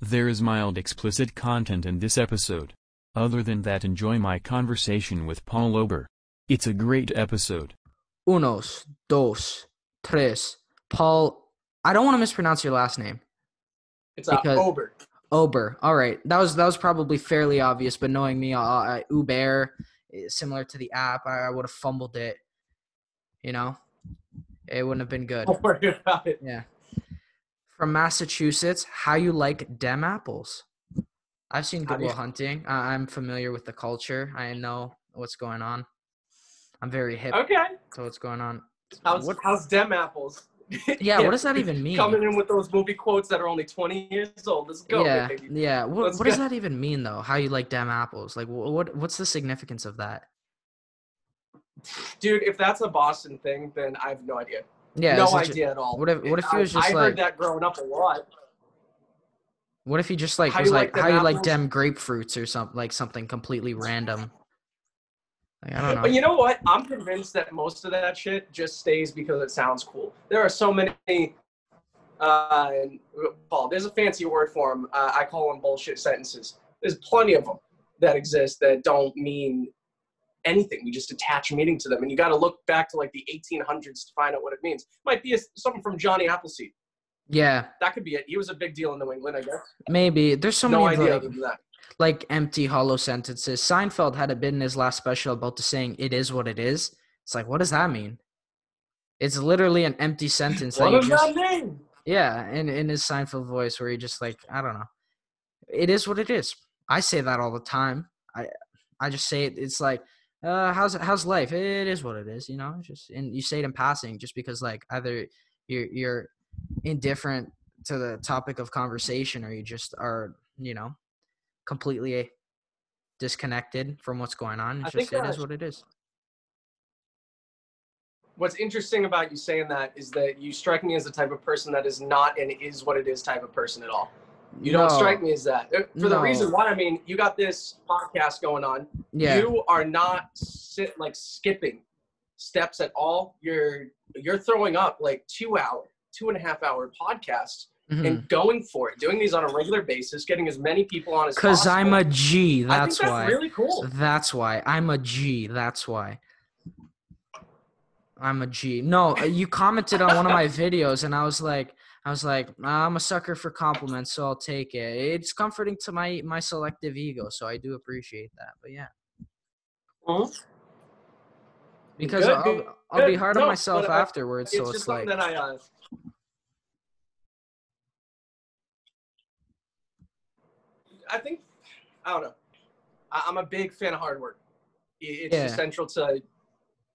There is mild explicit content in this episode. Other than that, enjoy my conversation with Paul Ober. It's a great episode. Unos, dos, tres. Paul, I don't want to mispronounce your last name. It's uh, Because- Ober. Ober. All right, that was that was probably fairly obvious, but knowing me, uh, uh, Uber, eh, similar to the app, I, I would have fumbled it. You know, it wouldn't have been good. Don't worry about it. Yeah. From Massachusetts, how you like dem apples? I've seen Good Will you- Hunting. I- I'm familiar with the culture. I know what's going on. I'm very hip Okay. So what's going on. How's, What- how's Dem Apples? Yeah, what does that even mean? Coming in with those movie quotes that are only 20 years old. Let's go, yeah, baby. yeah. What, Let's what does that even mean though? How you like dem apples? Like, what what's the significance of that? Dude, if that's a Boston thing, then I have no idea. Yeah, no is it ju- idea at all. what if- what if he was just I like- heard that growing up a lot. What if he just like How was you like, like how you like dem grapefruits or something like something completely random? Like, I don't know. But you know what? I'm convinced that most of that shit just stays because it sounds cool. There are so many. Uh, Paul, there's a fancy word for them. Uh, I call them bullshit sentences. There's plenty of them that exist that don't mean anything. We just attach meaning to them, and you got to look back to like the 1800s to find out what it means. Might be a, something from Johnny Appleseed. yeah, That could be it. He was a big deal in New England, I guess. maybe. There's so no many idea like, that. like empty hollow sentences. Seinfeld had a bit in his last special about the saying "it is what it is." It's like, what does that mean? It's literally an empty sentence What does just that mean? yeah, in in his Seinfeld voice, where he just like I don't know. It is what it is. I say that all the time. I I just say it. It's like, uh, how's how's life? It is what it is. You know, just and you say it in passing, just because like either you're you're indifferent to the topic of conversation, or you just are you know completely disconnected from what's going on. I It's think just it is what it is. What's interesting about you saying that is that you strike me as the type of person that is not an is what it is type of person at all. You don't No. strike me as that. Uh, For the reason why, I mean, you got this podcast going on. Yeah. You are not sit like skipping steps at all. You're you're throwing up like two hour, two and a half hour podcasts Mhm. and going for it, doing these on a regular basis, getting as many people on as Cause possible. I'm a G. That's think that's why. really cool. That's why I'm a G. That's why. I'm a G. No, uh, you commented on one of my videos, and I was like, I was like, I'm a sucker for compliments, so I'll take it. It's comforting to my my selective ego, so I do appreciate that. But yeah, Mhm. because Good, I'll, good, I'll be hard No, on myself but I- afterwards. So it's it's, like, that I. Uh, I think I don't know. I, I'm a big fan of hard work. It's Yeah. essential to.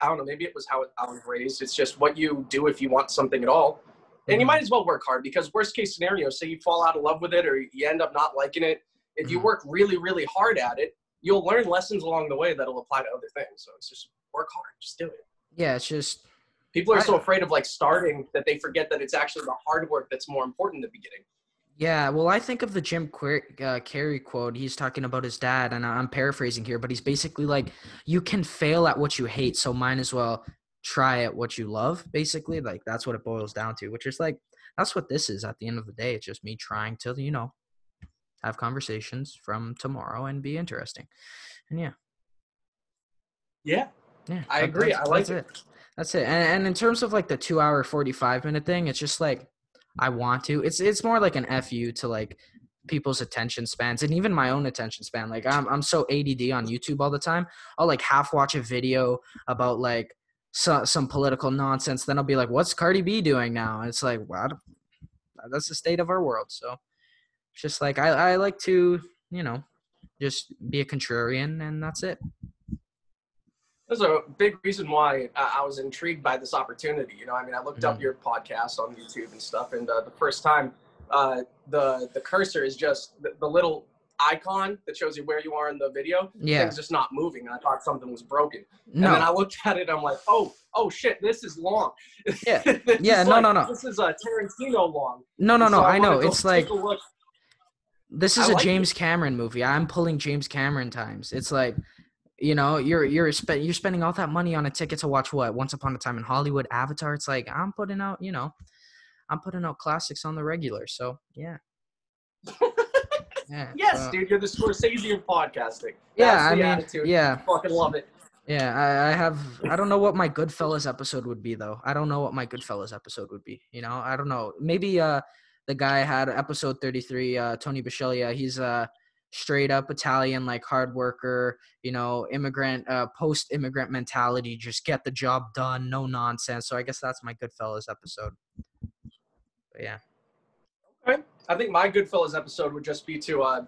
I don't know. Maybe it was how I was raised. It's just what you do if you want something at all, and you might as well work hard because worst case scenario, say you fall out of love with it or you end up not liking it. If you Mhm. work really, really hard at it, you'll learn lessons along the way that'll apply to other things. So it's just work hard. Just do it. yeah, it's just People are I- so afraid of like starting that they forget that it's actually the hard work that's more important in the beginning. Yeah, well, I think of the Jim uh, Carrey quote. He's talking about his dad, and I'm paraphrasing here, but he's basically like, "You can fail at what you hate, so might as well try at what you love." Basically, like that's what it boils down to. Which is like, that's what this is. At the end of the day, it's just me trying to, you know, have conversations from tomorrow and be interesting. And yeah, Yeah. yeah, I that- agree. I like that's it. That's it. And, and in terms of like the two hour forty five minute thing, it's just like I want to. It's it's more like an fu to like people's attention spans and even my own attention span. Like I'm I'm so ADD on YouTube all the time. I'll like half watch a video about like so, some political nonsense, then I'll be like, "What's Cardi B doing now?" And it's like, "What? That's the state of our world." So it's just like I I like to you know just be a contrarian, and that's it. There's a big reason why I was intrigued by this opportunity. You know, I mean, I looked up Mhm. your podcast on YouTube and stuff, and uh, the first time, uh, the the cursor is just the, the little icon that shows you where you are in the video. Yeah. Thing's just not moving, and I thought something was broken. No. And then I looked at it, I'm like, oh, oh shit, this is long. Yeah. Yeah, no, like- no, no. This is a Tarantino long. No, no, no. So I know. It's like take a look. this is a like it. James Cameron movie. I'm pulling James Cameron times. It's like, you know, you're you're spe- you're spending all that money on a ticket to watch what Once Upon a Time in Hollywood, Avatar. It's like I'm putting out, you know, I'm putting out classics on the regular. So yeah, Yeah. Yes, dude, you're the Scorsese of podcasting. Yeah, I the mean, attitude. yeah, Fucking love it. yeah. I, I have. I don't know what my Goodfellas episode would be though. I don't know what my Goodfellas episode would be. You know, I don't know. Maybe uh, the guy had episode thirty three. Uh, Tony Bisceglia. He's a straight up Italian, like hard worker. You know, immigrant, uh, post immigrant mentality. Just get the job done. No nonsense. So I guess that's my Goodfellas episode. But yeah. I think my Goodfellas episode would just be to uh,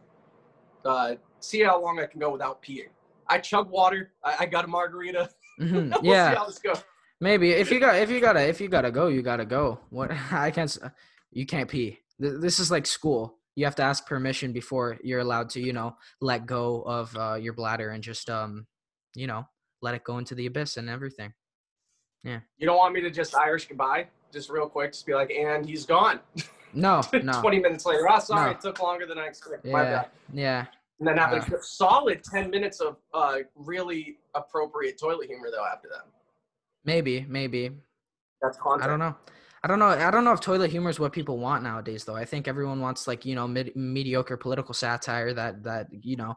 uh, see how long I can go without peeing. I chug water. I, I got a margarita. Mhm, we'll yeah. see how this goes. Maybe if you got if you gotta if you gotta go, you gotta go. What I can't you can't pee. This is like school. You have to ask permission before you're allowed to, you know, let go of uh, your bladder and just um, you know, let it go into the abyss and everything. Yeah. You don't want me to just Irish goodbye, just real quick, just be like, and he's gone. No, no. 20 minutes later, oh, sorry, No. it took longer than I expected. My Yeah, bad. yeah. And then have Uh. a solid 10 minutes of uh, really appropriate toilet humor, though, after that. Maybe, maybe. That's content. I don't know. I don't know. I don't know if toilet humor is what people want nowadays, though. I think everyone wants like you know mid- mediocre political satire that that you know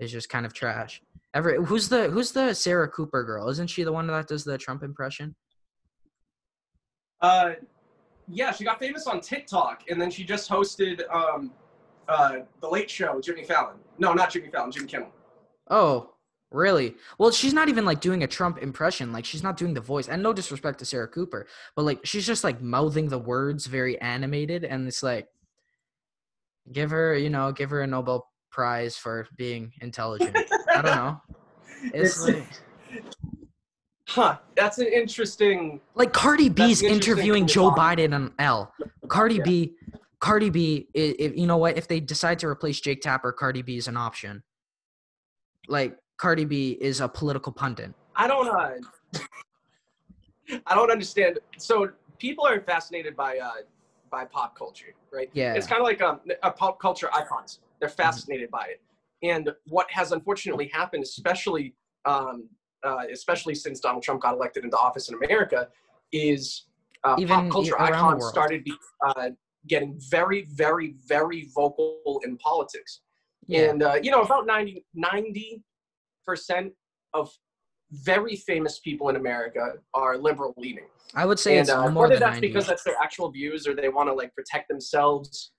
is just kind of trash. Ever who's the who's the Sarah Cooper girl? Isn't she the one that does the Trump impression? Uh, yeah, she got famous on TikTok, and then she just hosted um, uh, the Late Show Jimmy Fallon. No, not Jimmy Fallon, Jimmy Kimmel. Oh, really? Well, she's not even like doing a Trump impression. Like she's not doing the voice. And no disrespect to Sarah Cooper, but like she's just like mouthing the words very animated and it's like give her, you know, give her a Nobel prize for being intelligent. I don't know. It's like Huh, that's an interesting. like Cardi B's interviewing Joe Biden on L. Cardi Yeah. B Cardi B, if you know what if they decide to replace Jake Tapper, Cardi B is an option. Like Cardi B is a political pundit. I don't. Uh, I don't understand. So people are fascinated by uh, by pop culture, right? Yeah. It's kind of like um, uh, pop culture icons. They're fascinated by it, and what has unfortunately happened, especially um, uh, especially since Donald Trump got elected into office in America, is uh, pop culture icons started be, uh, getting very, very, very vocal in politics. Yeah. And, uh, you know, about 90, 90% of very famous people in America are liberal leaning. I would say and it's uh, more whether than that's 90. because that's their actual views or they want to like protect themselves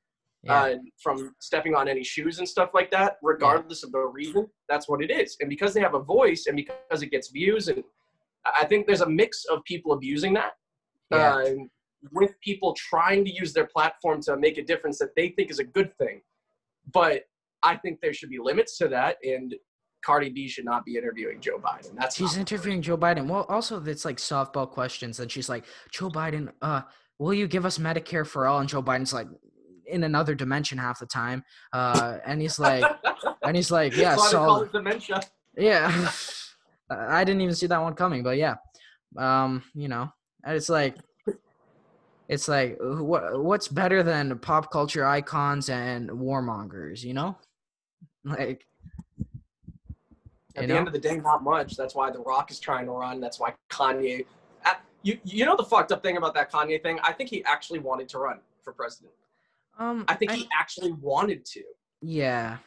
yeah. uh, from stepping on any shoes and stuff like that, regardless of the reason, that's what it is. And because they have a voice and because it gets views, and I I think there's a mix of people abusing that Yeah. uh, with people trying to use their platform to make a difference that they think is a good thing. But I think there should be limits to that, and Cardi B should not be interviewing Joe Biden. That's she's interviewing Joe Biden. Well, also it's like softball questions, and she's like, Joe Biden, uh, will you give us Medicare for all? And Joe Biden's like, in another dimension half the time, uh, and he's like, and he's like, yeah, so dementia. yeah. I didn't even see that one coming, but yeah, um, you know, and it's like. It's like what what's better than pop culture icons and warmongers, you know? Like At the know? end of the day, not much. That's why The Rock is trying to run. That's why Kanye. You you know the fucked up thing about that Kanye thing? I think he actually wanted to run for president. Um I think he actually wanted to. Yeah.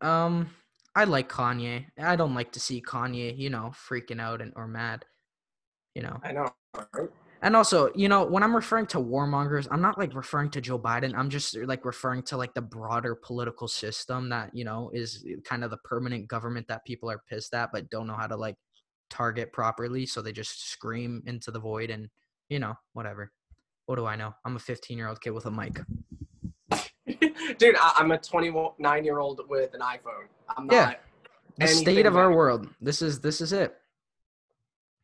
Um I like Kanye. I don't like to see Kanye, you know, freaking out and or mad. You know. I know. Right? And also, you know, when I'm referring to warmongers, I'm not like referring to Joe Biden. I'm just like referring to like the broader political system that, you know, is kind of the permanent government that people are pissed at but don't know how to like target properly, so they just scream into the void and, you know, whatever. What do I know? I'm a 15-year-old kid with a mic. Dude, I, I'm a 29 year old with an iPhone. I'm Yeah. not. The state of our world. This is this is it.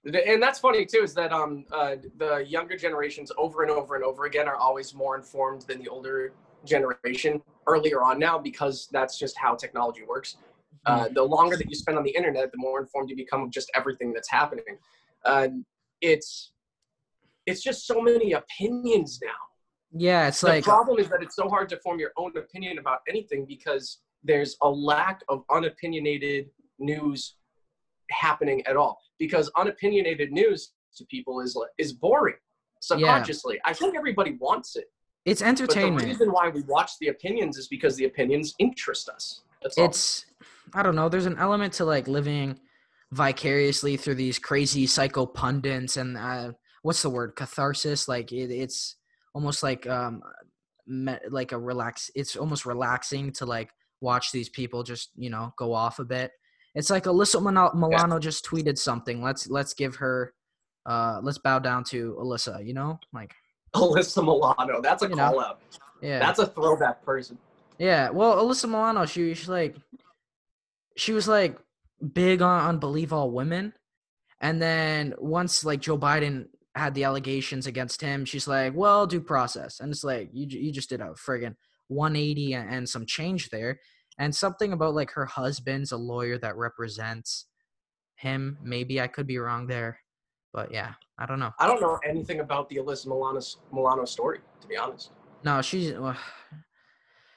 And that's funny too, is that um uh, the younger generations over and over and over again are always more informed than the older generation earlier on now because that's just how technology works. Uh, the longer that you spend on the internet, the more informed you become of just everything that's happening. Uh, it's it's just so many opinions now. Yeah, it's the like the problem is that it's so hard to form your own opinion about anything because there's a lack of unopinionated news happening at all. Because unopinionated news to people is is boring subconsciously. I think everybody wants it. It's entertainment. But the reason why we watch the opinions is because the opinions interest us. That's all. it's I don't know. There's an element to like living vicariously through these crazy psycho pundits and uh, what's the word catharsis. Like it, it's almost like um like a relax. It's almost relaxing to like watch these people just you know go off a bit. It's like Alyssa Mil- Milano just tweeted something. Let's let's give her. Uh, let's bow down to Alyssa. You know, like Alyssa Milano. That's a You know. call out. yeah. That's a throwback person. Yeah, well, Alyssa Milano, she she's like, she was like big on on believe all women, and then once like Joe Biden had the allegations against him, she's like, well, due process, and it's like you you just did a friggin' 180 and, some change there, and something about like her husband's a lawyer that represents him. Maybe I could be wrong there, but yeah, I don't know. I don't know anything about the Alyssa Milano, Milano story, to be honest. No, she's well,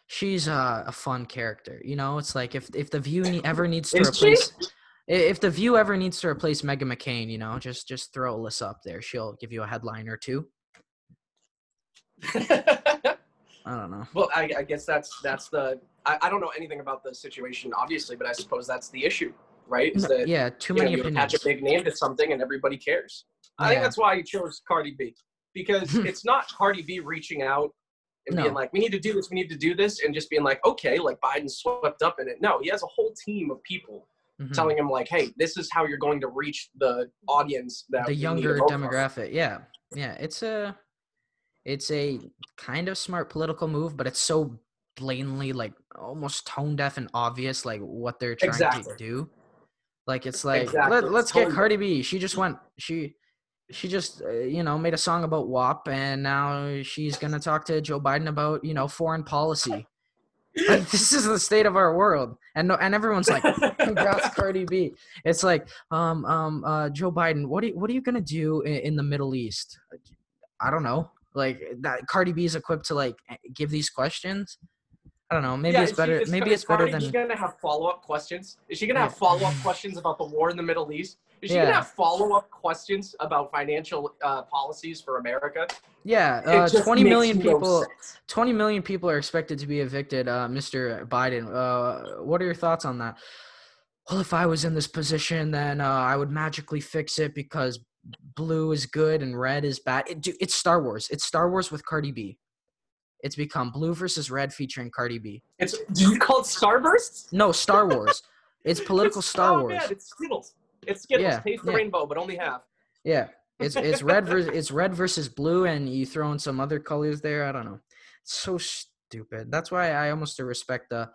she's uh, a fun character. You know, it's like if if the View ever needs to Is replace if the View ever needs to replace Meghan McCain, you know, just just throw Alyssa up there. She'll give you a headline or two. I don't know. well, I, I guess that's that's the. I, I don't know anything about the situation, obviously, but I suppose that's the issue, right? Is that yeah, too you know, many you opinions. attach a big name to something and everybody cares. I think that's why he chose Cardi B because it's not Cardi B reaching out and being like, "We need to do this, we need to do this," and just being like, "Okay," like Biden swept up in it. No, he has a whole team of people Mhm. telling him like, "Hey, this is how you're going to reach the audience that the we need to younger vote from." demographic. Yeah, yeah. It's a it's a kind of smart political move, but it's so blatantly like almost tone deaf and obvious, like what they're trying Exactly. to do. Like it's like Exactly, let, let's get Cardi B. She just went. She she just uh, you know made a song about WAP, and now she's gonna talk to Joe Biden about you know foreign policy. Like this is the state of our world, and no, and everyone's like, congrats cardi b. It's like um um uh joe biden what are you, what are you gonna do in, in the middle east? I don't know. Like that cardi b is equipped to like give these questions i don't know maybe Yeah, it's is she- better is maybe it's better than gonna have follow up questions? Is she gonna have follow up questions about the war in the Middle East? Is she Yeah. gonna have follow up questions about financial uh, policies for America? yeah uh 20 no people sense. 20 million people are expected to be evicted uh mr biden uh what are your thoughts on that well if i was in this position then uh i would magically fix it because blue is good and red is bad it, dude, it's star wars it's star wars with cardi b it's become blue versus red featuring cardi b It's do you call it Starbursts? no star wars it's political It's- star oh, wars man, it's Skittles. It's Skittles. Yeah, Taste the rainbow, but only half. Yeah, it's it's red versus it's red versus blue, and you throw in some other colors there. I don't know. It's so stupid. That's why I almost respect the.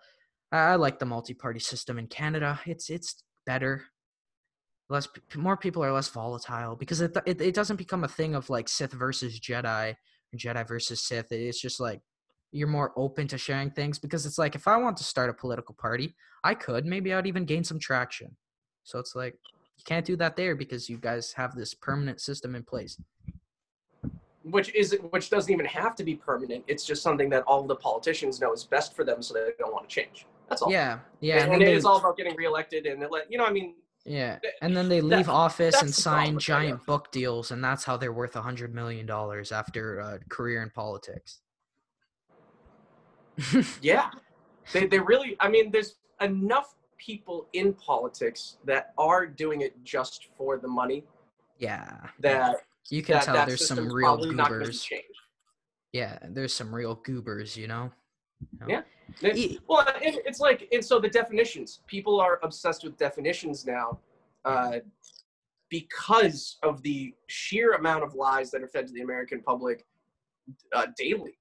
I I like the multi-party system in Canada. It's it's better. Less more people are less volatile because it, it it doesn't become a thing of like Sith versus Jedi, Jedi versus Sith. It's just like you're more open to sharing things because it's like if I want to start a political party, I could. Maybe I'd even gain some traction. So it's like you can't do that there because you guys have this permanent system in place. Which is which doesn't even have to be permanent. It's just something that all the politicians know is best for them, so they don't want to change. That's all. Yeah, yeah, and, and, then it all about getting reelected, and it let you know. I mean, yeah, and then they that- leave office and problem sign that, giant book deals, and that's how they're worth a hundred million dollars after a career in politics. Yeah. They, they really, I mean, there's enough people in politics that are doing it just for the money yeah, that you can that, tell that there's some real probably not going to goobers. Yeah, there's some real goobers, you know. You know? Yeah. It- well, it, it's like, and so the definitions, people are obsessed with definitions now uh, because of the sheer amount of lies that are fed to the American public uh, daily.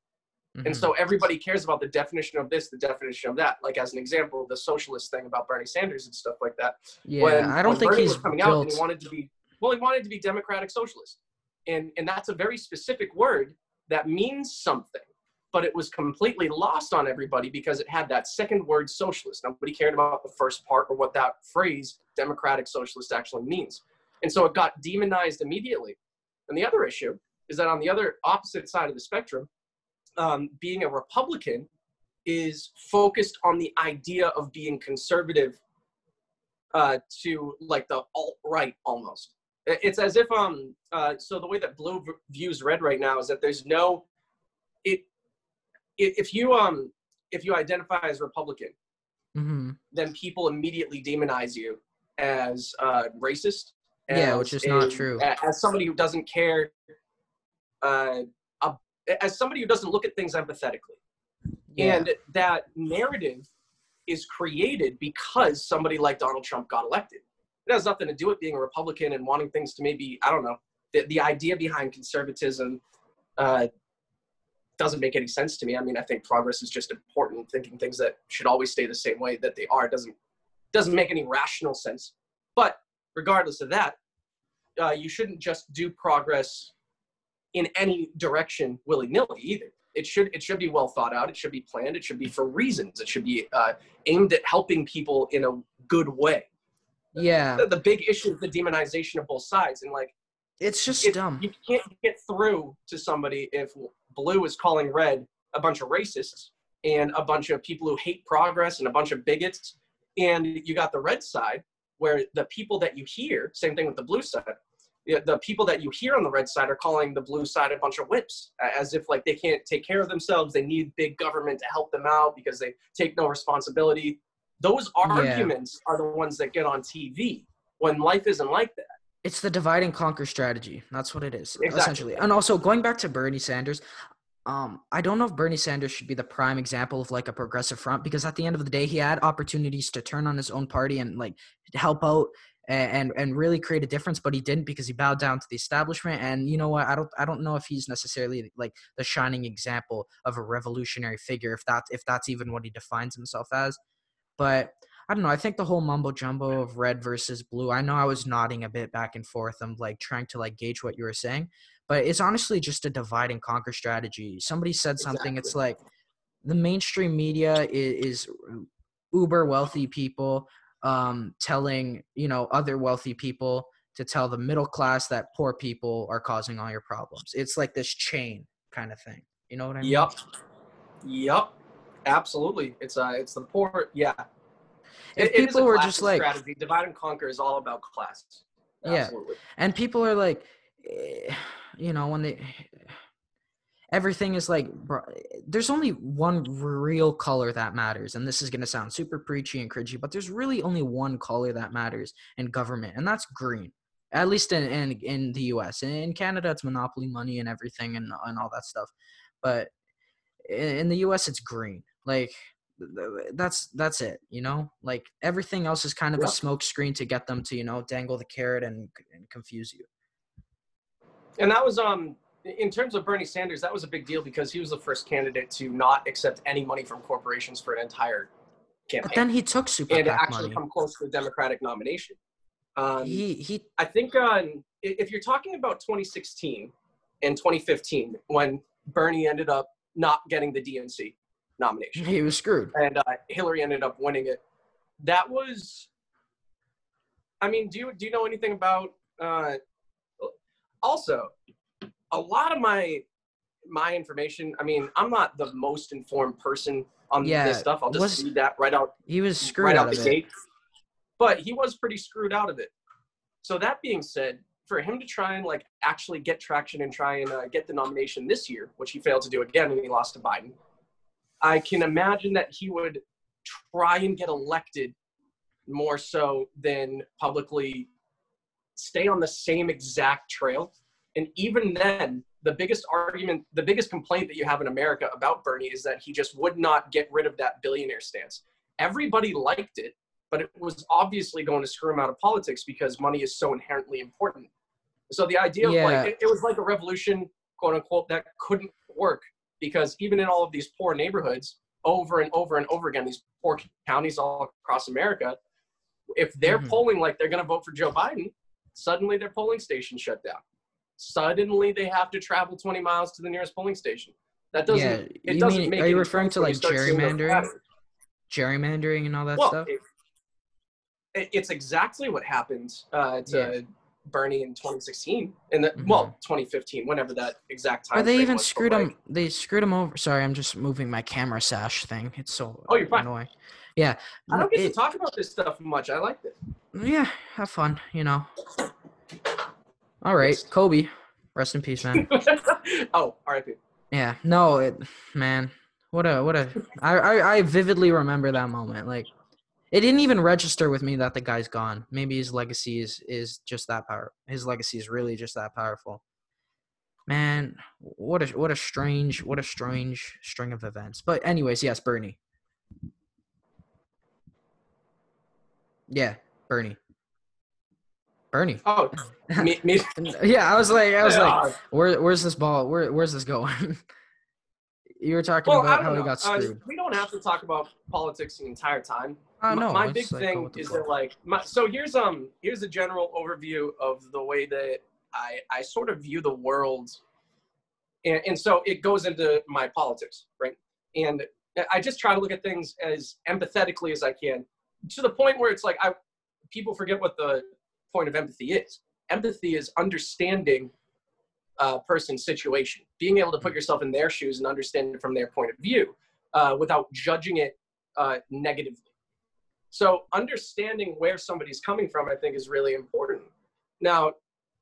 And mhm. so everybody cares about the definition of this, the definition of that. Like as an example, the socialist thing about Bernie Sanders and stuff like that. yeah, when, I don't when think Bernie he's was coming out and he wanted to be well, he wanted to be democratic socialist, and and that's a very specific word that means something, but it was completely lost on everybody because it had that second word socialist. Nobody cared about the first part or what that phrase democratic socialist actually means, and so it got demonized immediately. And the other issue is that on the other opposite side of the spectrum, um, being a Republican is focused on the idea of being conservative uh, to like the alt right almost. It's as if um uh, so the way that blue v- views red right now is that there's no if you um if you identify as Republican, hmm then people immediately demonize you as uh, racist. Yeah, which is not true. As somebody who doesn't care, uh, uh, as somebody who doesn't look at things empathetically. Yeah. And that narrative is created because somebody like Donald Trump got elected. It has nothing to do with being a Republican and wanting things to maybe, I don't know, the, the idea behind conservatism uh, doesn't make any sense to me. I mean, I think progress is just important. Thinking things that should always stay the same way that they are doesn't doesn't make any rational sense. But regardless of that, uh, you shouldn't just do progress in any direction willy nilly either. It should it should be well thought out. It should be planned. It should be for reasons. It should be uh, aimed at helping people in a good way. yeah. The, the big issue is the demonization of both sides, and like It's just if dumb. you can't get through to somebody if blue is calling red a bunch of racists and a bunch of people who hate progress and a bunch of bigots, and you got the red side where the people that you hear, same thing with the blue side. the- people that you hear on the red side are calling the blue side a bunch of whips, as if like they can't take care of themselves. They need big government to help them out because they take no responsibility. Those arguments are the ones that get on TV when life isn't like that. It's the divide and conquer strategy. That's what it is, Exactly. essentially. And also going back to Bernie Sanders, um, I don't know if Bernie Sanders should be the prime example of like a progressive front because at the end of the day, he had opportunities to turn on his own party and like help out and and, and really create a difference, but he didn't because he bowed down to the establishment. And you know what? I don't I don't know if he's necessarily like the shining example of a revolutionary figure, if that if that's even what he defines himself as. But I don't know. I think the whole mumbo jumbo of red versus blue. I know I was nodding a bit back and forth. I'm like trying to like gauge what you were saying, but it's honestly just a divide and conquer strategy. Somebody said something. It's like the mainstream media is, is uber wealthy people um, telling you know other wealthy people to tell the middle class that poor people are causing all your problems. It's like this chain kind of thing. You know what I mean? Yep. Yep. Absolutely. It's uh it's the poor yeah. If It- it people were classist just like- strategy. Divide and conquer is all about class. Yeah. And people are like eh, you know when they everything is like bro- there's only one real color that matters and this is going to sound super preachy and cringy but there's really only one color that matters in government and that's green at least in in, in the us in canada it's monopoly money and everything and, and all that stuff but in, in the us it's green like that's that's it you know like everything else is kind of Yeah. a smoke screen to get them to you know dangle the carrot and, and confuse you And that was um in terms of Bernie Sanders, that was a big deal because he was the first candidate to not accept any money from corporations for an entire campaign. But then he took super and PAC actually money. come close to a Democratic nomination. Um, he he I think uh, if you're talking about 2016 and 2015, when Bernie ended up not getting the DNC nomination he was screwed. and uh, Hillary ended up winning it, that was. I mean, do you do you know anything about? Uh, also, a lot of my my information. I mean, I'm not the most informed person on Yeah, this stuff. I'll just read that right out He was screwed right out out of the gate. But he was pretty screwed out of it. So that being said, for him to try and like actually get traction and try and uh, get the nomination this year, which he failed to do again, and he lost to Biden, I can imagine that he would try and get elected more so than publicly stay on the same exact trail. And even then, the biggest argument, the biggest complaint that you have in America about Bernie is that he just would not get rid of that billionaire stance. Everybody liked it, but it was obviously going to screw him out of politics because money is so inherently important. So the idea Yeah. of like, it, it was like a revolution, quote unquote, that couldn't work because even in all of these poor neighborhoods, over and over and over again, these poor counties all across America, if they're Mhm. polling like they're going to vote for Joe Biden, suddenly their polling station shut down. Suddenly they have to travel 20 miles to the nearest polling station. That doesn't. Yeah, it you doesn't mean- make are you referring to, like, start seeing those gerrymandering? Gerrymandering and all that Well, stuff. it- it- it's exactly what happened uh, to Bernie in 2016, and the, well, mm-hmm. 2015, whenever that exact time. Or they even was, but, screwed like. They screwed him over. Sorry, I'm just moving my camera sash thing. It's so Oh, you're fine. annoying. Yeah. I don't get it- to talk about this stuff much. I like it. Yeah, have fun. You know. All right, Kobe. Rest in peace, man. oh, R.I.P. Yeah. No, it, man. What a what a I, I I vividly remember that moment. Like it didn't even register with me that the guy's gone. Maybe his legacy is is just that power. His legacy is really just that powerful. Man, what a what a strange what a strange string of events. But anyways, yes, Bernie. Yeah, Bernie. Bernie. Oh, me, me. yeah, I was like, I was like, where where's this ball? Where where's this going? you were talking Well, about how he know. got Uh, screwed. we don't have to talk about politics the entire time. My- no, my big like, thing is that like my, so here's um here's a general overview of the way that I I sort of view the world, and, and so it goes into my politics, right? And I just try to look at things as empathetically as I can, to the point where it's like I people forget what the point of empathy is. Empathy is understanding a person's situation, being able to put yourself in their shoes and understand it from their point of view, uh, without judging it uh, negatively. So understanding where somebody's coming from, I think, is really important. Now,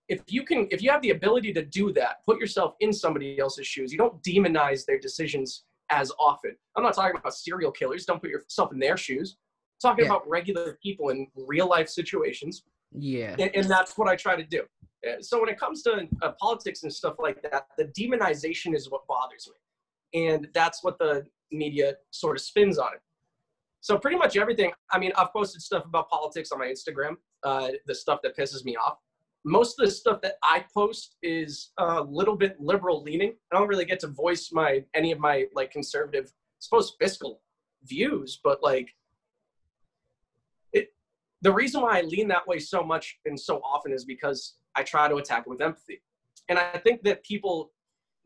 if you can, if you have the ability to do that, put yourself in somebody else's shoes. You don't demonize their decisions as often. I'm not talking about serial killers. Don't put yourself in their shoes. I'm talking Yeah. about regular people in real life situations, Yeah. and, and that's what I try to do. Uh, So when it comes to uh, politics and stuff like that, the demonization is what bothers me, and that's what the media sort of spins on it. So pretty much everything. I mean, I've posted stuff about politics on my Instagram. Uh, the stuff that pisses me off. Most of the stuff that I post is a little bit liberal leaning. I don't really get to voice my any of my like conservative, I suppose fiscal views, but like it. The reason why I lean that way so much and so often is because I try to attack it with empathy, and I think that people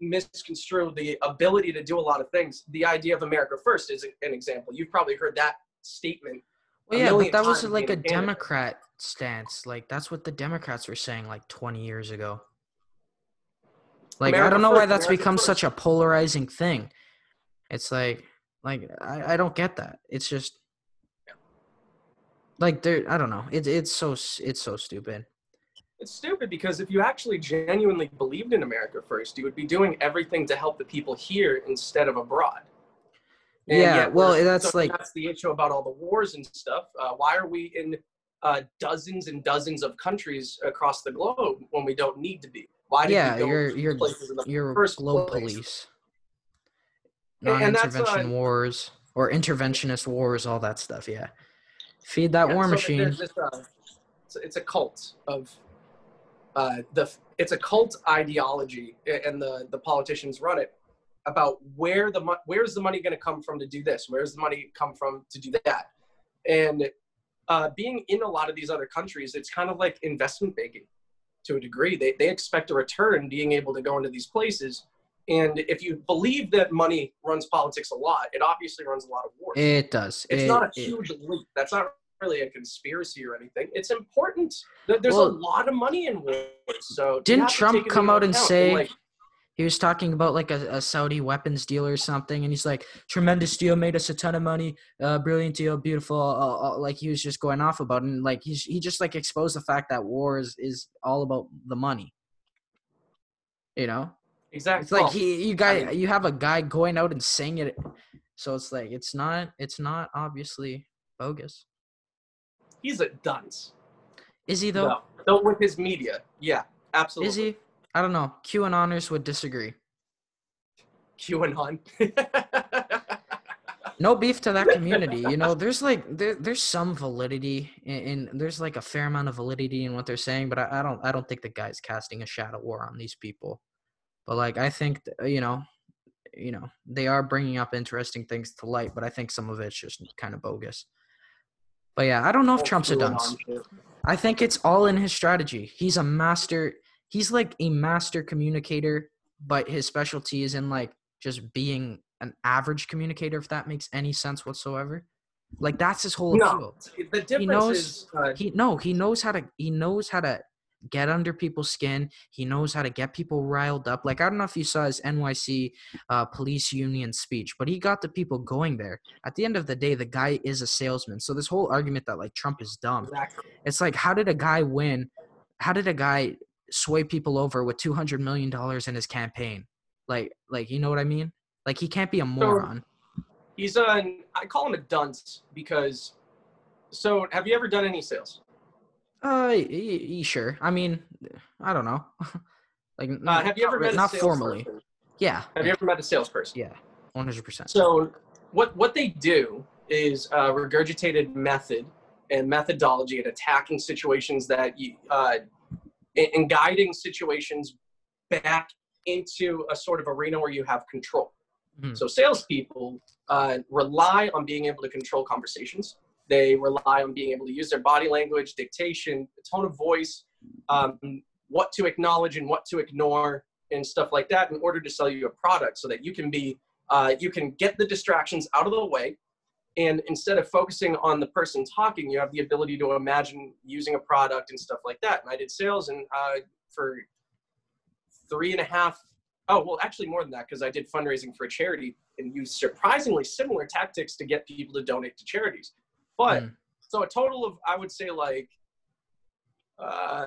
misconstrue the ability to do a lot of things. The idea of America first is an example. You've probably heard that statement. Well, yeah, but that was like a Canada. Democrat stance. Like that's what the Democrats were saying like 20 years ago. Like I don't know why that's America become first. such a polarizing thing. It's like like I, I don't get that. It's just like there I don't know. It's it's so it's so stupid. It's stupid because if you actually genuinely believed in America first, you would be doing everything to help the people here instead of abroad. And Yeah, well, that's so like- that's the issue about all the wars and stuff. Uh, why are we in uh, dozens and dozens of countries across the globe when we don't need to be? Why did Yeah, we go you're you're places in the you're first globe place? police. And- and that's, Non-intervention uh, wars or interventionist wars, all that stuff. Yeah, feed that Yeah, war so machine. This, uh, it's, it's a cult of uh, the. It's a cult ideology, and the the politicians run it about where the where's the money going to come from to do this? Where's the money come from to do that? And uh, being in a lot of these other countries, it's kind of like investment banking to a degree. They they expect a return being able to go into these places. And if you believe that money runs politics a lot, it obviously runs a lot of wars It does. it's It- not a it- huge leap. That's not really a conspiracy or anything. It's important. There- There's Well- a lot of money in wars. So Didn't Trump come out and account. say like, he was talking about like a, a Saudi weapons deal or something, and he's like, "Tremendous deal, made us a ton of money, uh, brilliant deal, beautiful." Uh, uh, like he was just going off about, it. and like he's he just like exposed the fact that war is, is all about the money. You know, exactly. it's like he you guy mean- you have a guy going out and saying it, so it's like it's not it's not obviously bogus. He's a dunce. Is he though? No. Though with his media, yeah, absolutely. Is he? I don't know. QAnoners would disagree. QAnon. no beef to that community you know there's like there, there's some validity in, in there's like a fair amount of validity in what they're saying but I, I don't i don't think the guy's casting a shadow war on these people but like i think you know you know they are bringing up interesting things to light but i think some of it's just kind of bogus but yeah i don't know if trump's a dunce I think it's all in his strategy. He's a master. He's like a master communicator, but his specialty is in like just being an average communicator, if that makes any sense whatsoever. Like that's his whole No, appeal. the difference knows- is uh, He no, he knows how to he knows how to get under people's skin. He knows how to get people riled up. Like I don't know if you saw his NYC uh, police union speech, but he got the people going there. At the end of the day, the guy is a salesman. So this whole argument that like Trump is dumb, exactly. it's like, how did a guy win? How did a guy sway people over with two hundred million dollars in his campaign? Like, like you know what I mean? Like he can't be a moron. He's an I call him a dunce because. So, have you ever done any sales? Uh, y- y- sure. I mean, I don't know. like, Uh, have you ever met a not formally? Yeah. Have you ever met a salesperson? Yeah. One hundred percent. So what what they do is uh, regurgitated method and methodology at attacking situations that you uh, and guiding situations back into a sort of arena where you have control. Mhm. So salespeople uh, rely on being able to control conversations. They rely on being able to use their body language, dictation, the tone of voice, um, what to acknowledge and what to ignore, and stuff like that, in order to sell you a product, so that you can be uh, you can get the distractions out of the way. And instead of focusing on the person talking you have the ability to imagine using a product and stuff like that. And i did sales and uh, for three and a half oh well actually more than that because i did fundraising for a charity and used surprisingly similar tactics to get people to donate to charities but Mm. so a total of i would say like uh,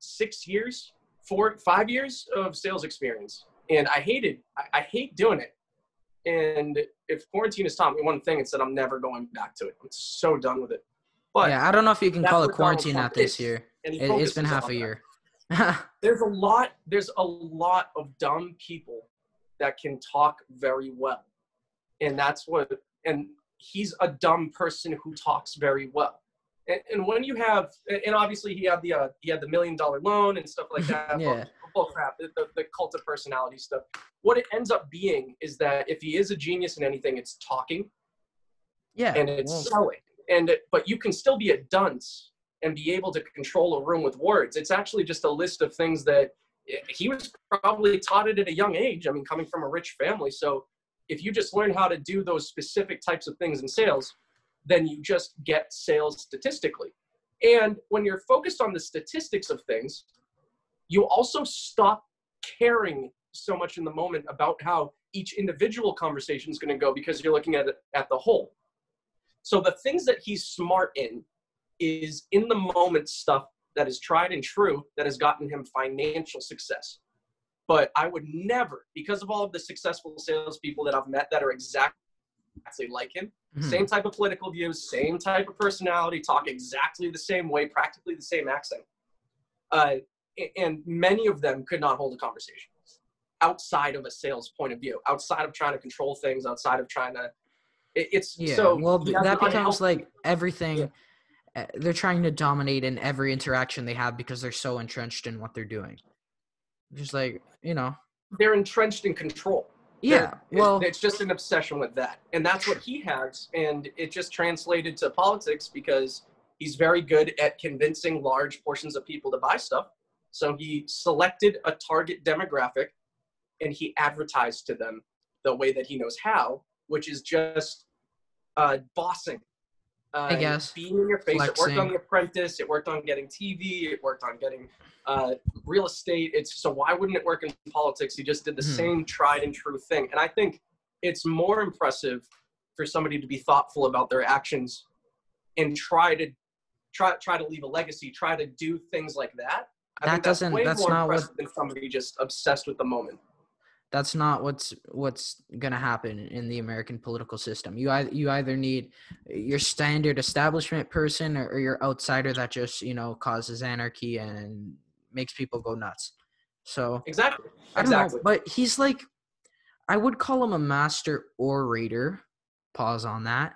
six years four five years of sales experience and I hated I, I hate doing it. And if quarantine has taught me one thing, it's that I'm never going back to it. I'm so done with it. But yeah, I don't know if you can call it quarantine at this year. It, it's been half a year. There's a lot. There's a lot of dumb people that can talk very well, and that's what. And he's a dumb person who talks very well. And, and when you have, and obviously he had the uh, he had the million dollar loan and stuff like that. Yeah. bull crap, the, the, the cult of personality stuff. What it ends up being is that if he is a genius in anything, it's talking yeah. and it's well, selling. And it, but you can still be a dunce and be able to control a room with words. It's actually just a list of things that he was probably taught it at a young age. I mean, coming from a rich family, so if you just learn how to do those specific types of things in sales, then you just get sales statistically. And when you're focused on the statistics of things, you also stop caring so much in the moment about how each individual conversation is going to go because you're looking at it at the whole. So the things that he's smart in is in the moment stuff that is tried and true that has gotten him financial success. But I would never, because of all of the successful salespeople that I've met that are exactly like him, mhm. same type of political views, same type of personality, talk exactly the same way, practically the same accent. Uh, and many of them could not hold a conversation outside of a sales point of view, outside of trying to control things, outside of trying to. it- It's Yeah. so well, you th- have that becomes unhealthy- like everything. Yeah. uh, They're trying to dominate in every interaction they have because they're so entrenched in what they're doing. Just like you know. they're entrenched in control. They're- Yeah. it- Well. it's just an obsession with that, and that's what he has, and it just translated to politics because he's very good at convincing large portions of people to buy stuff. So he selected a target demographic, and he advertised to them the way that he knows how, which is just uh, bossing. Uh, I guess. being in your face. It worked on The Apprentice. It worked on getting TV. It worked on getting uh, real estate. It's so why wouldn't it work in politics? He just did the Hmm. same tried and true thing. And I think it's more impressive for somebody to be thoughtful about their actions and try to try try to leave a legacy, try to do things like that. I That that's doesn't- way that's more not what- than somebody just obsessed with the moment. That's not what's what's gonna happen in the American political system. You either you either need your standard establishment person or, or your outsider that just you know causes anarchy and makes people go nuts. So Exactly. Exactly. know, but he's like, I would call him a master orator. Pause on that.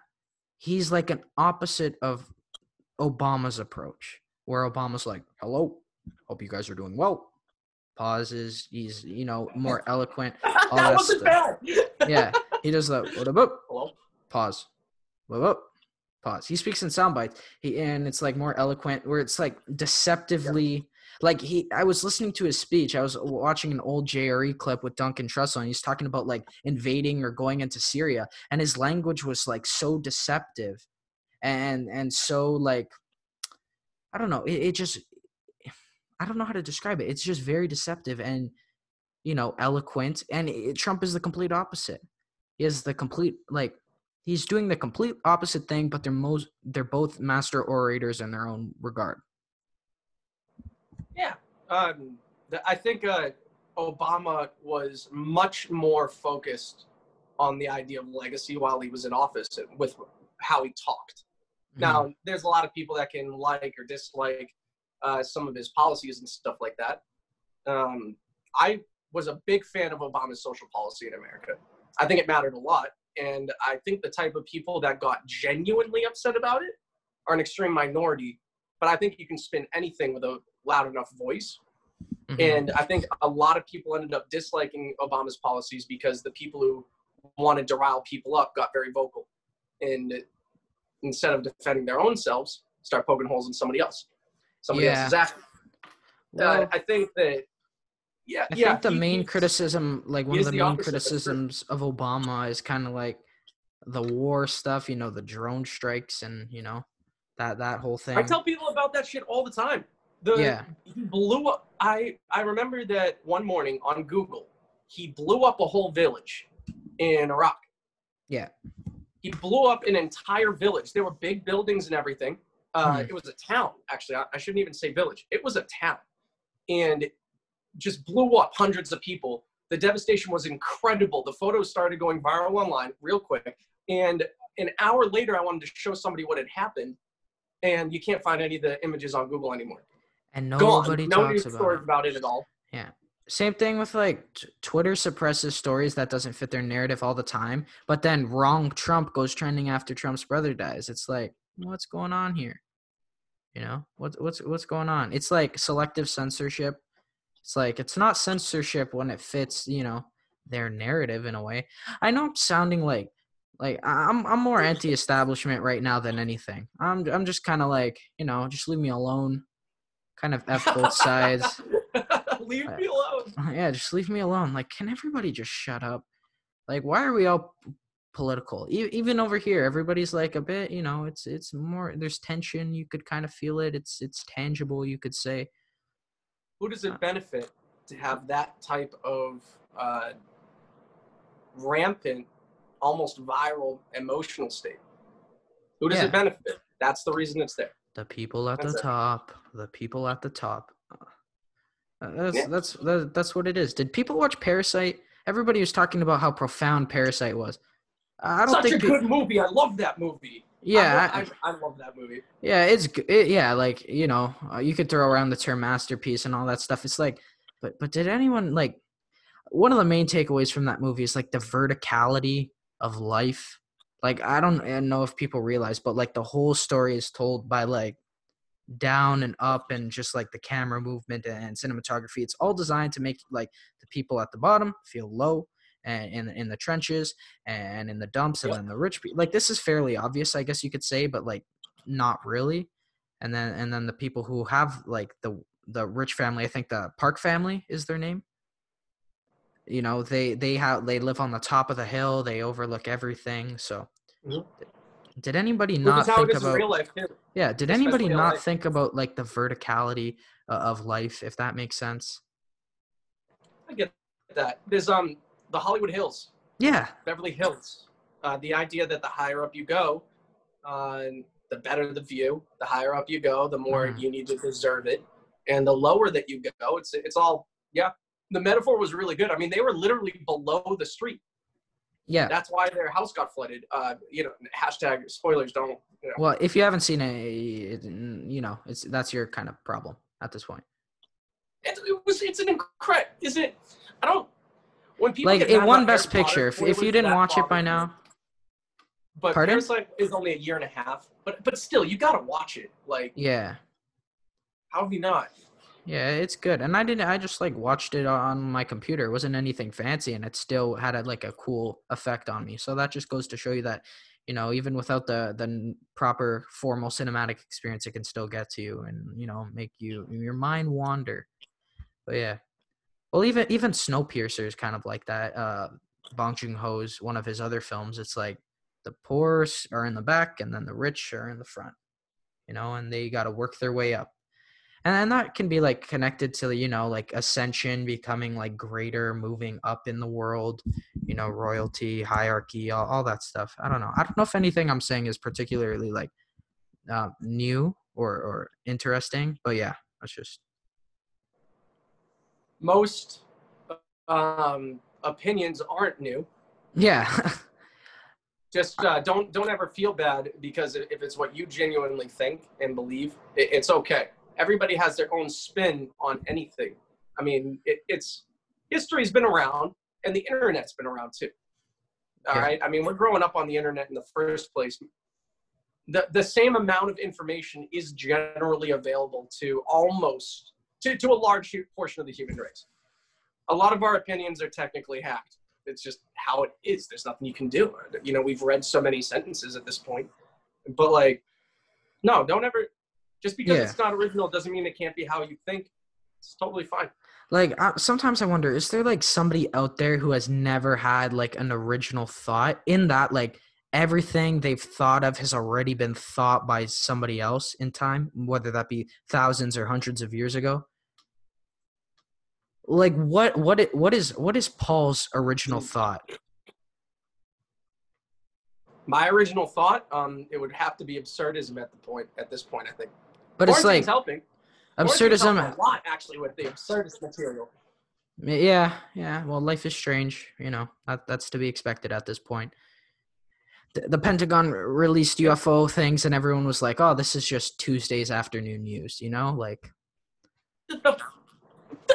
He's like an opposite of Obama's approach, where Obama's like, "Hello, hope you guys are doing well." Pauses. He's you know more eloquent. that that wasn't stuff. bad. Yeah, he does the what about pause, what up, pause. He speaks in sound bites. He and it's like more eloquent, where it's like deceptively. Like he, I was listening to his speech. I was watching an old JRE clip with Duncan Trussell, and he's talking about like invading or going into Syria, and his language was like so deceptive, and and so like, I don't know. It, it just, I don't know how to describe it. It's just very deceptive and, you know, eloquent. And it, Trump is the complete opposite. He is the complete like he's doing the complete opposite thing, but they're most they're both master orators in their own regard. Yeah, um, the, I think uh, Obama was much more focused on the idea of legacy while he was in office with how he talked. Mhm. Now, there's a lot of people that can like or dislike uh, some of his policies and stuff like that. Um, I was a big fan of Obama's social policy in America. I think it mattered a lot. And I think the type of people that got genuinely upset about it are an extreme minority. But I think you can spin anything with a loud enough voice. Mhm. And I think a lot of people ended up disliking Obama's policies because the people who wanted to rile people up got very vocal. And instead of defending their own selves, start poking holes in somebody else. Somebody Yeah. else's act. Well, uh, I think that, yeah, I yeah. think the he- main criticism, like one of the the main opposite of the criticisms of Obama is kind of like the war stuff, you know, the drone strikes and, you know, that that whole thing. I tell people about that shit all the time. The, Yeah. He blew up. I I remember that one morning on Google, he blew up a whole village in Iraq. Yeah. He blew up an entire village. There were big buildings and everything. Uh, Hmm. It was a town, actually. I, I shouldn't even say village. It was a town, and it just blew up hundreds of people. The devastation was incredible. The photos started going viral online real quick, and an hour later, I wanted to show somebody what had happened, and you can't find any of the images on Google anymore. and nobody no talks news about it. about it at all. Yeah same thing with like t- Twitter suppresses stories that doesn't fit their narrative all the time, but then wrong Trump goes trending after Trump's brother dies. It's like, what's going on here? You know, what's what's what's going on? It's like selective censorship. It's like it's not censorship when it fits, you know, their narrative in a way. I know I'm sounding like like I'm I'm more anti-establishment right now than anything. I'm I'm just kind of like, you know, just leave me alone. Kind of f both sides. Leave me alone. Yeah, just leave me alone. Like, can everybody just shut up? Like, why are we all political? E- even over here, everybody's like a bit. You know, it's it's more. There's tension. You could kind of feel it. It's it's tangible. You could say. Who does it benefit to have that type of uh, rampant, almost viral emotional state? Who does Yeah. it benefit? That's the reason it's there. The people at the That's it. top. The people at the top. Uh, that's Yeah. that's that, that's what it is. Did people watch Parasite? Everybody was talking about how profound Parasite was. I don't Such think. a good movie. I love that movie. yeah, I, I- love, I, I love that movie. Yeah, it's it, yeah, like you know, uh, you could throw around the term masterpiece and all that stuff. It's like, but but did anyone like? One of the main takeaways from that movie is like the verticality of life. Like I don't uh, know if people realize, but like the whole story is told by like down and up and just like the camera movement and cinematography. It's all designed to make like the people at the bottom feel low and in in the trenches and in the dumps and Yeah. then the rich people. Like this is fairly obvious, I guess you could say, but like not really. And then and then the people who have like the the rich family, I think the Park family is their name. You know, they they have they live on the top of the hill. They overlook everything. So, Mhm. did anybody not think it is in about? real life too. Yeah, did especially anybody not life. think about like the verticality uh, of life, if that makes sense? I get that. There's um the Hollywood Hills, Yeah, Beverly Hills. Uh, the idea that the higher up you go, uh, the better the view. The higher up you go, the more Mhm. you need to deserve it, and the lower that you go, it's it's all yeah. The metaphor was really good. I mean, they were literally below the street. yeah. That's why their house got flooded. Uh, you know, hashtag spoilers don't. You know. Well, if you haven't seen it- you know, it's that's your kind of problem at this point. It, it was. It's an incredible. Is it? I don't. When people Like it won Best Harry Potter, Picture. If, if you didn't watch it by now, But Pardon? Parasite is only a year and a half. But but still, you gotta watch it. Like, yeah, how have you not? yeah, it's good. And I didn't. I just like watched it on my computer. It wasn't anything fancy, and it still had a, like a cool effect on me. So that just goes to show you that, you know, even without the the proper formal cinematic experience, it can still get to you and you know make you your mind wander. But yeah, well, even even Snowpiercer is kind of like that. Uh, Bong Joon Ho's one of his other films. It's like the poor are in the back, and then the rich are in the front. You know, and they got to work their way up and that can be like connected to you know like ascension becoming like greater moving up in the world you know royalty hierarchy all, all that stuff i don't know i don't know if anything i'm saying is particularly like uh, new or or interesting but yeah that's just Most um, opinions aren't new. Yeah. Just uh, don't don't ever feel bad because if it's what you genuinely think and believe, it, it's okay. Everybody has their own spin on anything. I mean, it, it's history's been around, and the internet's been around too. All Yeah. right. I mean, we're growing up on the internet in the first place. The the same amount of information is generally available to almost to, to a large portion of the human race. A lot of our opinions are technically hacked. It's just how it is. There's nothing you can do. You know, we've read so many sentences at this point. But like, no, don't ever. Just because Yeah. it's not original doesn't mean it can't be how you think. It's totally fine. like uh, sometimes I wonder, is there like somebody out there who has never had like an original thought in that like everything they've thought of has already been thought by somebody else in time, whether that be thousands or hundreds of years ago? Like what what it, what is what is Paul's original thought? My original thought, um, it would have to be absurdism at the point. At this point, I think. But it's like helping absurdism. a lot actually with the absurdist material. Yeah, yeah. Well, life is strange. You know, that, that's to be expected at this point. The, the Pentagon released UFO things, and everyone was like, "Oh, this is just Tuesday's afternoon news." You know, like,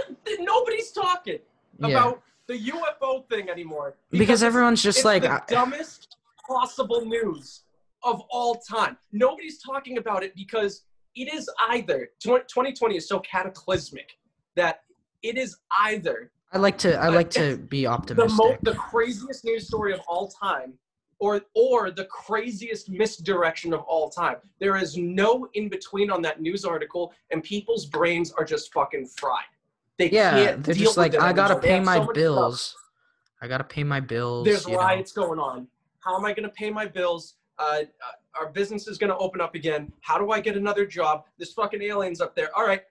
Nobody's talking yeah, about the UFO thing anymore because it's- everyone's just like, the I- dumbest possible news of all time. Nobody's talking about it because it is either 2020 is so cataclysmic that it is either I like to, I like to be the optimistic. mo- the craziest news story of all time or or the craziest misdirection of all time. There is no in between on that news article and people's brains are just fucking fried. They yeah, can't they're just like, I gotta pay my so much stuff. bills. I gotta pay my bills. There's you know? riots going on. How am I to pay my bills? Uh, uh, our business is to open up again. How do I get another job? This fucking alien's up there. All right,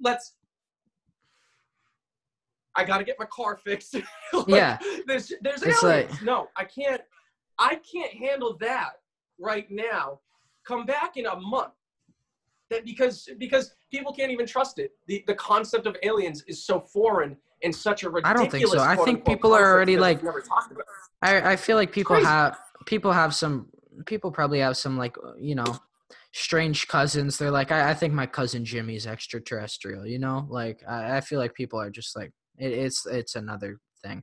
let's. I got to get my car fixed. Like, Yeah. there's there's It's aliens. like- no, I can't. I can't handle that right now. Come back in a month. That because because people can't even trust it. The the concept of aliens is so foreign and such a ridiculous. I don't think so. I think people are already, like- never talked about. I I feel like people have people have some people probably have some like you know strange cousins. They're like I, I think my cousin Jimmy's extraterrestrial. You know, like I, I feel like people are just like it, it's it's another thing.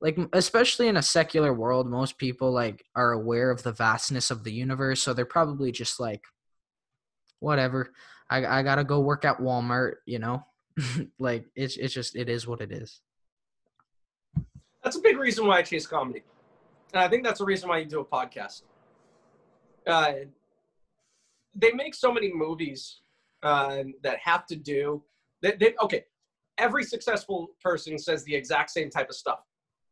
Like especially in a secular world, most people like are aware of the vastness of the universe, so they're probably just like whatever. I I gotta go work at Walmart. You know, like it's it's just it is what it is. That's a big reason why I chase comedy, and I think that's the reason why you do a podcast. Uh, they make so many movies uh, that have to do. They, they, okay, every successful person says the exact same type of stuff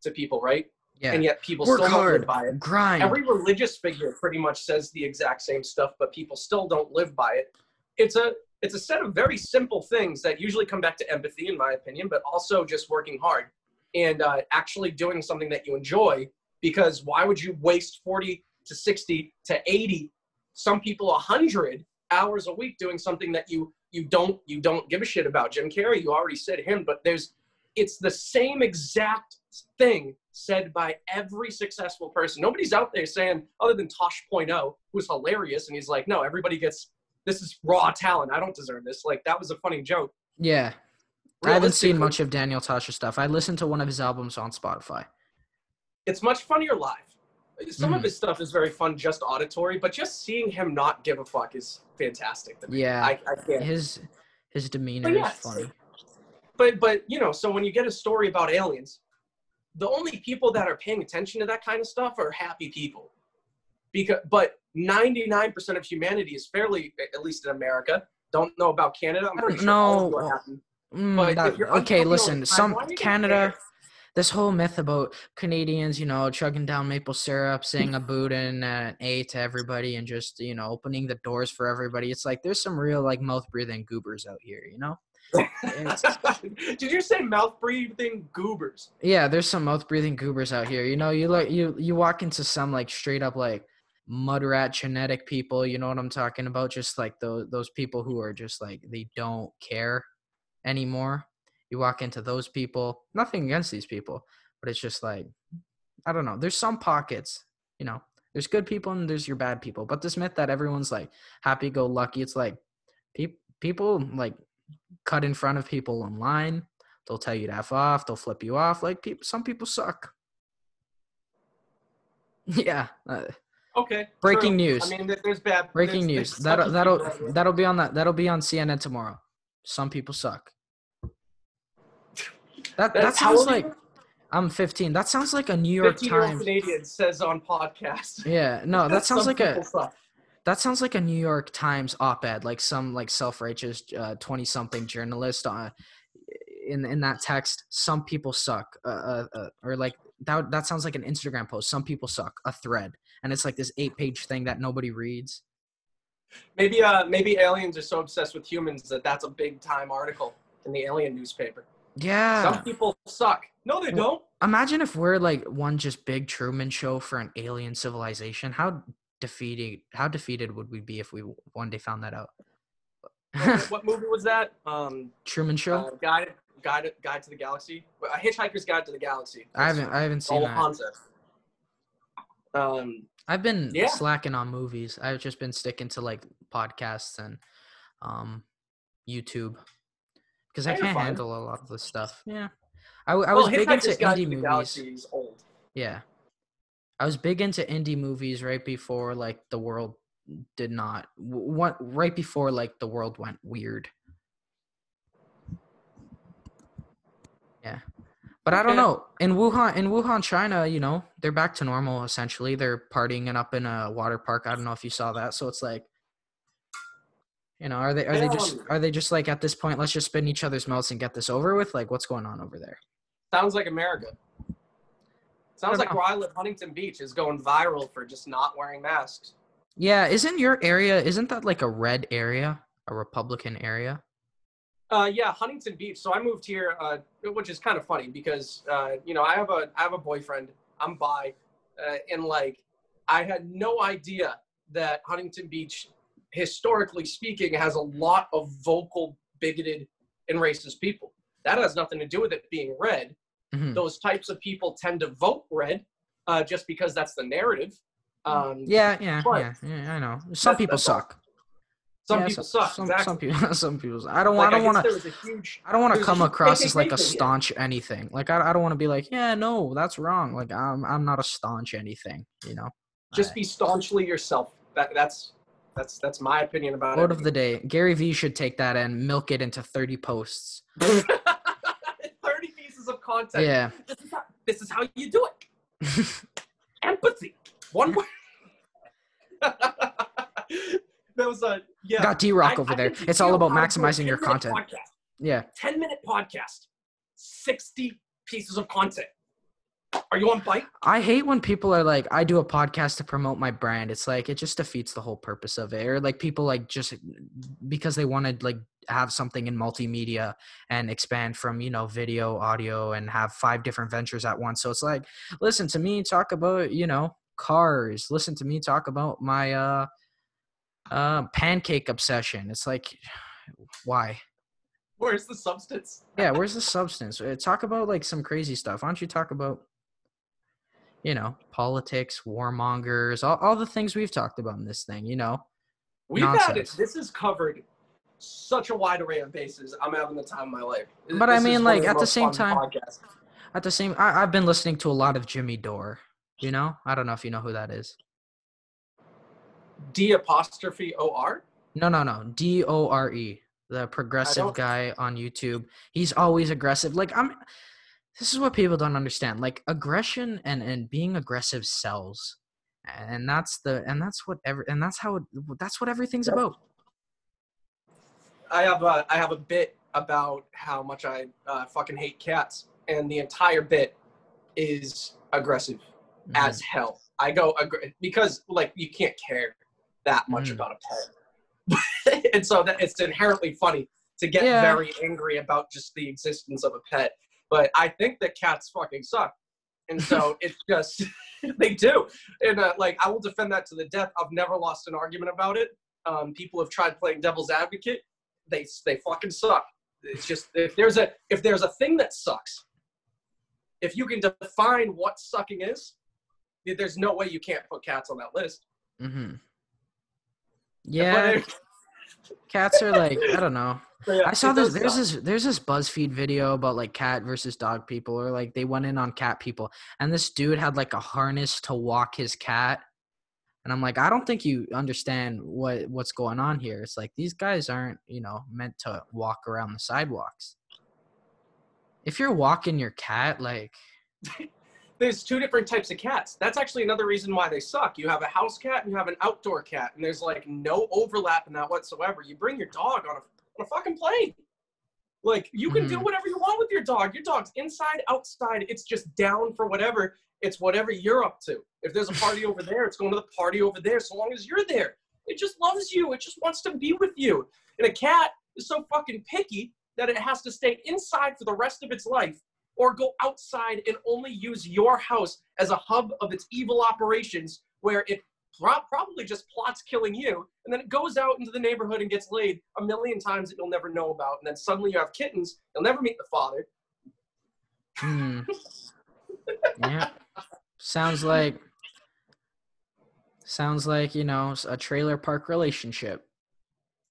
to people, right? Yeah. And yet people Work still don't live by it. Grind. Every religious figure pretty much says the exact same stuff, but people still don't live by it. It's a it's a set of very simple things that usually come back to empathy, in my opinion, but also just working hard and uh, actually doing something that you enjoy. Because why would you waste forty to sixty to eighty, some people hundred hours a week doing something that you you don't you don't give a shit about? Jim Carrey, you already said him, but there's it's the same exact thing said by every successful person. Nobody's out there saying, other than Tosh.0, who's hilarious, and he's like, no, everybody gets this is raw talent. I don't deserve this. Like that was a funny joke. Yeah. I haven't seen much of Daniel Tosh stuff. I listened to one of his albums on Spotify. It's much funnier live. Some of Mhm. his stuff is very fun, just auditory, but just seeing him not give a fuck is fantastic. To me. Yeah. I, I can't. His his demeanor But yeah, is funny. but but you know so when you get a story about aliens the only people that are paying attention to that kind of stuff are happy people because but 99% of humanity is fairly at least in america don't know about canada i'm pretty don't sure all of you know. are happy. Mm, But that- okay, listen. time, Some why are you gonna Canada, this whole myth about Canadians, you know, chugging down maple syrup, saying a boot and an A to everybody, and just you know opening the doors for everybody. It's like there's some real like mouth breathing goobers out here, you know. Did you say mouth breathing goobers Yeah, there's some mouth breathing goobers out here. You know, you like you you walk into some like straight up like mud rat genetic people. You know what I'm talking about? Just like those those people who are just like they don't care anymore. You walk into those people. Nothing against these people, but but it's just like I don't know. There's some pockets, you know. There's good people and there's your bad people. But this myth that everyone's like happy go lucky, it's like pe- people like cut in front of people online. They'll tell you to f off. They'll flip you off. Like people, some people suck. Yeah. Uh, Okay. Breaking true. news. I mean, there's bad. breaking there's- news. there's That'll that'll that'll be on that. That'll be on CNN tomorrow. Some people suck. That that That's- sounds like? I'm 15. That sounds like a New York 15 year old Times. Canadian says on podcast. Yeah, no, that sounds like a suck. That sounds like a New York Times op-ed, like some like self-righteous twenty-something journalist uh, in in that text. Some people suck, uh, uh, uh, or like that. That sounds like an Instagram post. Some people suck. A thread, and it's like this eight-page thing that nobody reads. Maybe uh maybe aliens are so obsessed with humans that that's a big time article in the alien newspaper. Yeah. Some people suck. No, they don't. Imagine if we're like one just big Truman show for an alien civilization. How defeated? How defeated would we be if we one day found that out? what, movie was that? Um, Truman Show. uh, Guide, Guide, Guide to the Galaxy. A Hitchhiker's Guide to the Galaxy. I haven't. I haven't seen that. concept. Um, I've been Yeah. slacking on movies. I've just been sticking to like podcasts and um, YouTube because I can't handle a lot of this stuff. Yeah, I well, was big into indie movies. Old. Yeah, I was big into indie movies right before like the world did not. What right before like the world went weird. Yeah. But I don't know. In Wuhan, in Wuhan, China, you know, they're back to normal essentially. They're partying it up in a water park. I don't know if you saw that. So it's like, you know, are they are they just are they just like at this point? Let's just spin each other's mouths and get this over with. Like, what's going on over there? Sounds like America. Sounds like know. where I live, Huntington Beach, is going viral for just not wearing masks. Yeah, isn't your area? Isn't that like a red area, a Republican area? Uh, yeah, Huntington Beach. So I moved here, uh, which is kind of funny because uh, you know I have a I have a boyfriend. I'm bi, uh, and like I had no idea that Huntington Beach, historically speaking, has a lot of vocal, bigoted, and racist people. That has nothing to do with it being red. Mhm. Those types of people tend to vote red, uh, just because that's the narrative. Um, Yeah, yeah, yeah, yeah. I know. Some people suck. some Yeah, people some, suck. Some, exactly. some people. Some people. I don't. Like, I don't want to. There was a huge. I don't want to come across as like a staunch anything. Like I, I don't want to be like, yeah, no, that's wrong. Like I'm, I'm not a staunch anything. You know. just I- be staunchly yourself. That that's that's that's my opinion about it. Quote of the day: Gary Vee should take that and milk it into thirty posts. it. Thirty pieces of content. Yeah. This is how, this is how you do it. Empathy. One word. that was a yeah. Got D Rock over I there. can It's all about how to do a maximizing your content. Podcast. Yeah. Ten minute podcast. Sixty pieces of content. Are you on bike? I hate when people are like, I do a podcast to promote my brand. It's like it just defeats the whole purpose of it. Or like people like just because they want to like have something in multimedia and expand from, you know, video, audio, and have five different ventures at once. So it's like, listen to me talk about, you know, cars. Listen to me talk about my uh uh pancake obsession. It's like why? Where's the substance? Yeah, where's the substance? Uh, Talk about like some crazy stuff. Why don't you talk about, you know, politics, warmongers, all, all the things we've talked about in this thing, you know? We've had it. This is covered such a wide array of bases. I'm having the time of my life. But I This is mean, like, the at the same time- podcasts. At the same, I, I've been listening to a lot of Jimmy Dore, you know? I don't know if you know who that is. D apostrophe O R. No, no, no. D O R E, the progressive guy on YouTube. He's always aggressive. Like I'm this is what people don't understand. Like aggression and and being aggressive sells. And that's the and that's what ever and that's how it, that's what everything's Yep. about. I have a I have a bit about how much I uh, fucking hate cats, and the entire bit is aggressive Mm-hmm. as hell. I go aggr- because like you can't care that much Mhm. about a pet, and so that it's inherently funny to get Yeah. very angry about just the existence of a pet. But I think that cats fucking suck, and so it's just they do. And uh, like I will defend that to the death. I've never lost an argument about it. Um, people have tried playing devil's advocate. They they fucking suck. It's just if there's a if there's a thing that sucks, if you can define what sucking is, there's no way you can't put cats on that list. Mm-hmm. Yeah, cats are like I don't know. Yeah, I saw this. There's suck. this. There's this BuzzFeed video about like cat versus dog people, or like they went in on cat people, and this dude had like a harness to walk his cat, and I'm like, I don't think you understand what what's going on here. It's like these guys aren't, you know, meant to walk around the sidewalks. If you're walking your cat, like, there's two different types of cats. That's actually another reason why they suck. You have a house cat and you have an outdoor cat, and there's like no overlap in that whatsoever. You bring your dog on a, on a fucking plane. Like you can do Mhm. whatever you want with your dog. Your dog's inside, outside. It's just down for whatever. It's whatever you're up to. If there's a party over there, it's going to the party over there. So long as you're there, it just loves you. It just wants to be with you. And a cat is so fucking picky that it has to stay inside for the rest of its life or go outside and only use your house as a hub of its evil operations where it pro- probably just plots killing you and then it goes out into the neighborhood and gets laid a million times that you'll never know about and then suddenly you have kittens you'll never meet the father hmm. yeah, sounds like sounds like you know a trailer park relationship.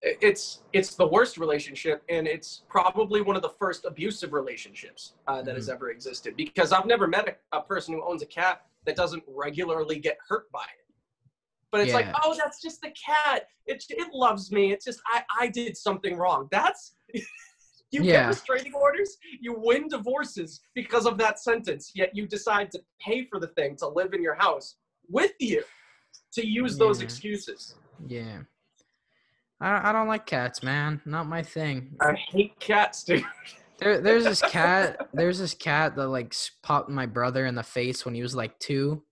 It's it's the worst relationship and it's probably one of the first abusive relationships uh, that has ever existed because i've never met a, a person who owns a cat that doesn't regularly get hurt by it. But it's like oh that's just the cat. It, it loves me. It's just i i did something wrong. That's you Yeah. get restraining orders you win divorces because of that sentence yet you decide to pay for the thing to live in your house with you to use those excuses Yeah. I, I don't like cats, man. Not my thing. i hate cats dude There, there's this cat. There's this cat that like popped my brother in the face when he was like two.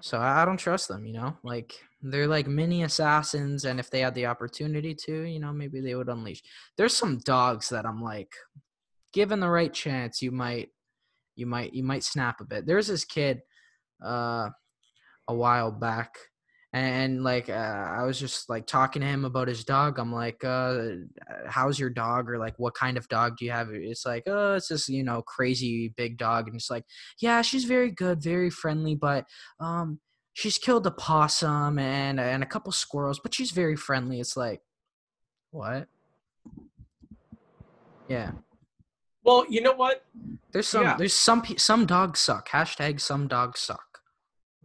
So I, I don't trust them. You know, like they're like mini assassins, and if they had the opportunity to, you know, maybe they would unleash. There's some dogs that I'm like, given the right chance, you might, you might, you might snap a bit. There's this kid, uh, a while back. And like uh, I was just like talking to him about his dog. I'm like, uh, how's your dog or like what kind of dog do you have it's like oh it's this you know crazy big dog and it's like yeah she's very good very friendly but um she's killed a possum and and a couple squirrels but she's very friendly. It's like what? Yeah. Well you know what? There's some Yeah. there's some some dogs suck. Hashtag some dogs suck.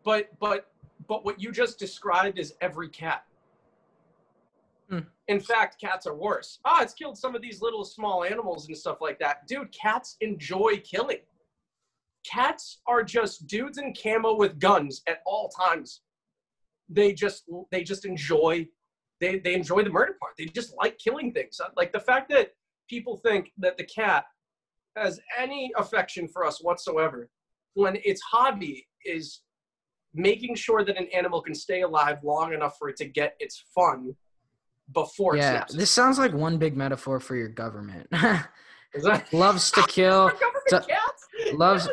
But but but what you just described is every cat. Hmm. in fact cats are worse. Ah it's killed some of these little small animals and stuff like that. Dude cats enjoy killing cats are just dudes in camo with guns at all times. They just they just enjoy they, they enjoy the murder part. They just like killing things. Uh, like the fact that people think that the cat has any affection for us whatsoever when its hobby is making sure that an animal can stay alive long enough for it to get its fun before it yeah this sounds like one big metaphor for your government. Loves to kill. government So- cats? Loves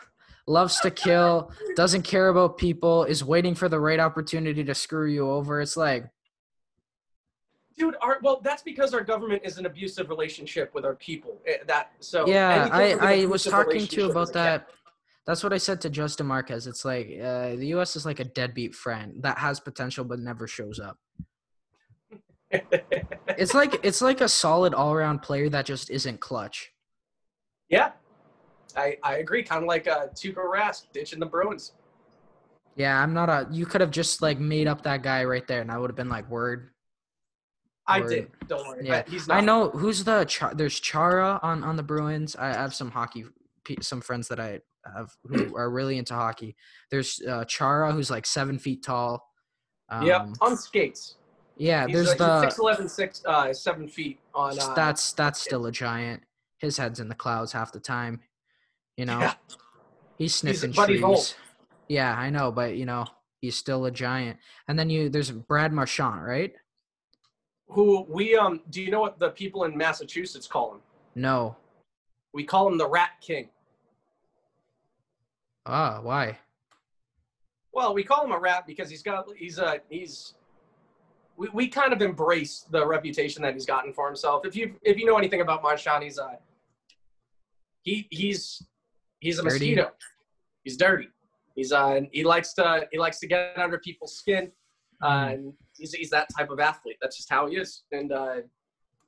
loves to kill doesn't care about people is waiting for the right opportunity to screw you over. It's like Dude, our, well, that's because our government is an abusive relationship with our people. Eh, That so yeah i i was talking to you about that. that's what i said to justin marquez. It's like uh, the us is like a deadbeat friend that has potential but never shows up. It's like it's like a solid all-around player that just isn't clutch. Yeah, I I agree. Kind of like uh, Tuukka Rask ditching the Bruins. yeah i'm not a you could have just like made up that guy right there and i would have been like word I Word. did. Don't worry. Yeah, he's not. I know who's the there's Chara on on the Bruins. I have some hockey some friends that I have who are really into hockey. There's uh, Chara who's like seven feet tall. Um, Yep, on skates. Yeah, He's, there's uh, the he's 6'11", six, uh, seven feet on. Uh, that's that's still a giant. His head's in the clouds half the time. You know, Yeah. he's sniffing Buddy trees. Yeah, I know, but you know, he's still a giant. And then you there's Brad Marchand, right? who we um. Do you know what the people in Massachusetts call him? No. We call him the Rat King. Ah, why? Well, we call him a rat because he's got he's a he's we, we kind of embrace the reputation that he's gotten for himself. If you if you know anything about Marchand, he's uh he he's he's a Dirty. mosquito. He's dirty. He's uh he likes to he likes to get under people's skin. Uh, and he's he's that type of athlete. That's just how he is. And uh,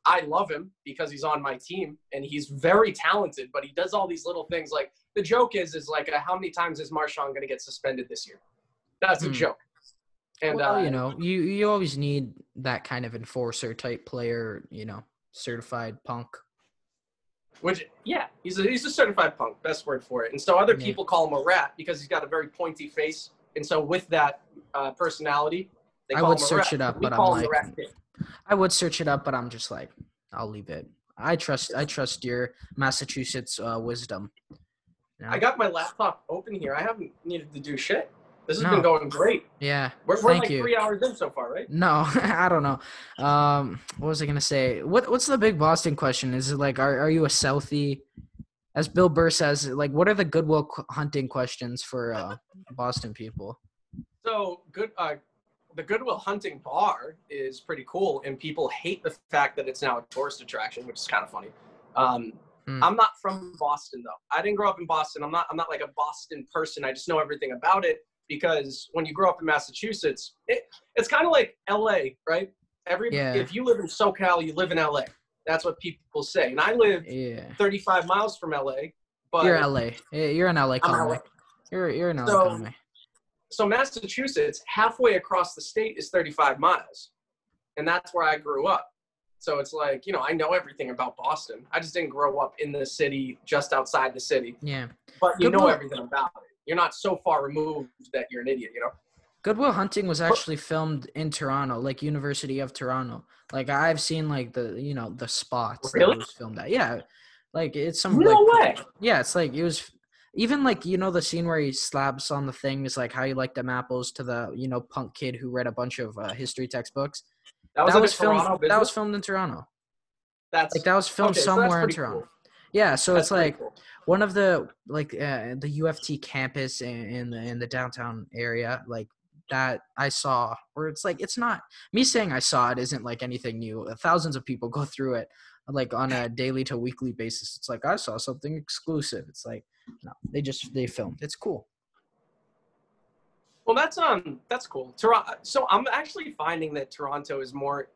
I love him because he's on my team and he's very talented. But he does all these little things. Like the joke is is like uh, how many times is Marchand going to get suspended this year? That's a Hmm. joke. And well, uh, you know, you you always need that kind of enforcer type player. You know, certified punk. Which, yeah, he's a, he's a certified punk, best word for it. And so other Yeah. people call him a rat because he's got a very pointy face. And so with that uh, personality, they I would him a rat. rat. it up, but I'm like- rat. I would search it up, but I'm just like, I'll leave it. I trust I trust your Massachusetts uh, wisdom. You know? I got my laptop open here. I haven't needed to do shit. This has No. been going great. yeah. We're, we're like you. three hours in so far, right? No, I don't know. Um, what was I gonna say? What What's the big Boston question? Is it like, are are you a Southie? As Bill Burr says, like, what are the Good Will Hunting questions for uh, Boston people? So good. Uh, the Good Will Hunting Bar is pretty cool, and people hate the fact that it's now a tourist attraction, which is kind of funny. Um, Hmm. I'm not from Boston though. I didn't grow up in Boston. I'm not. I'm not like a Boston person. I just know everything about it because when you grow up in Massachusetts, it, it's kind of like L.A. Right? Every Yeah. if you live in SoCal, you live in L.A. That's what people say. And I live Yeah, 35 miles from L.A. But you're LA. You're an LA LA. You're you're an LA So- Conway. so Massachusetts, halfway across the state is 35 miles, and that's where I grew up. So it's like you know I know everything about Boston. I just didn't grow up in the city, just outside the city, Yeah. but you know Good Will- everything about it. You're not so far removed that you're an idiot, you know. Good Will Hunting was actually filmed in Toronto, like University of Toronto. Like I've seen like the you know the spots that Really? it was filmed at. Yeah, like it's some No like way. yeah, it's like it was even like you know the scene where he slaps on the thing is like how you like them apples to the you know punk kid who read a bunch of uh, history textbooks. That was, that like was filmed. That was filmed in Toronto. That's Like that was filmed okay, so somewhere in Toronto. cool. Yeah, so That's it's like cool. One of the like uh, the U of T campus in, in the in the downtown area like that I saw where it's like it's not me saying I saw it isn't like anything new. Thousands of people go through it like on a daily to weekly basis. It's like I saw something exclusive. It's like no, they just they filmed. It's cool. Well, that's um, that's cool. Toronto. So I'm actually finding that Toronto is more,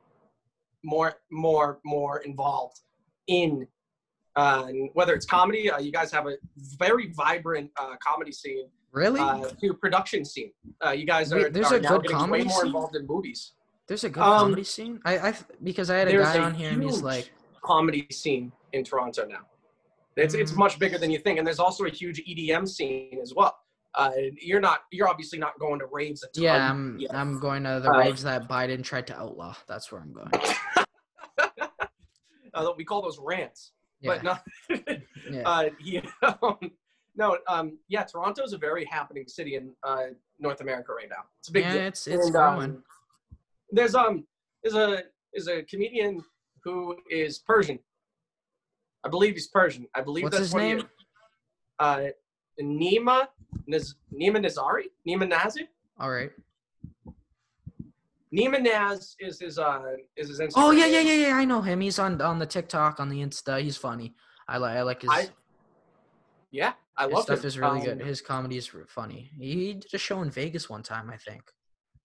more, more, more involved in, uh, whether it's comedy. Uh, you guys have a very vibrant uh, comedy scene, Really? uh, to production scene. Uh, you guys are, Wait, there's are a now good getting comedy way more scene? involved in movies. There's a good um, comedy scene. I I because I had a guy a on here and he's huge like comedy scene in Toronto now. It's it's Mm. much bigger than you think, and there's also a huge EDM scene as well. Uh, you're not you're obviously not going to raves yeah I'm yet. I'm going to the Uh, raves that Biden tried to outlaw. That's where I'm going. uh, we call those rants, Yeah. but no, yeah. uh, no, um, yeah, Toronto's a very happening city in uh, North America right now. It's a big yeah, deal. it's it's And, growing. um, there's um there's a is a comedian who is Persian. I believe he's Persian. I believe What's that's his he name? Uh, Nima Naz, Nima Nazari, Nima Nazi. All right. Nima Naz is his uh is his Instagram. Oh yeah, yeah, yeah, yeah. I know him. He's on on the TikTok, on the Insta. He's funny. I like I like his, I yeah, I his love stuff him. is really Um, good. His comedy is funny. He did a show in Vegas one time, I think.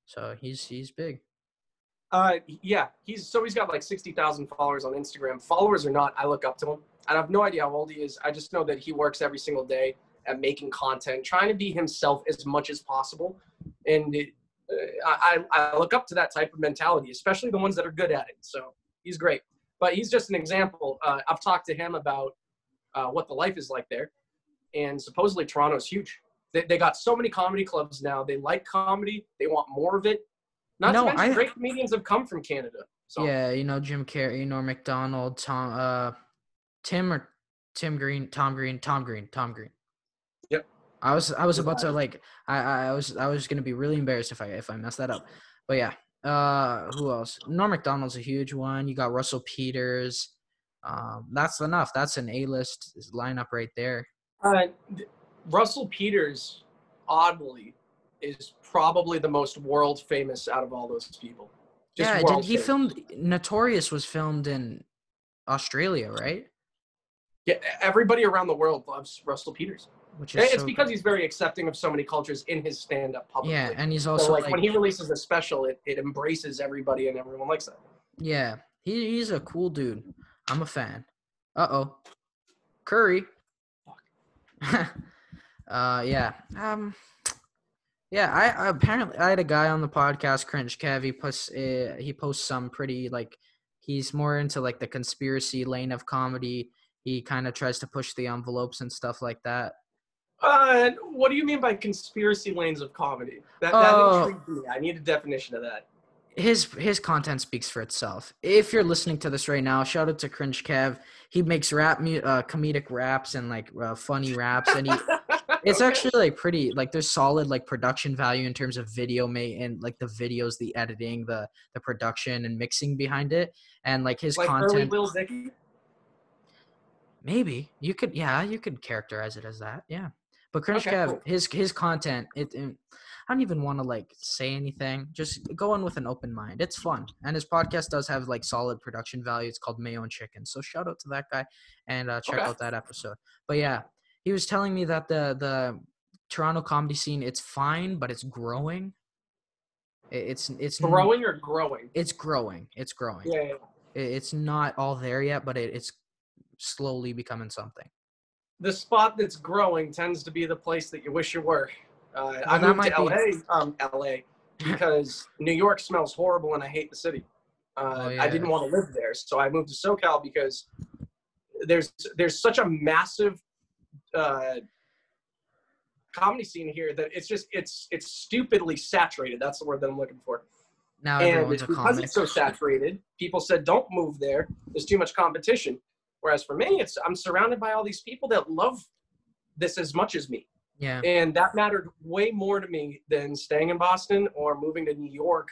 So he's he's big. Uh, yeah, he's so he's got like sixty thousand followers on Instagram. Followers or not, I look up to him. I have no idea how old he is. I just know that he works every single day at making content, trying to be himself as much as possible. And it, I, I look up to that type of mentality, especially the ones that are good at it. So he's great. But he's just an example. Uh, I've talked to him about uh, what the life is like there, and supposedly Toronto's huge. They, they got so many comedy clubs now. They like comedy. They want more of it. Not No, to mention, I- great comedians have come from Canada. So Yeah, you know Jim Carrey, Norm Macdonald, Tom, uh, Tim or Tim Green, Tom Green, Tom Green, Tom Green. I was I was about to like I I I was I was gonna be really embarrassed if I if I messed that up, but yeah. Uh, who else? Norm Macdonald's a huge one. You got Russell Peters. Um, that's enough. That's an A list lineup right there. uh, Russell Peters, oddly, is probably the most world famous out of all those people. Just yeah, did he famous. filmed Notorious was filmed in Australia, right? Yeah, everybody around the world loves Russell Peters. Which is it's so because he's very accepting of so many cultures in his stand-up publicly. yeah, and he's so also like, like, when he releases a special, it, it embraces everybody and everyone likes that. yeah, he, he's a cool dude. I'm a fan. Uh oh, Curry. uh, yeah. Um, yeah. I, I apparently I had a guy on the podcast, Cringe Kev. He posts uh, he posts some pretty like he's more into like the conspiracy lane of comedy. He kind of tries to push the envelopes and stuff like that. Uh, what do you mean by conspiracy lanes of comedy? That, that Oh. intrigued me. I need a definition of that. his his content speaks for itself. If you're listening to this right now, shout out to Cringe Kev. He makes rap, uh, comedic raps and like uh, funny raps, and he it's Okay. actually like pretty like there's solid like production value in terms of video mate and like the videos, the editing, the the production and mixing behind it, and like his like content. Maybe you could, yeah, you could characterize it as that, yeah. But Cringe Okay, Kev, cool. his his content, it, it I don't even want to like say anything. Just go in with an open mind. It's fun, and his podcast does have like solid production value. It's called Mayo and Chicken, so shout out to that guy and uh, check Okay. out that episode. But yeah, he was telling me that the the Toronto comedy scene it's fine, but it's growing. It's it's Growing or growing? It's growing. It's growing. Yeah, yeah. It- It's not all there yet, but it, it's slowly becoming something. The spot that's growing tends to be the place that you wish you were. Uh, I moved to LA, um, LA, because New York smells horrible and I hate the city. Uh, Oh, I didn't want to live there, so I moved to SoCal because there's there's such a massive uh, comedy scene here that it's just it's it's stupidly saturated. That's the word that I'm looking for. Now and because comic. it's so saturated, people said don't move there. There's too much competition. Whereas for me, it's I'm surrounded by all these people that love this as much as me, yeah. and that mattered way more to me than staying in Boston or moving to New York,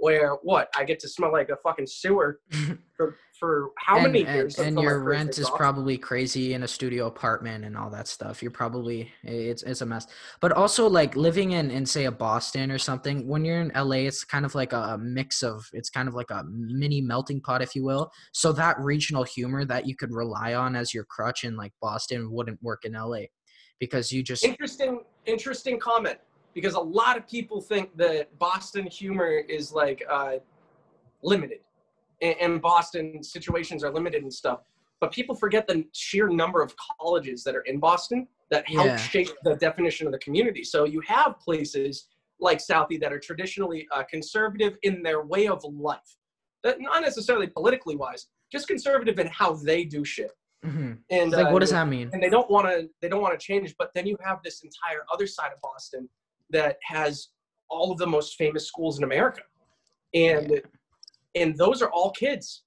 where what I get to smell like a fucking sewer for for how and, many and- years? And, my your rent is exhaust? probably crazy in a studio apartment and all that stuff. You're probably it's it's a mess. But also like living in in say a Boston or something. When you're in LA, it's kind of like a mix of it's kind of like a mini melting pot, if you will. So that regional humor that you could rely on as your crutch in like Boston wouldn't work in LA because you just interesting interesting comment because a lot of people think that boston humor is like uh, limited and, and boston situations are limited and stuff but people forget the sheer number of colleges that are in boston that help Yeah. shape the definition of the community so you have places like southie that are traditionally uh, conservative in their way of life that not necessarily politically wise just conservative in how they do shit Mhm. and like uh, what does that mean? and they don't want to they don't want to change but then you have this entire other side of boston that has all of the most famous schools in america. And and those are all kids.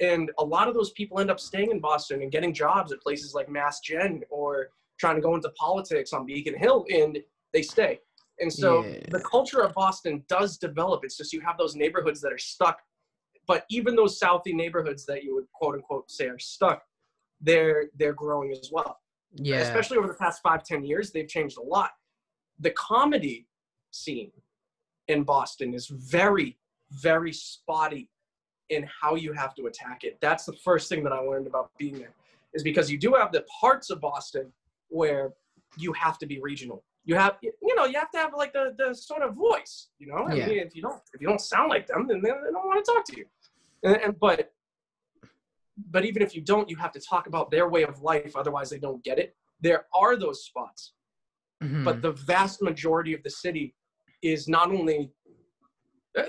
And a lot of those people end up staying in boston and getting jobs at places like mass gen or trying to go into politics on beacon hill and they stay. And so Yeah. the culture of boston does develop. It's just you have those neighborhoods that are stuck. But even those southie neighborhoods that you would quote unquote say are stuck they're they're growing as well. Yeah. especially over the past five ten years they've changed a lot the comedy scene in boston is very very spotty in how you have to attack it. That's the first thing that i learned about being there is because you do have the parts of boston where you have to be regional. You have you know you have to have like the, the sort of voice you know? I mean, if you don't if you don't sound like them then they, they don't want to talk to you. And, and but but even if you don't you have to talk about their way of life otherwise they don't get it. There are those spots Mhm. but the vast majority of the city is not only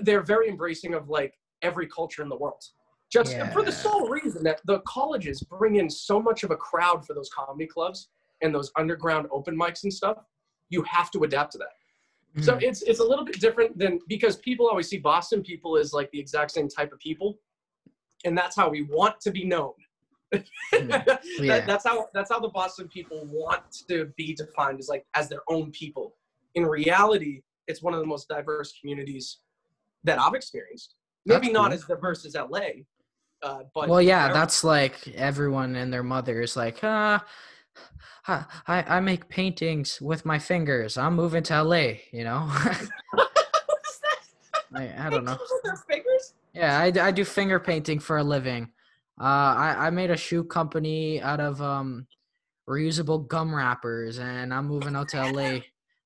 they're very embracing of like every culture in the world. Just for the sole reason that the colleges bring in so much of a crowd for those comedy clubs and those underground open mics and stuff you have to adapt to that. So Mhm. it's it's a little bit different than because people always see boston people as like the exact same type of people. And that's how we want to be known That- that's how that's how the Boston people want to be defined as like as their own people. In reality, it's one of the most diverse communities that I've experienced. Maybe That's not cool. as diverse as LA, uh, but well yeah very- that's like everyone and their mother is like uh I, I I make paintings with my fingers. I'm moving to LA, you know. What is that? I, I don't know. Pictures with their fingers? Yeah, I, d- I do finger painting for a living. Uh, I, I made a shoe company out of um, reusable gum wrappers, and I'm moving out to LA,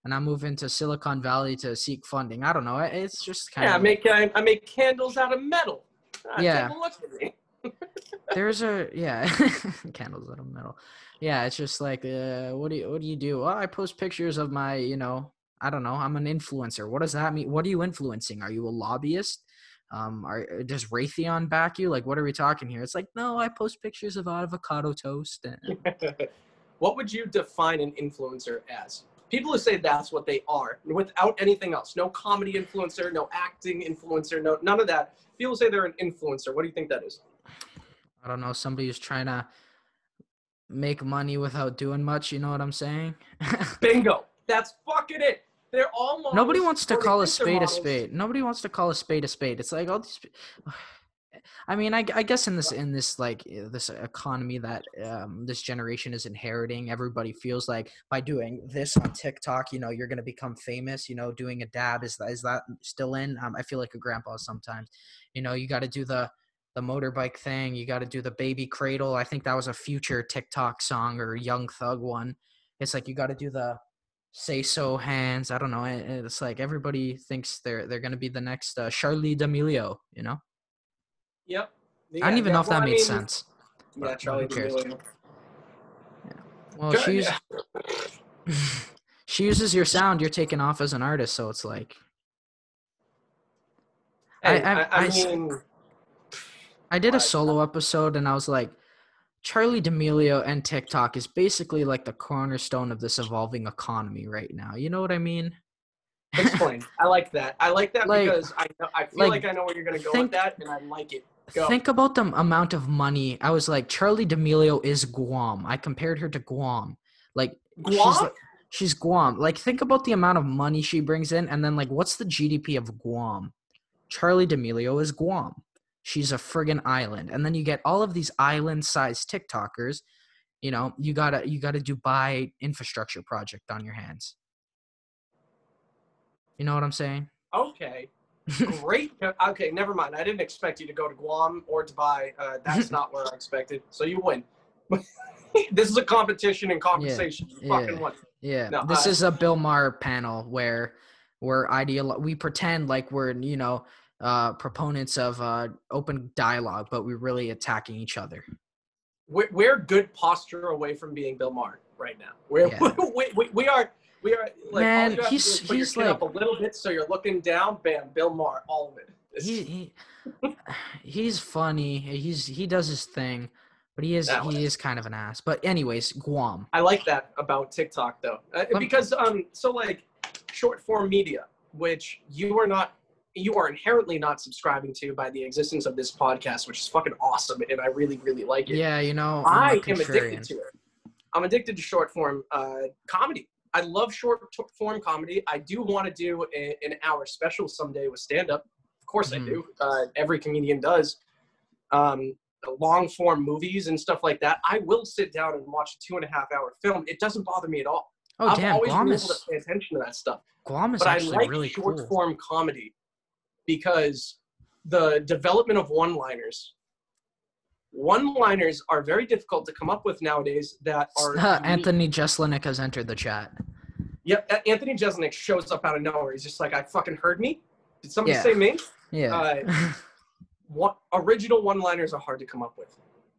and I'm moving to Silicon Valley to seek funding. I don't know. It's just kind of Yeah, I make I, I make candles out of metal. Ah, Yeah. Take a look at me. there's a yeah candles out of metal. Yeah, it's just like uh, what do you what do you do? Well, I post pictures of my you know I don't know. I'm an influencer. What does that mean? What are you influencing? Are you a lobbyist? Um, are does Raytheon back you? Like, what are we talking here? It's like, no, I post pictures of avocado toast. And, what would you define an influencer as? People who say that's what they are, without anything else. No comedy influencer, no acting influencer, no none of that. People say they're an influencer. What do you think that is? I don't know. Somebody who's trying to make money without doing much. You know what I'm saying? Bingo. That's fucking it. They're all models, Nobody wants to call a spade a spade. Nobody wants to call a spade a spade. It's like all these. I mean, I, I guess in this in this like this economy that um, this generation is inheriting, everybody feels like by doing this on TikTok, you know, you're gonna become famous. You know, doing a dab is that is that still in? Um, I feel like a grandpa sometimes. You know, you got to do the the motorbike thing. You got to do the baby cradle. I think that was a future TikTok song or Young Thug one. It's like you got to do the say so hands. I don't know. It's like everybody thinks they're they're gonna be the next uh, Charli D'Amelio. You know. Yep. I don't even yeah, know if that well, I made mean, sense. Yeah, but Charli? D'Amelio. Well, Good, she uses, she uses your sound. You're taken off as an artist, so it's like I- Hey, I- I, I I mean, I did a solo episode, and I was like, Charli D'Amelio and TikTok is basically like the cornerstone of this evolving economy right now. You know what I mean? explain. I like that. I like that Like- because I know, I feel like, like, I know where you're gonna go think- with that, and I like it. Go. Think about the amount of money. I was like, Charli D'Amelio is Guam. I compared her to Guam. Like she's Guam? like, she's Guam. Like think about the amount of money she brings in, and then like what's the GDP of Guam? Charli D'Amelio is Guam. She's a friggin' island, and then you get all of these island-sized TikTokers. You know, you gotta you got a Dubai infrastructure project on your hands. You know what I'm saying? Okay. Great. Okay, never mind. I didn't expect you to go to Guam or Dubai. Uh, that's not where I expected. So you win. this is a competition and conversation. You yeah. fucking won. Yeah, No, this I- is a Bill Maher panel where we're ideal. We pretend like we're you know uh, proponents of uh, open dialogue, but we're really attacking each other. We're, we're good posture away from being Bill Maher right now. We're, Yeah. we, we, we are. We are like Man, all you have he's- to do is put he's like- up a little bit so you're looking down. Bam, Bill Maher, all of it. He, he he's funny. He's he does his thing, but he is That way. he is kind of an ass. But anyways, Guam. I like that about TikTok though, uh, because um, so like short form media, which you are not, you are inherently not subscribing to by the existence of this podcast, which is fucking awesome, and I really really like it. Yeah, you know I'm I am addicted to it. I'm addicted to short form uh, comedy. I love short t- form comedy. I do want to do a, an hour special someday with stand up. Of course, Mhm. I do. Uh, every comedian does. Um, long form movies and stuff like that. I will sit down and watch a two and a half hour film. It doesn't bother me at all. Oh I've damn, always Guam been able to pay attention to that stuff. Guam is But I actually like really short cool. form comedy because the development of one liners. One liners are very difficult to come up with nowadays that are Uh. Anthony Jeselnik has entered the chat. Yep, Anthony Jeselnik shows up out of nowhere. He's just like, I fucking heard me. Did somebody Yeah. say me? Yeah. Uh, What original one-liners are hard to come up with.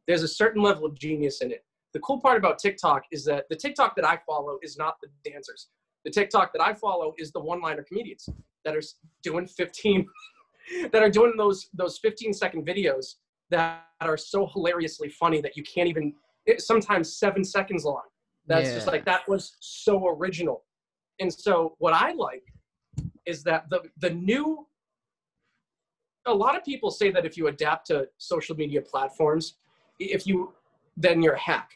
There's a certain level of genius in it. The cool part about TikTok is that the TikTok that I follow is not the dancers. The TikTok that I follow is the one-liner comedians that are doing 15, that are doing those those 15 second videos that are so hilariously funny that you can't even. It, sometimes seven seconds long. That's just like that was so original. And so what I like is that the the new a lot of people say that if you adapt to social media platforms, if you then you're a hack.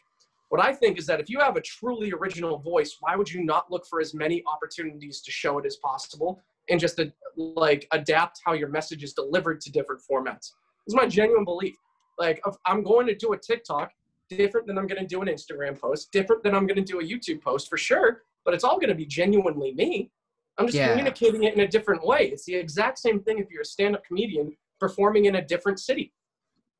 What I think is that if you have a truly original voice, why would you not look for as many opportunities to show it as possible and just uh, like adapt how your message is delivered to different formats? It's my genuine belief. Like I'm going to do a TikTok different than I'm going to do an Instagram post, different than I'm going to do a YouTube post for sure, but it's all going to be genuinely me. I'm just Yeah. communicating it in a different way. It's the exact same thing if you're a stand-up comedian performing in a different city.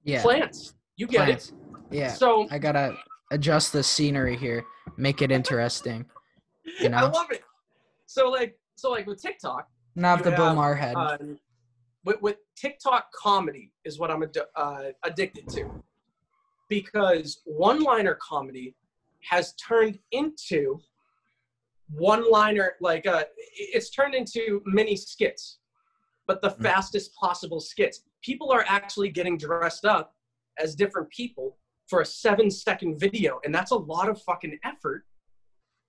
yeah. Plants. You get Plants. it. Yeah. So I gotta adjust the scenery here, make it interesting. You know? I love it. So like, so like with TikTok, not the Bill Maher head. um, with, with TikTok comedy is what I'm ad- uh, addicted to because one-liner comedy has turned into one-liner like uh, it's turned into mini skits, but the Mm. fastest possible skits. People are actually getting dressed up as different people for a seven-second video, and that's a lot of fucking effort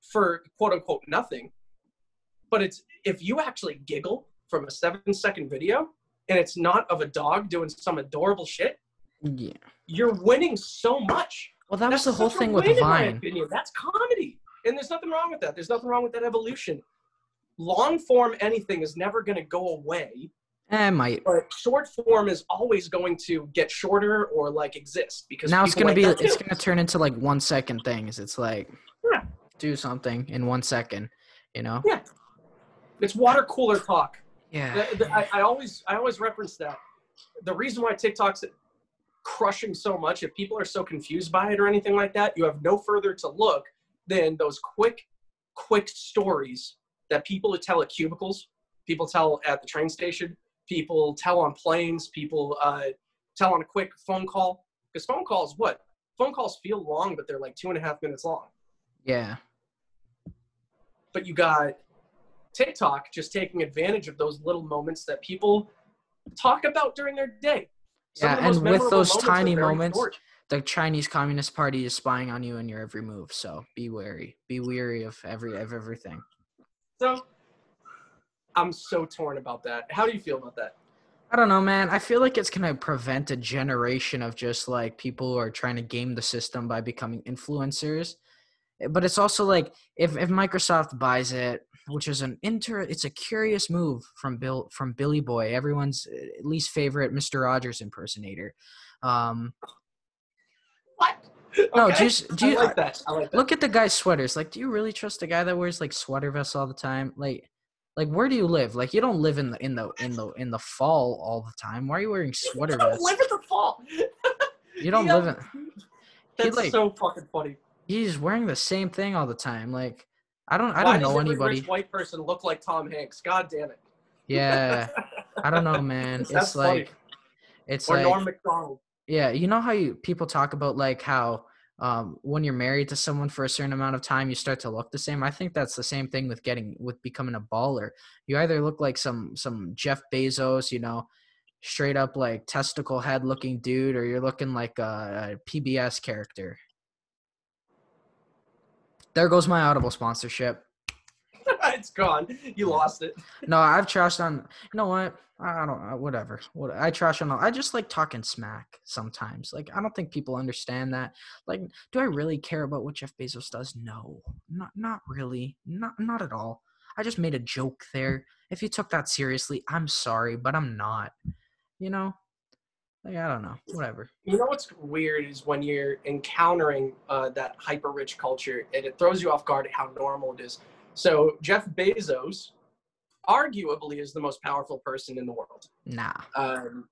for quote-unquote nothing. But it's if you actually giggle from a seven-second video and it's not of a dog doing some adorable shit, yeah. you're winning so much. Well, that was That's the whole thing with win, in my Vine. That's comedy, and there's nothing wrong with that. There's nothing wrong with that evolution. Long form anything is never going to go away, Eh, it might. but short form is always going to get shorter or like exist because now it's gonna be like that it's gonna turn into like one second things. It's like Yeah. do something in one second, you know? Yeah. It's water cooler talk. Yeah. The- the- I, I always I always reference that. The reason why TikTok's crushing so much, if people are so confused by it or anything like that, you have no further to look than those quick, quick stories that people tell at cubicles, people tell at the train station, people tell on planes, people uh, tell on a quick phone call. Because phone calls, what? Phone calls feel long, but they're like two and a half minutes long. Yeah. but you got TikTok just taking advantage of those little moments that people talk about during their day. Some Yeah, and with those moments tiny moments, short. The Chinese Communist Party is spying on you in your every move, so be wary. Be weary of every of everything. So I'm so torn about that. How do you feel about that? I don't know, man. I feel like it's gonna prevent a generation of just like people who are trying to game the system by becoming influencers. But it's also like if if Microsoft buys it, which is an inter, it's a curious move from Bill from Billy Boy, everyone's least favorite Mister Rogers impersonator. Um, What? No, Okay. just- do you- I like that. I like that. look at the guy's sweaters. Like, do you really trust a guy that wears like sweater vests all the time? Like, like where do you live? Like, you don't live in the in the in the in the fall all the time. Why are you wearing sweater You don't live in the fall. You don't Yeah. live in. That's like- so fucking funny. He's wearing the same thing all the time. Like, I don't I Why don't does know every anybody. rich white person look like Tom Hanks? God damn it. Yeah, I don't know, man. That's It's funny. like, it's or like, Norm Macdonald. yeah. You know how you people talk about like how um when you're married to someone for a certain amount of time, you start to look the same. I think that's the same thing with getting with becoming a baller. You either look like some some Jeff Bezos, you know, straight up like testicle head looking dude, or you're looking like a, a PBS character. There goes my Audible sponsorship. It's gone. You lost it. No, I've trashed on. You know what? I don't. Whatever. What I trash on. I just like talking smack sometimes. Like I don't think people understand that. Like, do I really care about what Jeff Bezos does? No, not not really. Not not at all. I just made a joke there. If you took that seriously, I'm sorry, but I'm not. You know. Like I don't know. Whatever. You know what's weird is when you're encountering uh, that hyper rich culture and it throws you off guard at how normal it is. So Jeff Bezos, arguably, is the most powerful person in the world. Nah. Um,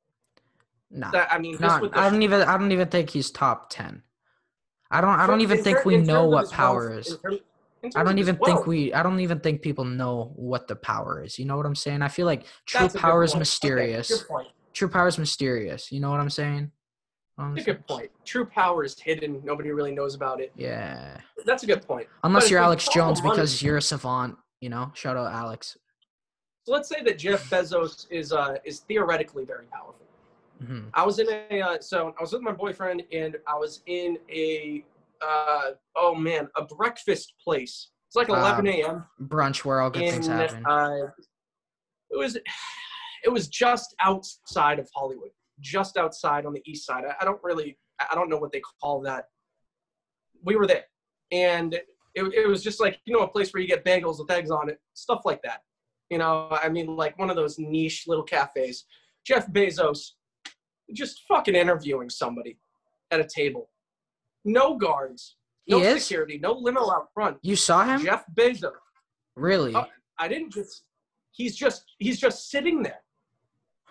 Nah. that, I mean, Not, I don't even. I don't even think he's top ten. I don't. I don't even think we know what power wealth- is. in term- in I don't even think wealth, we I don't even think people know what the power is. You know what I'm saying? I feel like true that's power is point. Okay, mysterious. True power is mysterious. You know what I'm saying? Um, That's a good point. True power is hidden. Nobody really knows about it. Yeah. That's a good point. Unless if you're Alex Jones because you're a savant, you know? Shout out Alex. So let's say that Jeff Bezos is uh, is theoretically very powerful. hmm I was in a uh, so I was with my boyfriend and I was in a uh, oh man a breakfast place. It's like 11 Um, a.m. Brunch where all good in things happen. uh, it was it was just outside of Hollywood, just outside on the east side. I, I don't really I don't know what they call that. We were there, and it, it was just like you know a place where you get bagels with eggs on it, stuff like that. You know, I mean, like one of those niche little cafes. Jeff Bezos just fucking interviewing somebody at a table. No guards, no he is? security, no limo out front. You saw him? Jeff Bezos. Really? Oh. I didn't just. He's just. He's just sitting there.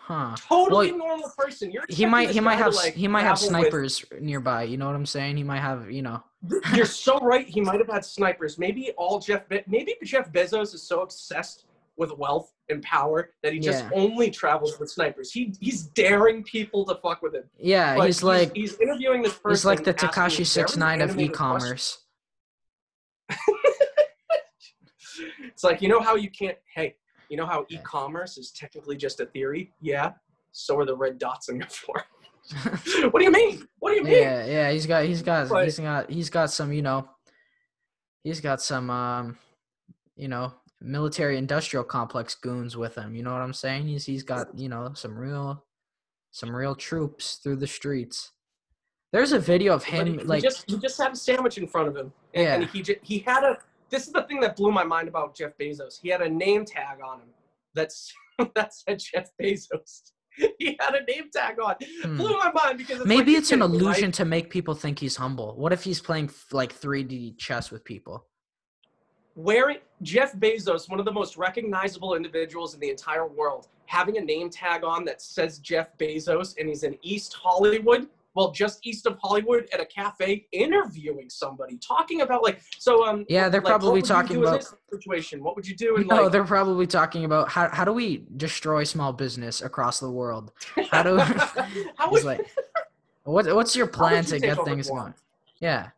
Huh. Totally Well, normal person. You're He might he might have like, he might have travel with- snipers nearby. You know what I'm saying? He might have you know. You're so right. He might have had snipers. Maybe all Jeff. Be- maybe Jeff Bezos is so obsessed with wealth and power that he just Yeah. only travels with snipers. He he's daring people to fuck with him. Yeah, But he's like he's interviewing this person. he's like the Tekashi Six Nine of e-commerce. It's like you know how you can't. Hey, you know how e-commerce is technically just a theory. Yeah. So are the red dots on your forehead. what do you mean? What do you mean? Yeah, yeah, he's got he's got But- he's got he's got some, you know, he's got some um you know, military industrial complex goons with him. You know what I'm saying? He's he's got, you know, some real some real troops through the streets. There's a video of him he, he like just he just had a sandwich in front of him, and, and Yeah. he just, he had a. This is the thing that blew my mind about Jeff Bezos. He had a name tag on him that's that said Jeff Bezos. He had a name tag on. Hmm. Blew my mind because it's maybe like, it's an kidding me, right? illusion to make people think he's humble. What if he's playing like 3D chess with people? wearing Jeff Bezos, one of the most recognizable individuals in the entire world, having a name tag on that says Jeff Bezos and he's in East Hollywood, well, just east of Hollywood at a cafe interviewing somebody, talking about like so um Yeah, they're like, probably talking about- situation. What would you do in No, like they're probably talking about how how do we destroy small business across the world? How do how would, like, what, what's your plan you to get things going? Yeah,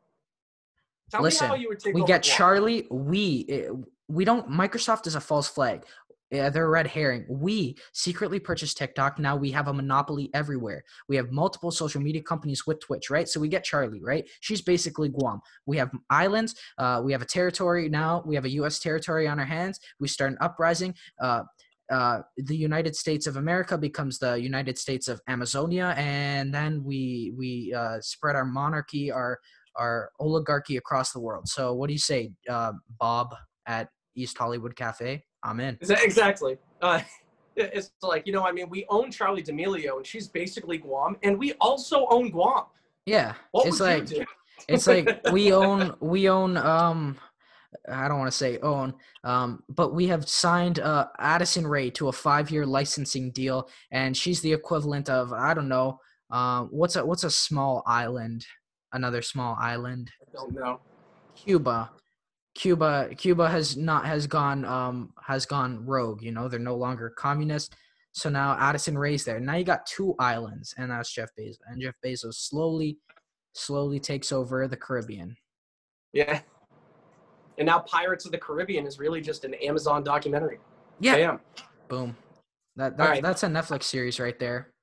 Tell listen, me how you would take we get Charli. We eh, we don't. Microsoft is a false flag. Yeah, they're a red herring. We secretly purchased TikTok. Now we have a monopoly everywhere. We have multiple social media companies with Twitch, right? So we get Charli, right? She's basically Guam. We have islands. Uh, we have a territory now. We have a U.S. territory on our hands. We start an uprising. Uh, uh, the United States of America becomes the United States of Amazonia, and then we we uh, spread our monarchy, our our oligarchy across the world. So, what do you say, uh, Bob at East Hollywood Cafe? I'm in. Exactly. Uh, it's like you know, I mean, we own Charli D'Amelio, and she's basically Guam, and we also own Guam. Yeah, What it's like it's like we own we own um I don't want to say own um but we have signed uh Addison Rae to a 5-year licensing deal and she's the equivalent of I don't know um what's a what's a small island another small island I don't know. Cuba Cuba Cuba has not has gone um has gone rogue you know they're no longer communist so now Addison Rae's there now you got two islands and that's Jeff Bezos and Jeff Bezos slowly slowly takes over the Caribbean Yeah. And now Pirates of the Caribbean is really just an Amazon documentary. yeah Damn. boom that, that right. that's a Netflix series right there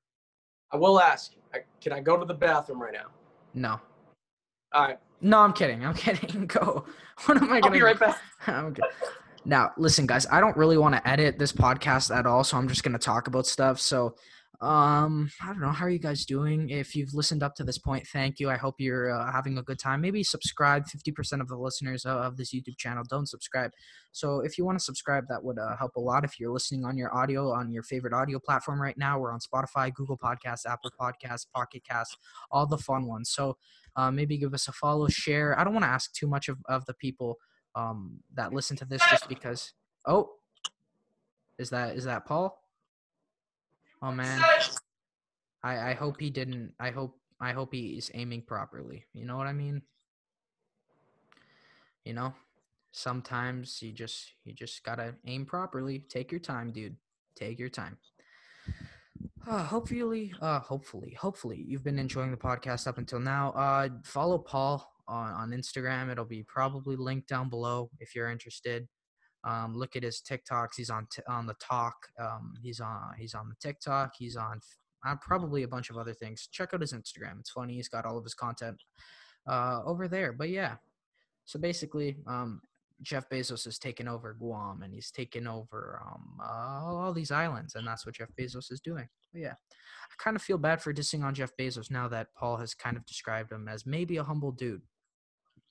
I will ask. Can I go to the bathroom right now? no All right. No I'm kidding I'm kidding go what am I I'll gonna be right back. Good. Now, listen, guys, I don't really want to edit this podcast at all, so I'm just gonna talk about stuff. So, um, I don't know. How are you guys doing? If you've listened up to this point, thank you. I hope you're uh, having a good time. Maybe subscribe. Fifty percent of the listeners uh, of this YouTube channel don't subscribe. So, if you want to subscribe, that would uh, help a lot. If you're listening on your audio on your favorite audio platform right now, we're on Spotify, Google Podcasts, Apple Podcasts, Pocket Casts, all the fun ones. So, uh, maybe give us a follow, share. I don't want to ask too much of, of the people um, that listen to this just because. Oh, is that is that Paul? Oh man, I I hope he didn't. I hope I hope he is aiming properly. You know what I mean? You know, sometimes you just you just gotta aim properly. Take your time, dude. Take your time. Uh, hopefully, uh, hopefully, hopefully, you've been enjoying the podcast up until now. Uh, follow Paul on, on Instagram. It'll be probably linked down below if you're interested. Um, look at his TikToks. He's on t- on the talk. Um, he's on he's on the TikTok. He's on uh, probably a bunch of other things. Check out his Instagram. It's funny. He's got all of his content uh, over there. But yeah, so basically, um, Jeff Bezos has taken over Guam and he's taken over um, uh, all these islands, and that's what Jeff Bezos is doing. But yeah, I kind of feel bad for dissing on Jeff Bezos now that Paul has kind of described him as maybe a humble dude.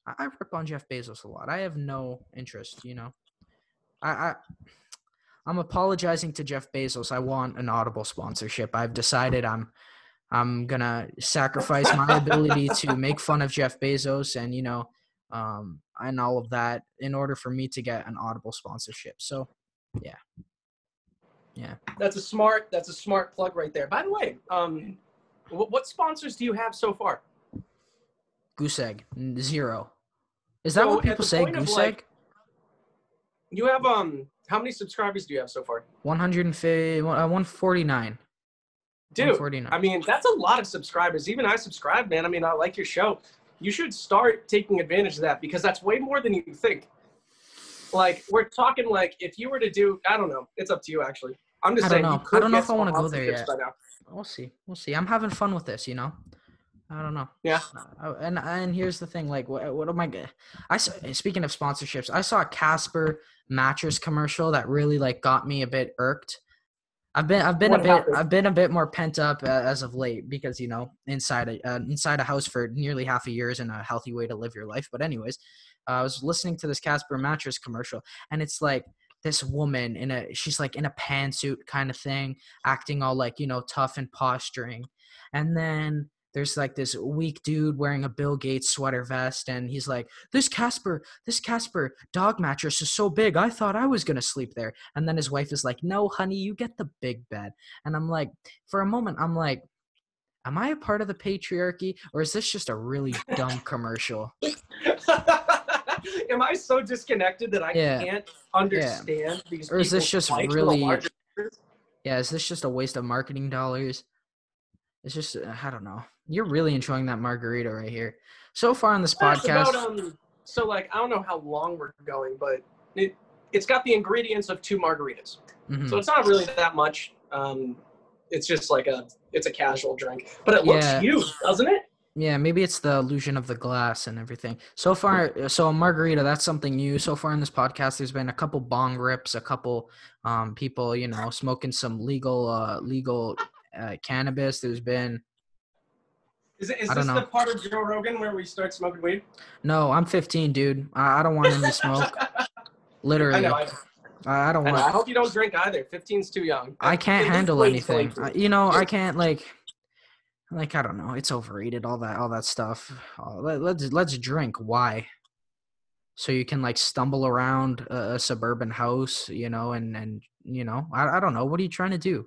I rip on Jeff Bezos a lot. I have no interest, you know. I, I I'm apologizing to Jeff Bezos. I want an Audible sponsorship. I've decided I'm I'm gonna sacrifice my ability to make fun of Jeff Bezos and you know um and all of that in order for me to get an Audible sponsorship. So Yeah. Yeah. That's a smart. That's a smart plug right there. By the way, um, what, what sponsors do you have so far? Goose egg zero. Is that So, what people say? Goose like, egg. You have um. How many subscribers do you have so far? 150, uh, 149. Dude, 149. I mean, that's a lot of subscribers. Even I subscribe, man. I mean, I like your show. You should start taking advantage of that because that's way more than you think. Like, we're talking like if you were to do, I don't know. It's up to you, actually. I'm just I don't saying. know. I don't know if I wanna go there yet. We'll see. We'll see. I'm having fun with this, you know. I don't know. Yeah. Uh, and and here's the thing. Like, what, what am I speaking of sponsorships, I saw a Casper mattress commercial that really like got me a bit irked. I've been I've been a bit happened? I've been a bit more pent up uh, as of late because you know inside a uh, inside a house for nearly half a year isn't a healthy way to live your life. But anyways, uh, I was listening to this Casper mattress commercial, and it's like this woman in a she's like in a pantsuit kind of thing, acting all like you know tough and posturing, and then there's like this weak dude wearing a Bill Gates sweater vest, and he's like, "This Casper, this Casper dog mattress is so big, I thought I was gonna sleep there." And then his wife is like, "No, honey, you get the big bed." And I'm like, for a moment, I'm like, "Am I a part of the patriarchy, or is this just a really dumb commercial?" Am I so disconnected that I Yeah. can't understand these? Or is this just really- larger- Yeah, is this just a waste of marketing dollars? It's just uh, I don't know. You're really enjoying that margarita right here. So far on this podcast, about, um, so like I don't know how long we're going, but it it's got the ingredients of two margaritas, mhm. so it's not really that much. Um, it's just like a it's a casual drink, but it looks Yeah. huge, doesn't it? Yeah, maybe it's the illusion of the glass and everything. So far, so a margarita, that's something new. So far in this podcast, there's been a couple bong rips, a couple um, people, you know, smoking some legal, uh, legal uh, cannabis. There's been Is, it, is I this don't the know. part of Joe Rogan where we start smoking weed? no. I'm 15, dude. I, I don't want any smoke. I Literally, know. I, I, I don't I know. I hope you don't drink either. 15's too young. I can't handle anything. I- You know, I can't like, like I don't know. It's overrated. All that, all that stuff. Uh, let, let's let's drink. Why? So you can like stumble around a, a suburban house, you know, and and you know, I I don't know. What are you trying to do?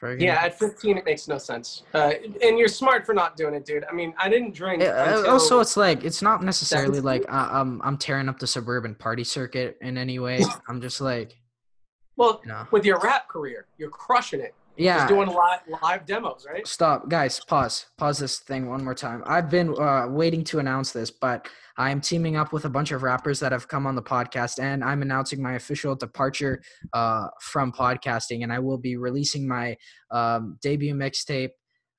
Friggin- Yeah, at 15 it makes no sense. Uh, and you're smart for not doing it, dude. I mean, I didn't drink. Uh, until, also, it's like it's not necessarily like I, I'm I'm tearing up the suburban party circuit in any way. I'm just like, well, you know, with your rap career, you're crushing it. Yeah. Just doing live live demos, right? Stop, guys. Pause. Pause this thing one more time. I've been uh, waiting to announce this, but I am teaming up with a bunch of rappers that have come on the podcast, and I'm announcing my official departure uh, from podcasting, and I will be releasing my um, debut mixtape,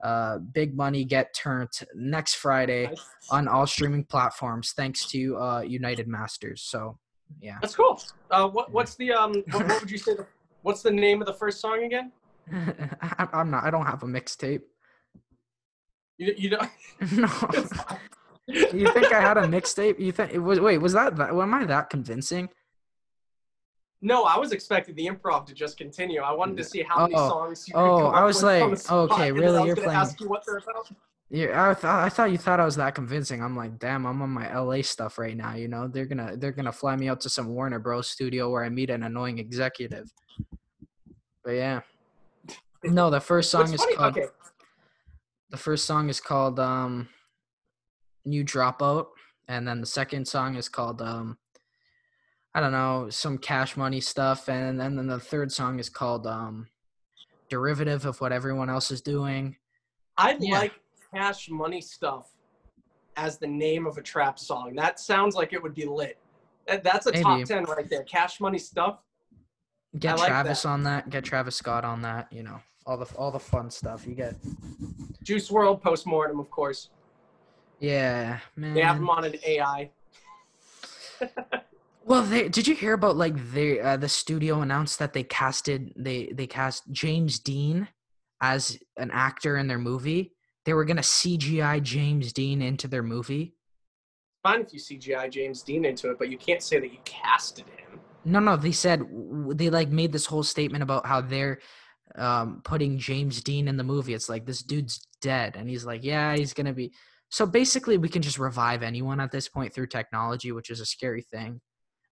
uh, "Big Money Get Turned," next Friday Nice. on all streaming platforms, thanks to uh, United Masters. So, yeah. That's cool. Uh, what what's the um? What, what would you say? The, what's the name of the first song again? I- I'm not. I don't have a mixtape. You you don't. no. You think I had a mixtape? You think it was? Wait, was that? that am I that convincing? No, I was expecting the improv to just continue. I wanted to see how many Oh. songs you could Oh, come I was like, okay, really, you're playing- Ask you what they're about. Yeah, I thought I thought you thought I was that convincing. I'm like, damn, I'm on my LA stuff right now. You know, they're gonna they're gonna fly me out to some Warner Bros. studio where I meet an annoying executive. But yeah, no, the first song What's is funny? called Okay, the first song is called um, "New Dropout," and then the second song is called um, I don't know, some Cash Money stuff, and then then the third song is called um, "Derivative of What Everyone Else Is Doing." I Yeah. like Cash Money stuff as the name of a trap song. That sounds like it would be lit. That, that's a top ten right there. Cash Money stuff. Get like Travis that. on that. Get Travis Scott on that. You know, all the all the fun stuff you get. Juice WRLD postmortem, of course. Yeah, man. They have them on an AI. Well, they, did you hear about like they uh, the studio announced that they casted they they cast James Dean as an actor in their movie. They were gonna CGI James Dean into their movie. Fine if you CGI James Dean into it, but you can't say that you casted him. No, no, they said they like made this whole statement about how they're um, putting James Dean in the movie. It's like this dude's dead, and he's like, yeah, he's gonna be. So basically, we can just revive anyone at this point through technology, which is a scary thing.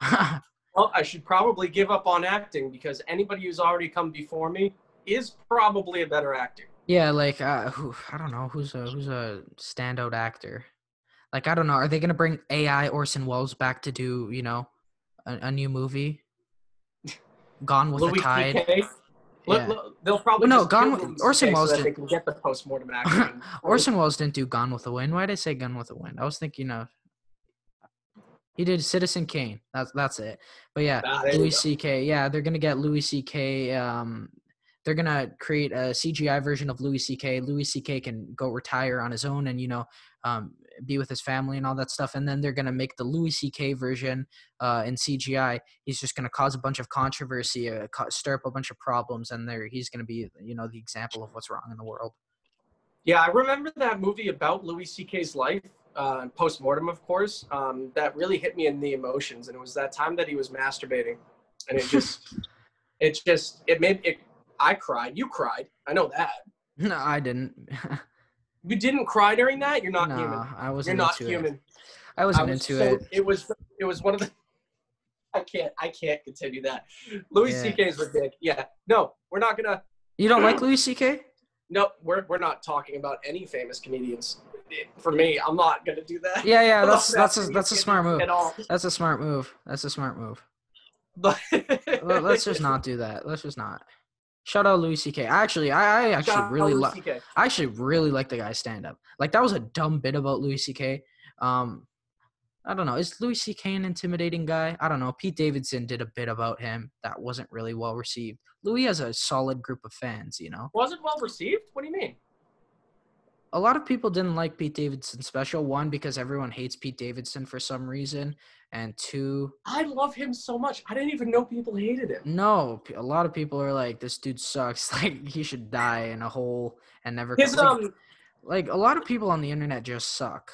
Well, I should probably give up on acting because anybody who's already come before me is probably a better actor. Yeah, like uh, who I don't know who's a who's a standout actor. Like I don't know, are they gonna bring AI Orson Welles back to do you know a, a new movie? Gone with Louis the Tide. Yeah. look, they'll probably Well, no, Gone with- Orson Welles so that they did- can get the post-mortem action. Orson Welles didn't do Gone with the Wind. Why did I say Gone with the Wind? I was thinking of he did Citizen Kane. That's that's it. But yeah, Ah, Louis. C.K. Yeah, they're gonna get Louis C.K. Um, they're gonna create a CGI version of Louis C.K. Louis C.K. can go retire on his own and you know um, be with his family and all that stuff. And then they're gonna make the Louis C.K. version uh, in CGI. He's just gonna cause a bunch of controversy, uh, stir up a bunch of problems, and there he's gonna be you know the example of what's wrong in the world. Yeah, I remember that movie about Louis C.K.'s life, uh, post mortem, of course. Um, that really hit me in the emotions, and it was that time that he was masturbating, and it just, it just, it made it. I cried. You cried. I know that. No, I didn't. You didn't cry during that. You're not no, human. I You're wasn't into human. it. I wasn't I was into so- it. It was. It was one of the. I can't. I can't continue that. Louis Yeah. C.K.'s ridiculous. Yeah. No, we're not gonna. You don't like Louis C.K.? No, we're we're not talking about any famous comedians. For me, I'm not gonna do that. Yeah, yeah, that's that's a that's a smart move. At all. That's a smart move. That's a smart move. But Let's just not do that. Let's just not. Shout out Louis C.K. Actually, I, I actually Shout really like. I actually really like the guy's stand up. Like that was a dumb bit about Louis C.K. Um, I don't know. Is Louis C.K. an intimidating guy? I don't know. Pete Davidson did a bit about him that wasn't really well received. Louis has a solid group of fans. You know. Wasn't well received? What do you mean? A lot of people didn't like Pete Davidson's special. One, because everyone hates Pete Davidson for some reason, and two, I love him so much. I didn't even know people hated him. no, a lot of people are like, "This dude sucks. Like he should die in a hole and never." His come-" like, um, like a lot of people on the internet just suck,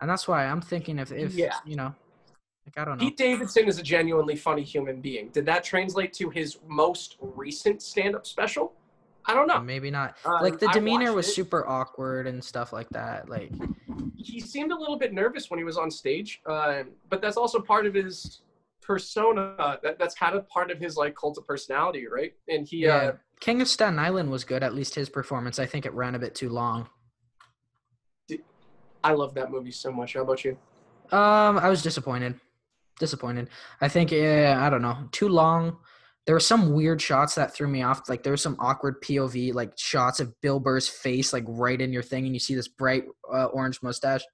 and that's why I'm thinking if if Yeah. you know, like I don't know. Pete Davidson is a genuinely funny human being. Did that translate to his most recent stand-up special? I don't know. Maybe not. Um, like the demeanor was it. super awkward and stuff like that. Like He seemed a little bit nervous when he was on stage, uh, but that's also part of his persona. That, that's kind of part of his like cult of personality, right? And he, yeah, uh, King of Staten Island was good. At least his performance. I think it ran a bit too long. I love that movie so much. How about you? Um, I was disappointed. Disappointed. I think yeah, I don't know. Too long. There were some weird shots that threw me off. Like there was some awkward POV, like shots of Bill Burr's face, like right in your thing, and you see this bright uh, orange mustache.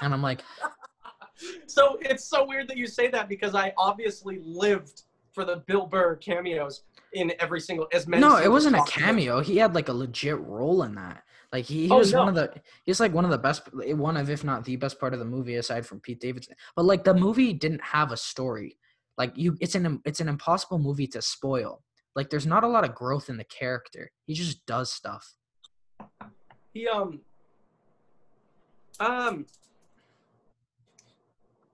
And I'm like, So it's so weird that you say that because I obviously lived for the Bill Burr cameos in every single as many. no, it wasn't a cameo. He had like a legit role in that. Like he, he Oh, was one of the he's like one of the best one of if not the best part of the movie aside from Pete Davidson. But like the movie didn't have a story. Like you it's an it's an impossible movie to spoil. Like there's not a lot of growth in the character. He just does stuff. He um um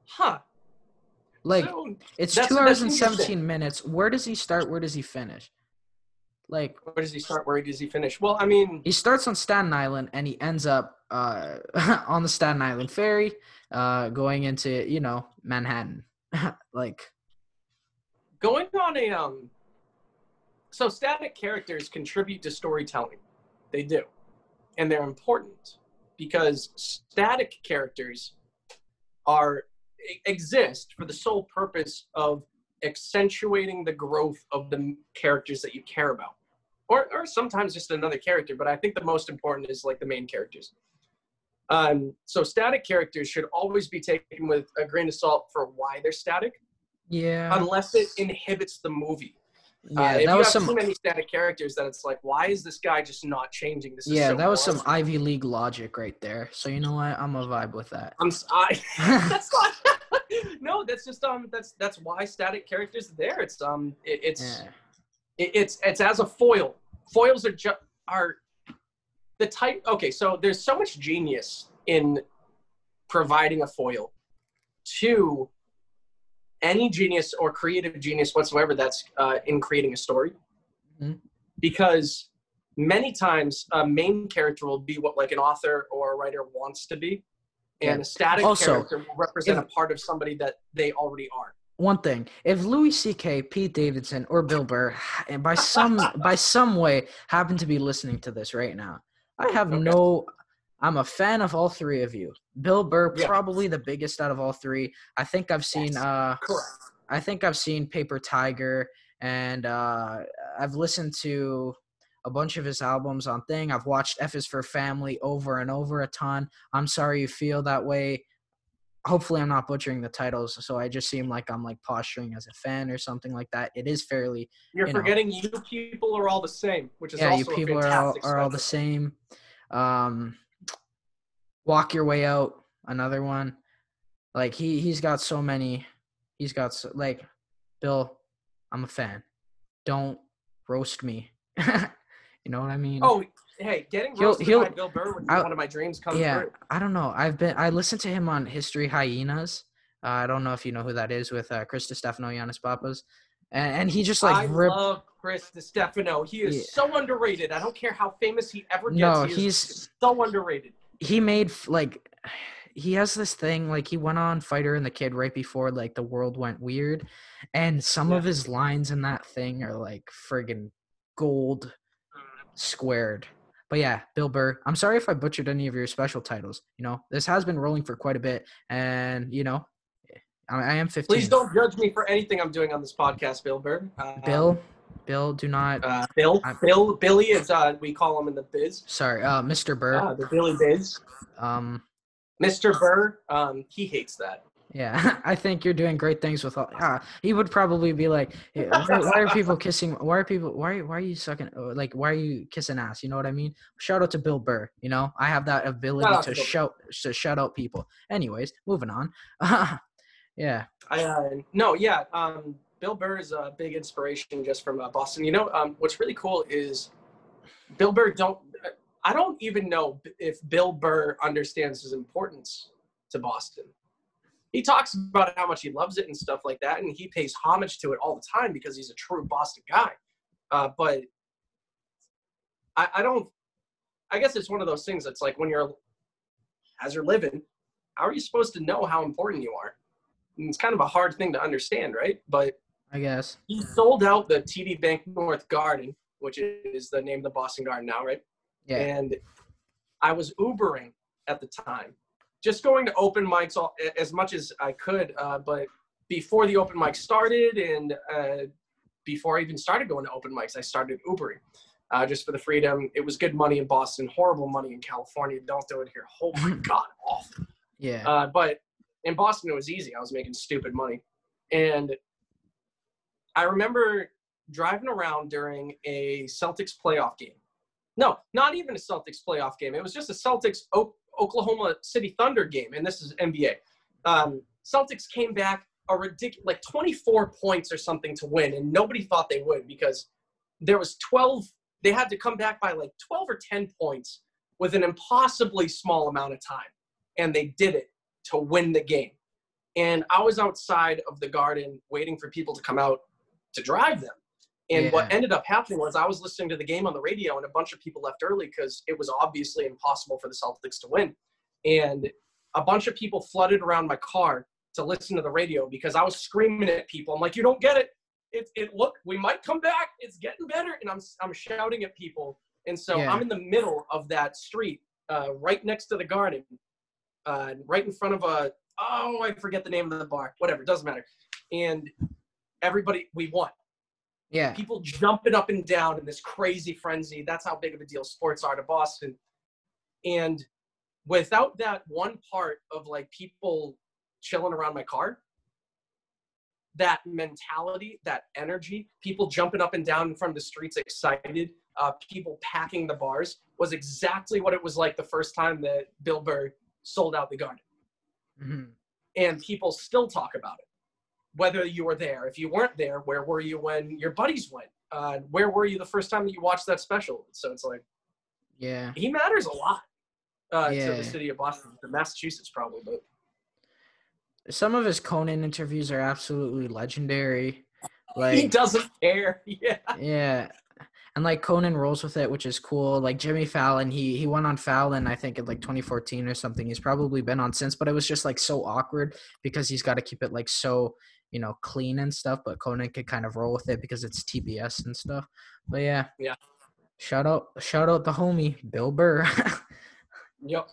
huh. Like so, it's two hours and seventeen minutes. Where does he start? Where does he finish? Like where does he start? Where does he finish? Well, I mean, he starts on Staten Island and he ends up uh, on the Staten Island ferry, uh, going into you know Manhattan. like going on a um so static characters contribute to storytelling. They do. And they're important because static characters are exist for the sole purpose of accentuating the growth of the characters that you care about. Or, or sometimes just another character but i think the most important is like the main characters. Um, so static characters should always be taken with a grain of salt for why they're static yeah, unless it inhibits the movie. yeah. uh, if that was some. too many static characters, that it's like, why is this guy just not changing? This is Yeah, so that was some. Ivy League logic right there. So you know what? I'm a vibe with that. I'm. I, that's not. no, that's just um. That's that's why static characters are there. It's um. It, it's Yeah. it, it's it's as a foil. Foils are just are the type. Okay, so there's so much genius in providing a foil to any genius or creative genius whatsoever that's uh, in creating a story Mhm. because many times a main character will be what like an author or a writer wants to be and Yeah. a static Also, character will represent if- a part of somebody that they already are one thing: if Louis C.K., Pete Davidson, or Bill Burr, and by some by some way, happen to be listening to this right now, I have Okay. no. I'm a fan of all three of you. Bill Burr, Yeah. probably the biggest out of all three. I think I've seen. Yes. Uh, Correct. I think I've seen Paper Tiger, and uh, I've listened to a bunch of his albums on Thing. I've watched F is for Family over and over a ton. I'm sorry you feel that way. Hopefully, I'm not butchering the titles, so I just seem like I'm like posturing as a fan or something like that. It is fairly You're you know. forgetting you people are all the same, which is also yeah. You people are all, are all the same. Um, Walk Your Way Out, another one. Like he he's got so many. He's got so, like Bill. I'm a fan. Don't roast me. you know what I mean? Oh, hey, getting He'll- roasted he'll- by Bill Burr would be one of my dreams come yeah. true. I don't know. I've been I listened to him on History Hyenas. Uh, I don't know if you know who that is with uh, Chris Stefano, Yannis Pappas, and, and he just like I ripped. love Chris Stefano. He is Yeah. so underrated. I don't care how famous he ever gets. No, he is he's- so underrated. He made like he has this thing like he went on fighter and the kid right before like the world went weird and some of his lines in that thing are like friggin gold squared. But yeah bill burr i'm sorry if i butchered any of your special titles you know? This has been rolling for quite a bit and you know i, I am 15 Please don't judge me for anything I'm doing on this podcast, Bill Burr. Uh, bill bill do not Uh, Bill. I'm- Bill. Billy is uh, we call him in the biz. sorry uh mr burr Uh, the Billy Biz. um Mr. Burr. Um, he hates that. Yeah, I think you're doing great things with all. Ah, he would probably be like, "Hey, why, why are people kissing? Why are people? Why why are you sucking? uh, Like, why are you kissing ass? You know what I mean? Shout out to Bill Burr. You know, I have that ability to to shout to shout out people. Anyways, moving on. yeah, I uh, no, yeah. Um, Bill Burr is a big inspiration just from uh, Boston. You know, um, what's really cool is Bill Burr. Don't I don't even know if Bill Burr understands his importance to Boston. He talks about how much he loves it and stuff like that, and he pays homage to it all the time because he's a true Boston guy. Uh, but I, I don't. I guess it's one of those things that's like when you're as you're living, how are you supposed to know how important you are? And it's kind of a hard thing to understand, right? But I guess. he sold out the TD Banknorth Garden, which is the name of the Boston Garden now, right? Yeah, And I was Ubering at the time, just going to open mics all, as much as I could. Uh, but before the open mic started, and uh, before I even started going to open mics, I started Ubering. Uh, just for the freedom. It was good money in Boston, horrible money in California. Don't do it here. Oh my God, awful. yeah, Uh, but in Boston, it was easy. I was making stupid money. And I remember driving around during a Celtics playoff game. No, not even a Celtics playoff game. It was just a Celtics Oklahoma City Thunder game. And this is NBA. Um, Celtics came back a ridiculous, like 24 points or something to win. And nobody thought they would because there was 12. They had to come back by like 12 or 10 points with an impossibly small amount of time. And they did it to win the game. And I was outside of the garden waiting for people to come out to drive them. And what ended up happening was I was listening to the game on the radio, and a bunch of people left early because it was obviously impossible for the Celtics to win. And a bunch of people flooded around my car to listen to the radio because I was screaming at people. I'm like, "You don't get it! It, it look, we might come back. It's getting better." And I'm I'm shouting at people, and so Yeah. I'm in the middle of that street, uh, right next to the garden, uh, right in front of a oh I forget the name of the bar. Whatever, doesn't matter. And everybody, we won yeah, people jumping up and down in this crazy frenzy. That's how big of a deal sports are to Boston. And without that one part of like people chilling around my car, that mentality, that energy, people jumping up and down in front of the streets excited, uh, people packing the bars was exactly what it was like the first time that Bill Burr sold out the garden mhm, and people still talk about it. Whether you were there, if you weren't there, where were you when your buddies went? Uh, where were you the first time that you watched that special? So it's like yeah. he matters a lot uh, to the city of Boston, to Massachusetts probably, but Some of his Conan interviews are absolutely legendary. Like he doesn't care. Yeah, yeah, and like Conan rolls with it, which is cool. Like Jimmy Fallon, he he went on Fallon, I think in like 2014 or something. He's probably been on since, but it was just like so awkward because he's got to keep it like so you know clean and stuff. But Conan could kind of roll with it because it's TBS and stuff. But yeah, Yeah. Shout out, shout out the homie Bill Burr. Yep.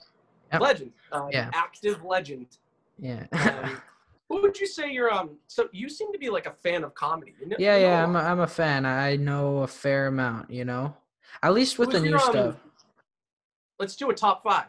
Yep. Legend. Uh, Yeah. Active legend. yeah. Um, who would you say you're um? So you seem to be like a fan of comedy. You know, Yeah, you know yeah, I'm a. I'm a fan. I know a fair amount, you know. At least with the new your, um, stuff. Let's do a top five.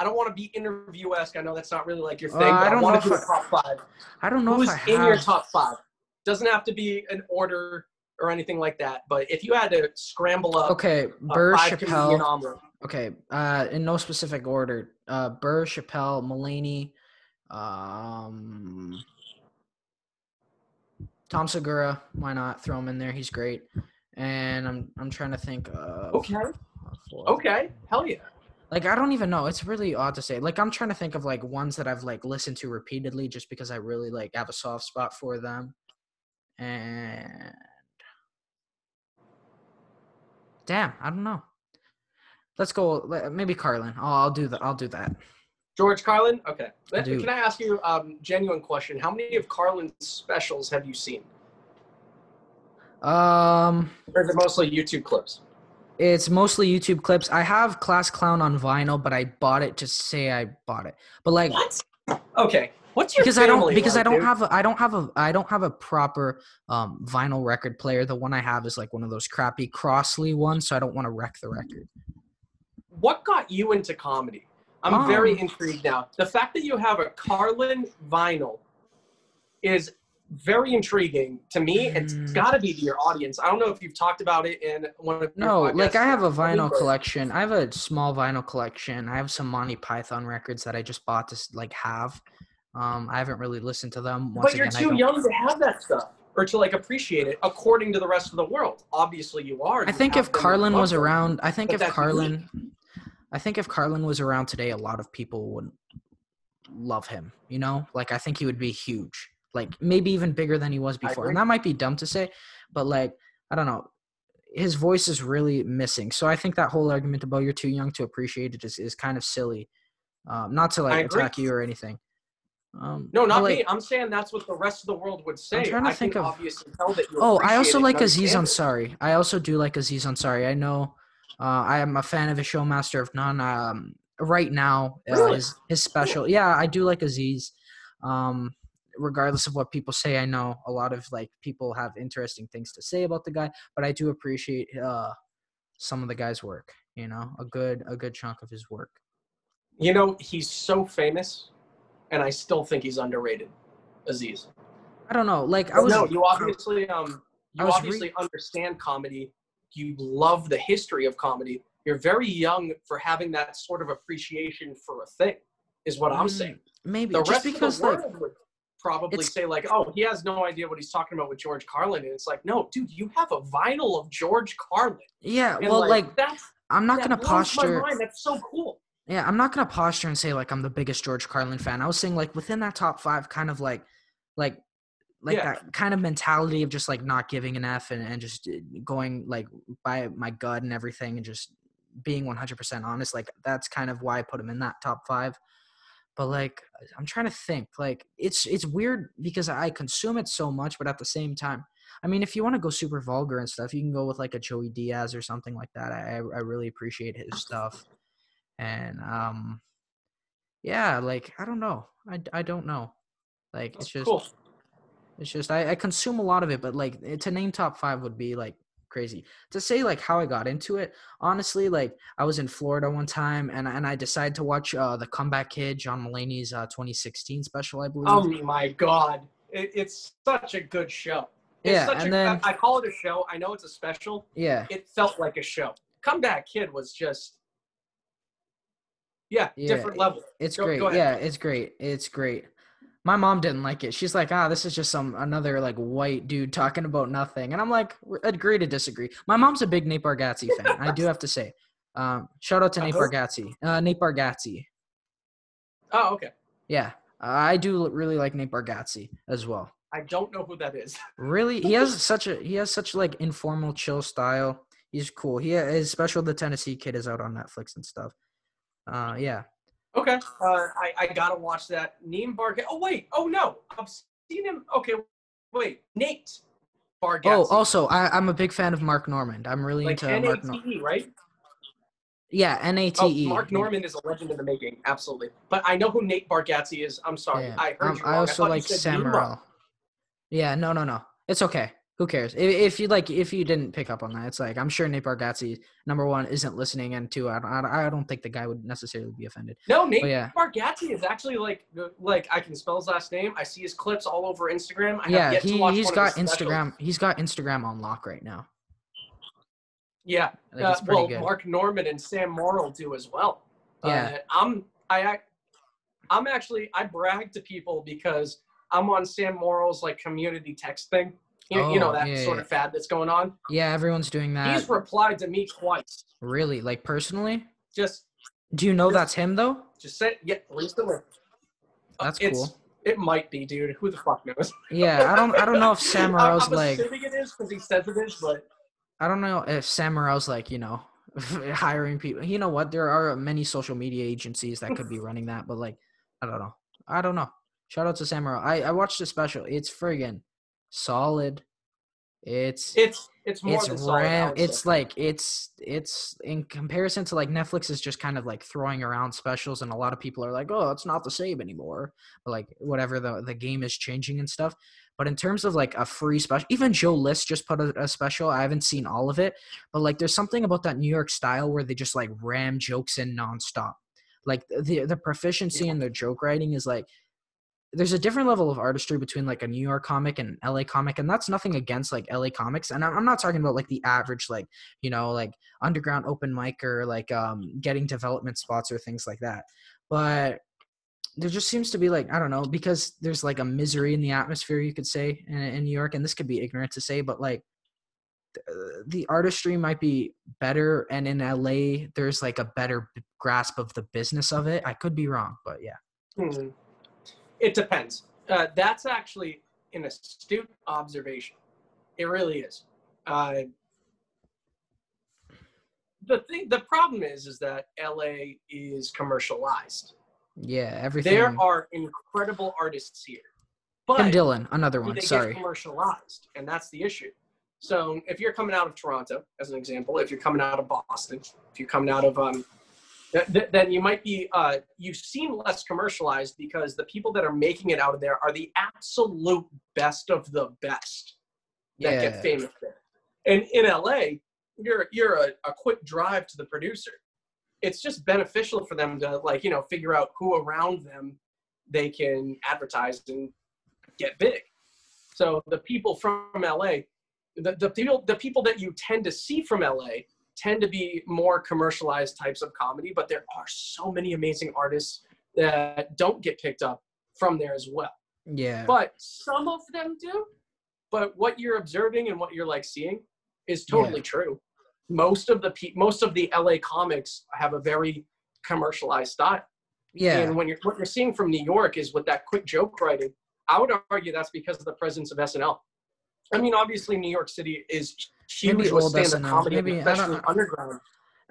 I don't want to be interview esque. I know that's not really like your Uh, thing. I but I, don't want know to do a top five. I don't know Who's if I in your top five? Doesn't have to be an order or anything like that. But if you had to scramble up Okay, Burr, five Chappelle. Okay, uh, in no specific order. Uh, Burr, Chappelle, Mulaney, um, Tom Segura. Why not throw him in there? He's great. And I'm I'm trying to think. Of okay, fourth. okay, hell yeah. Like I don't even know. It's really odd to say. Like I'm trying to think of like ones that I've like listened to repeatedly just because I really like have a soft spot for them. And damn, I don't know. Let's go. Maybe Carlin. Oh, I'll do that. I'll do that. George Carlin. Okay. Do. Can I ask you a um, genuine question? How many of Carlin's specials have you seen? Um, Or is it mostly YouTube clips? It's mostly YouTube clips. I have Class Clown on vinyl, but I bought it to say I bought it. But like What? Okay. What's your because I don't because I don't dude? have a I don't have a I don't have a proper um vinyl record player. The one I have is like one of those crappy Crosley ones, so I don't want to wreck the record. What got you into comedy? I'm very Um, intrigued now. The fact that you have a Carlin vinyl is very intriguing to me. It's Mm. got to be to your audience. I don't know if you've talked about it in one of No, like I have a vinyl collection. I have a small vinyl collection. I have some Monty Python records that I just bought to like have. Um, I haven't really listened to them. Once But you're again, too young to have that stuff or to like appreciate it according to the rest of the world. Obviously, you are. I think if Carlin was them. around, I think but if Carlin, I think if Carlin was around today, a lot of people would love him. You know, like I think he would be huge, like maybe even bigger than he was before. And that might be dumb to say, but like I don't know, his voice is really missing. So I think that whole argument about you're too young to appreciate it is, is kind of silly. Um, not to like attack you or anything. Um, No, not like, me. I'm saying that's what the rest of the world would say. I'm trying to I think of- obviously tell that you. Oh, I also like Aziz. Ansari. I also do like Aziz Ansari. I know uh, I am a fan of his show Master of None. Um, right now, uh, his, his special. Yeah, I do like Aziz. Um, regardless of what people say, I know a lot of like people have interesting things to say about the guy, but I do appreciate uh, some of the guy's work. You know, a good a good chunk of his work. You know, he's so famous, and I still think he's underrated. Aziz. I don't know. Like I was no, you obviously um, you was re- obviously understand comedy. You love the history of comedy. You're very young for having that sort of appreciation for a thing, is what I'm Mm, saying. maybe The just rest because of the like would probably it's- say like, "Oh, he has no idea what he's talking about with George Carlin," and it's like, "No, dude, you have a vinyl of George Carlin." yeah. And Well, like that's I'm not that gonna posture. mind. That's so cool. Yeah, I'm not gonna posture and say like I'm the biggest George Carlin fan. I was saying like within that top five, kind of like, like, like Yeah. that kind of mentality of just like not giving an F and, and just uh, going like by my gut and everything and just being 100% honest. Like that's kind of why I put him in that top five. But like I'm trying to think. Like it's it's weird because I consume it so much, but at the same time, I mean, if you want to go super vulgar and stuff, you can go with like a Joey Diaz or something like that. I I really appreciate his stuff and um yeah like i don't know i, I don't know like it's just cool. it's just I, I consume a lot of it but like eh, to name top five would be like crazy to say like how i got into it honestly like i was in florida one time and, and i decided to watch uh the comeback kid john mulaney's uh 2016 special i believe Oh my god, it, it's such a good show. It's Yeah, such and a, then- I call it a show. I know it's a special. yeah It felt like a show. Comeback Kid was just, yeah, Yeah, different level. It's Go- great. go yeah, it's great. It's great. My mom didn't like it. She's like, ah, this is just some another like white dude talking about nothing. And I'm like, agree to disagree. My mom's a big Nate Bargatze fan. I do have to say. Um, shout out to Uh, Nate? Bargatze. Uh, Nate Bargatze. Oh, okay. Yeah, I do really like Nate Bargatze as well. I don't know who that is. Really, he has such a he has such like informal, chill style. He's cool. He his special the Tennessee Kid is out on Netflix and stuff. Uh, yeah. Okay. Uh, I, I gotta watch that. Neem Bargatze. Oh wait. Oh no. I've seen him. Okay. Wait. Nate Bargatze. Oh, also, I, I'm a big fan of Mark Normand. I'm really like into N A Mark. T Nor- E, right? yeah, N A T E. Oh. Mark Normand is a legend in the making. Absolutely. But I know who Nate Bargatze is. I'm sorry. Yeah. I heard Um, you I also thought you like said Sam Nima. Yeah, no, no, no. It's okay. Who cares? If, if you like, if you didn't pick up on that, it's like I'm sure Nate Bargatze, number one, isn't listening, and two, I don't, I don't- think the guy would necessarily be offended. No, Nate But yeah, Bargatze is actually like like I can spell his last name. I see his clips all over Instagram. I have yeah, he watch he's one of got his specials. Instagram. He's got Instagram on lock right now. Yeah. Uh, well, good. Mark Normand and Sam Morril do as well. Yeah. Uh, I'm I I'm actually I brag to people because I'm on Sam Morril's like community text thing. You, you know Oh, that yeah, sort yeah. of fad that's going on. Yeah, everyone's doing that. He's replied to me twice. really, like personally. Just Do you know Just- that's him though? just say yeah. Uh, That's it's, cool. It might be, dude. Who the fuck knows? Yeah, I don't I don't know if Sam I'm- Morril's I'm like assuming it is because he says it is, but I don't know if Sam Morril's like, you know, hiring people. You know what? There are many social media agencies that could be running that, but like, I don't know. I don't know. Shout out to Sam Morril. I, I watched the special. It's friggin' solid. It's it's it's more it's than solid. Ram. It's like it's it's in comparison to like Netflix is just kind of like throwing around specials, and a lot of people are like, oh, it's not the same anymore. But like whatever the the game is changing and stuff. But in terms of like a free special, even Joe List just put a, a special. I haven't seen all of it, but like there's something about that New York style where they just like ram jokes in nonstop. Like the the proficiency in their joke writing is like there's a different level of artistry between like a New York comic and LA comic, and that's nothing against like LA comics. And I'm not talking about like the average like you know like underground open mic or like um getting development spots or things like that. But there just seems to be like I don't know because there's like a misery in the atmosphere you could say in, in New York, and this could be ignorant to say, but like th- the artistry might be better, and in LA there's like a better grasp of the business of it. I could be wrong, but yeah. Hmm. It depends. Uh, that's actually an astute observation. It really is. Uh, the thing, the problem is, is that LA is commercialized. Yeah, everything. There are incredible artists here, but Tim Dillon, another one. they Sorry. get commercialized, and that's the issue. So if you're coming out of Toronto, as an example, if you're coming out of Boston, if you're coming out of um, th- th- then you might be uh, you seem less commercialized because the people that are making it out of there are the absolute best of the best that Yeah. get famous there. And in LA, you're you're a, a quick drive to the producer. It's just beneficial for them to like you know figure out who around them they can advertise and get big. So the people from LA, the, the people the people that you tend to see from LA tend to be more commercialized types of comedy, but there are so many amazing artists that don't get picked up from there as well. Yeah. But some of them do. But what you're observing and what you're like seeing is totally true. Most of the pe- most of the LA comics have a very commercialized style. yeah. And when you're what you're seeing from New York is with that quick joke writing, I would argue that's because of the presence of SNL. I mean, obviously New York City is huge Maybe with old stand-up SNL. comedy, Maybe- especially underground.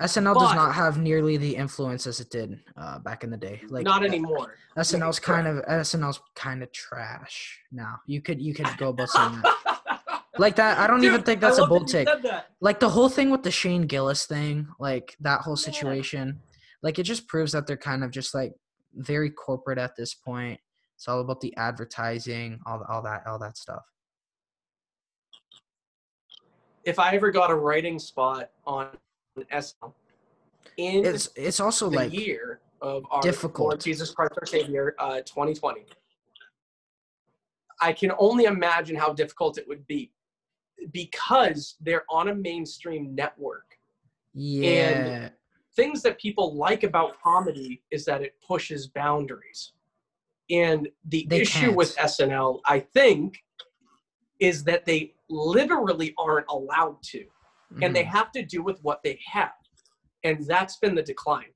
SNL does not have nearly the influence as it did uh, back in the day. Like Not uh, anymore. SNL's kind of SNL's kind of trash now. You could you could go about saying that. Like that, I don't even think that's a love that bold take. that. Like the whole thing with the Shane Gillis thing, like that whole Yeah. situation, like it just proves that they're kind of just like very corporate at this point. It's all about the advertising, all all that all that stuff. If I ever got a writing spot on SNL in It's it's also the like year of our difficult. Lord Jesus Christ our Savior, uh, 2020. I can only imagine how difficult it would be because they're on a mainstream network. yeah, Things that people like about comedy is that it pushes boundaries. And the They issue with SNL, I think, is that they literally aren't allowed to. and they mhm. have to do with what they have and that's been the decline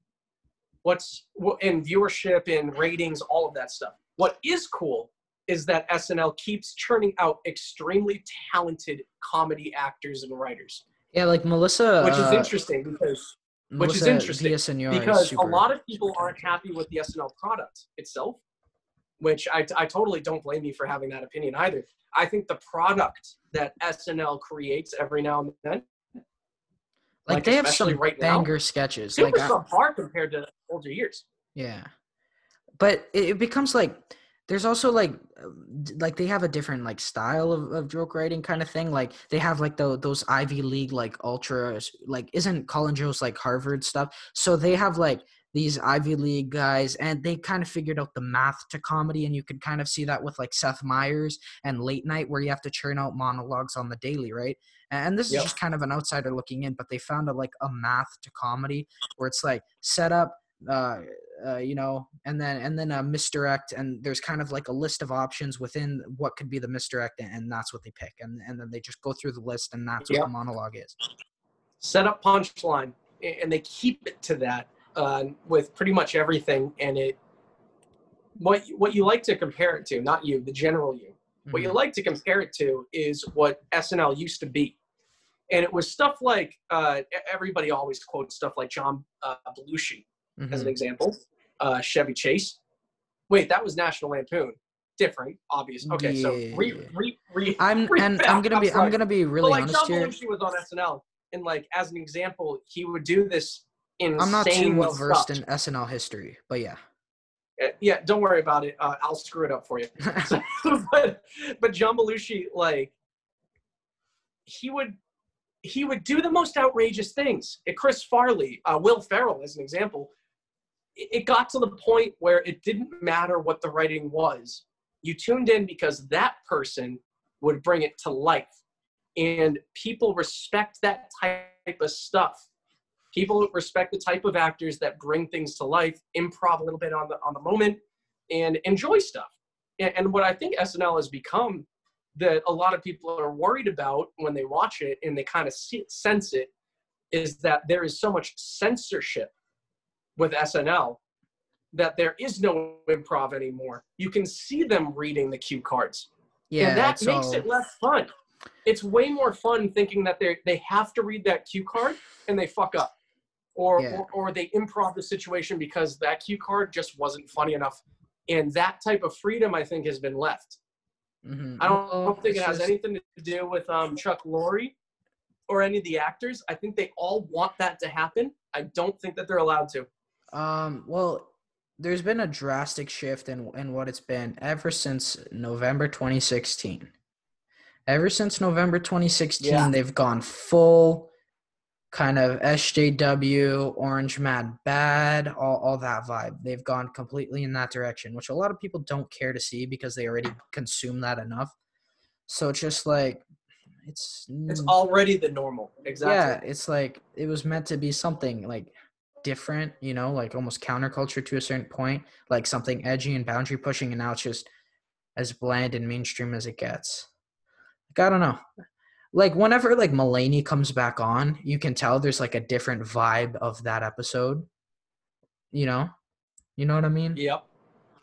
what's in viewership and ratings all of that stuff what is cool is that SNL keeps churning out extremely talented comedy actors and writers, Yeah, like Melissa. which is uh, interesting because which is interesting, Villaseñor is because a lot of people aren't happy with the SNL product itself, which I, I totally don't blame you for having that opinion either. I think the product that SNL creates every now and then, Like, like, they have some right now, banger sketches. super Like subpar compared to older years. Yeah, but it, it becomes like there's also like like they have a different like style of, of joke writing kind of thing. Like they have like the those Ivy League like ultra like isn't Colin Jost like Harvard stuff. So they have like these Ivy League guys, and they kind of figured out the math to comedy, and you could kind of see that with like Seth Meyers and Late Night, where you have to churn out monologues on the daily, right? And this is Yep. just kind of an outsider looking in, but they found a like a math to comedy where it's like set up uh, uh, you know, and then and then a misdirect, and there's kind of like a list of options within what could be the misdirect, and, that's what they pick, and and then they just go through the list, and that's what the monologue is. set up punchline and they keep it to that uh, with pretty much everything and it what what you like to compare it to not you the general you what you Mhm. like to compare it to is what snl used to be and it was stuff like uh, everybody always quotes stuff like john uh, belushi as an Mhm. example uh, chevy chase wait that was national lampoon different obvious okay so re, re, re, I'm re- and I'm gonna be I'm sorry. gonna be but really like honest John here. Belushi was on SNL, and like as an example, he would do this insane I'm not too well versed in SNL history, but yeah. Uh, Yeah, don't worry about it. Uh, I'll screw it up for you. So, but but John Belushi, like, he would he would do the most outrageous things. Chris Farley, uh, Will Ferrell, as an example, it got to the point where it didn't matter what the writing was. You tuned in because that person would bring it to life, and people respect that type of stuff. People respect the type of actors that bring things to life, improv a little bit on the on the moment, and enjoy stuff. And, and what I think SNL has become that a lot of people are worried about when they watch it and they kind of see, sense it is that there is so much censorship with SNL that there is no improv anymore. You can see them reading the cue cards. yeah, and that makes all- it less fun. It's way more fun thinking that they they have to read that cue card and they fuck up, or, Yeah. or or they improv the situation because that cue card just wasn't funny enough. And that type of freedom, I think, has been left. Mhm. I don't, Well, don't think it has just- anything to do with um, Chuck Lorre or any of the actors. I think they all want that to happen. I don't think that they're allowed to. Um, well, there's been a drastic shift in in what it's been ever since November 2016. Ever since November 2016, Yeah. they've gone full kind of SJW, Orange Mad Bad, all, all that vibe. They've gone completely in that direction, which a lot of people don't care to see because they already consume that enough. So it's just like it's It's already the normal. Exactly. yeah, it's like it was meant to be something like different, you know, like almost counterculture to a certain point, like something edgy and boundary pushing, and now it's just as bland and mainstream as it gets. Like I don't know. Like whenever like Mulaney comes back on, you can tell there's like a different vibe of that episode. You know? You know what I mean? Yep.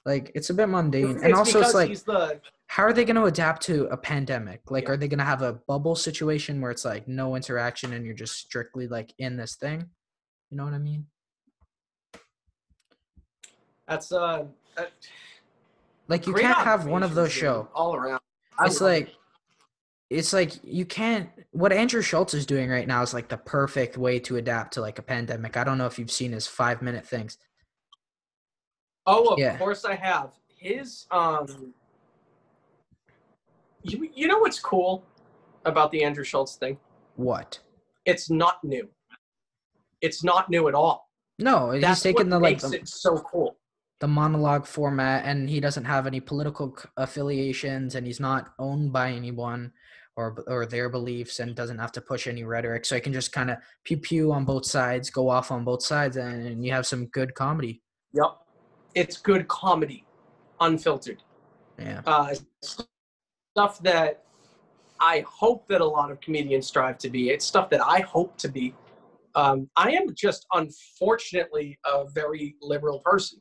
Like it's a bit mundane. It's and also it's like he's the how are they going to adapt to a pandemic? Like, Yeah. are they going to have a bubble situation where it's like no interaction and you're just strictly like in this thing? You know what I mean? that's uh. that- Like, you great can't have one of those show. all around. I It's like, it's like you can't. What Andrew Schulz is doing right now is like the perfect way to adapt to like a pandemic. I don't know if you've seen his five minute things. Oh, of Yeah. course I have. His um you, you know what's cool about the Andrew Schulz thing? What? It's not new. It's not new at all. No, he's That's taken what the like makes the, it so cool. the monologue format and he doesn't have any political affiliations and he's not owned by anyone or or their beliefs and doesn't have to push any rhetoric so I can just kind of pew pew on both sides go off on both sides and, you have some good comedy Yep. It's good comedy, unfiltered. yeah Uh, stuff that I hope that a lot of comedians strive to be. It's stuff that I hope to be. Um, I am just unfortunately a very liberal person.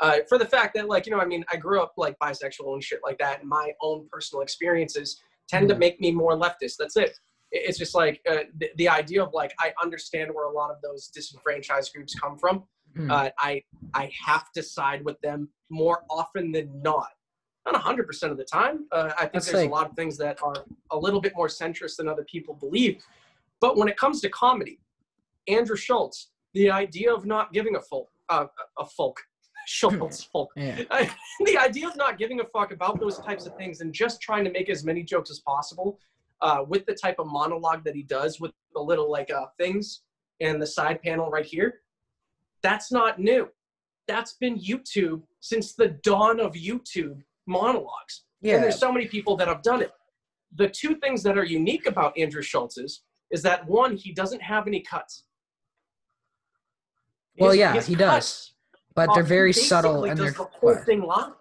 uh, for the fact that like you know I mean I grew up like bisexual and shit like that, and my own personal experiences tend to make me more leftist. That's it. It- It's just like uh, the, the idea of like I understand where a lot of those disenfranchised groups come from. Mm. Uh, I I have to side with them more often than not. Not hundred percent of the time. Uh, I think That's there's like- a lot of things that are a little bit more centrist than other people believe. But when it comes to comedy, Andrew Schulz, the idea of not giving a folk, uh, a folk, Schulz yeah. the idea of not giving a fuck about those types of things and just trying to make as many jokes as possible uh, with the type of monologue that he does with the little like uh, things and the side panel right here, that's not new. That's been YouTube since the dawn of YouTube monologues. And Yeah. there's so many people that have done it. The two things that are unique about Andrew Schulz's is that one, he doesn't have any cuts. Well, His- yeah, his he cuts does. But they're very subtle and they're the whole what? thing live.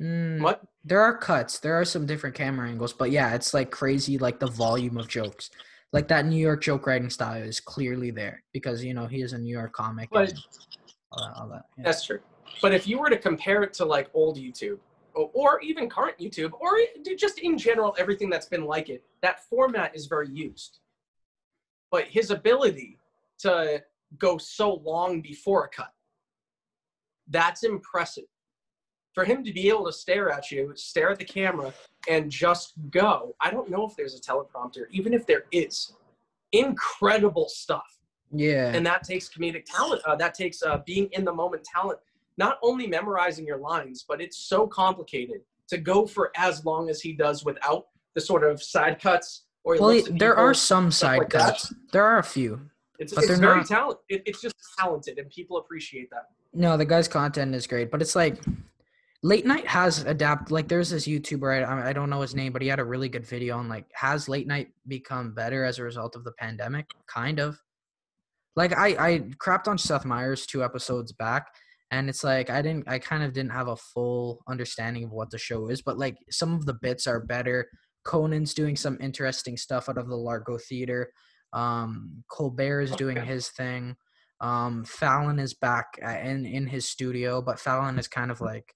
Mm, What? there are cuts. There are some different camera angles, but yeah, it's like crazy like the volume of jokes. Like that New York joke writing style is clearly there because you know he is a New York comic But- and all that. All that yeah. That's true. But if you were to compare it to like old YouTube or, or even current YouTube or just in general everything that's been like it, that format is very used. But his ability to go so long before a cut, that's impressive. For him to be able to stare at you, stare at the camera, and just go. I don't know if there's a teleprompter, even if there is. Incredible stuff Yeah. and that takes comedic talent. Uh, that takes uh, being in the moment talent. Not only memorizing your lines, but it's so complicated to go for as long as he does without the sort of side cuts. Or well, there people. are some side like that. cuts. There are a few. It's, but it's they're very not- talented. It, it's just talented, and people appreciate that. No, the guy's content is great, but it's like late night has adapted. Like there's this YouTuber, I, I don't know his name, but he had a really good video on like has late night become better as a result of the pandemic? Kind of. Like I I crapped on Seth Meyers two episodes back, and it's like I didn't I kind of didn't have a full understanding of what the show is, but like some of the bits are better. Conan's doing some interesting stuff out of the Largo Theater. Um, Colbert is doing Okay. his thing. Um, Fallon is back uh, in in his studio, but Fallon is kind of like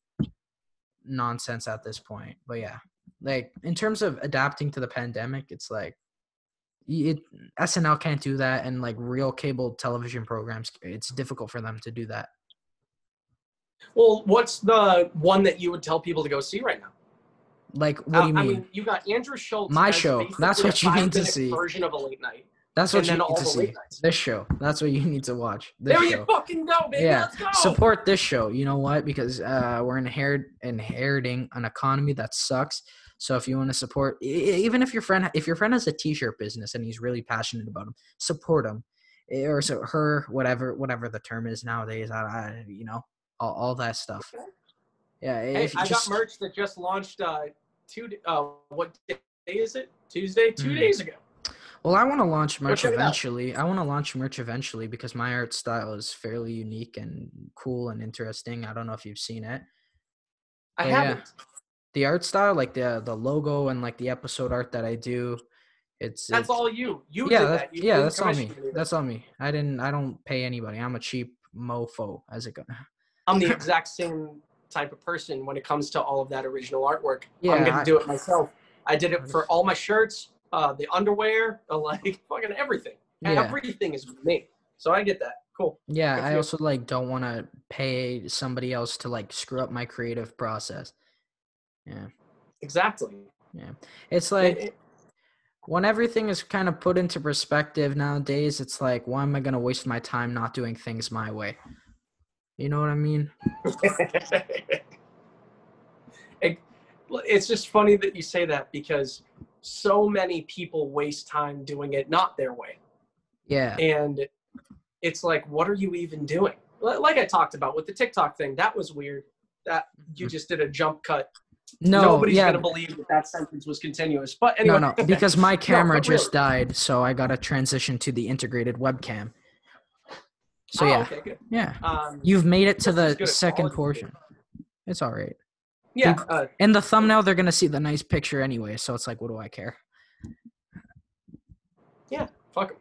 nonsense at this point. But yeah, like in terms of adapting to the pandemic, it's like it SNL can't do that, and like real cable television programs, it's difficult for them to do that. Well, what's the one that you would tell people to go see right now? Like, what Uh, do you I mean? mean, you got Andrew Schulz. My show. That's what you need to see. Version of a late night. That's what you need to see. nights. This show. That's what you need to watch. This There show. you fucking go, baby. Yeah. Let's go. support this show. You know what? Because uh, we're inherit inheriting an economy that sucks. So if you want to support, even if your friend if your friend has a t-shirt business and he's really passionate about them, support him, Eh, or so her, whatever whatever the term is nowadays. I, I you know all, all that stuff. Yeah, Hey, I just, got merch that just launched. Uh, two. Uh, what day is it? Tuesday. Two Mm. days ago. Well, I want to launch merch check it out. eventually. I want to launch merch eventually because my art style is fairly unique and cool and interesting. I don't know if you've seen it. I yeah. haven't. the art style, like the the logo and like the episode art that I do, it's That's it's- all you. You yeah, did that-. You yeah, that's all me. That's all me. I didn't. I don't pay anybody. I'm a cheap mofo, as it goes. I'm the exact same type of person when it comes to all of that original artwork. Yeah, I'm gonna I- do it myself. I did it for all my shirts, uh, the underwear, like fucking everything. Yeah, Everything is me. So I get that. Cool. yeah. Good I you. also like don't want to pay somebody else to like screw up my creative process. Yeah, Exactly. Yeah. It's like when everything is kind of put into perspective nowadays. It's like, why am I gonna waste my time not doing things my way? You know what I mean? It- it's just funny that you say that because so many people waste time doing it not their way. Yeah. And it's like, what are you even doing? Like I talked about with the TikTok thing, that was weird. That you just did a jump cut. Mm-hmm. No. Nobody's yeah. gonna believe that that sentence was continuous. But anyway, No, no, because my camera but just died, so I got to transition to the integrated webcam. So Oh, yeah, okay, good. yeah, Um, you've made it to the second portion. It's all right. Yeah, uh, In the thumbnail, they're gonna see the nice picture anyway, so it's like, what do I care? Yeah, fuck.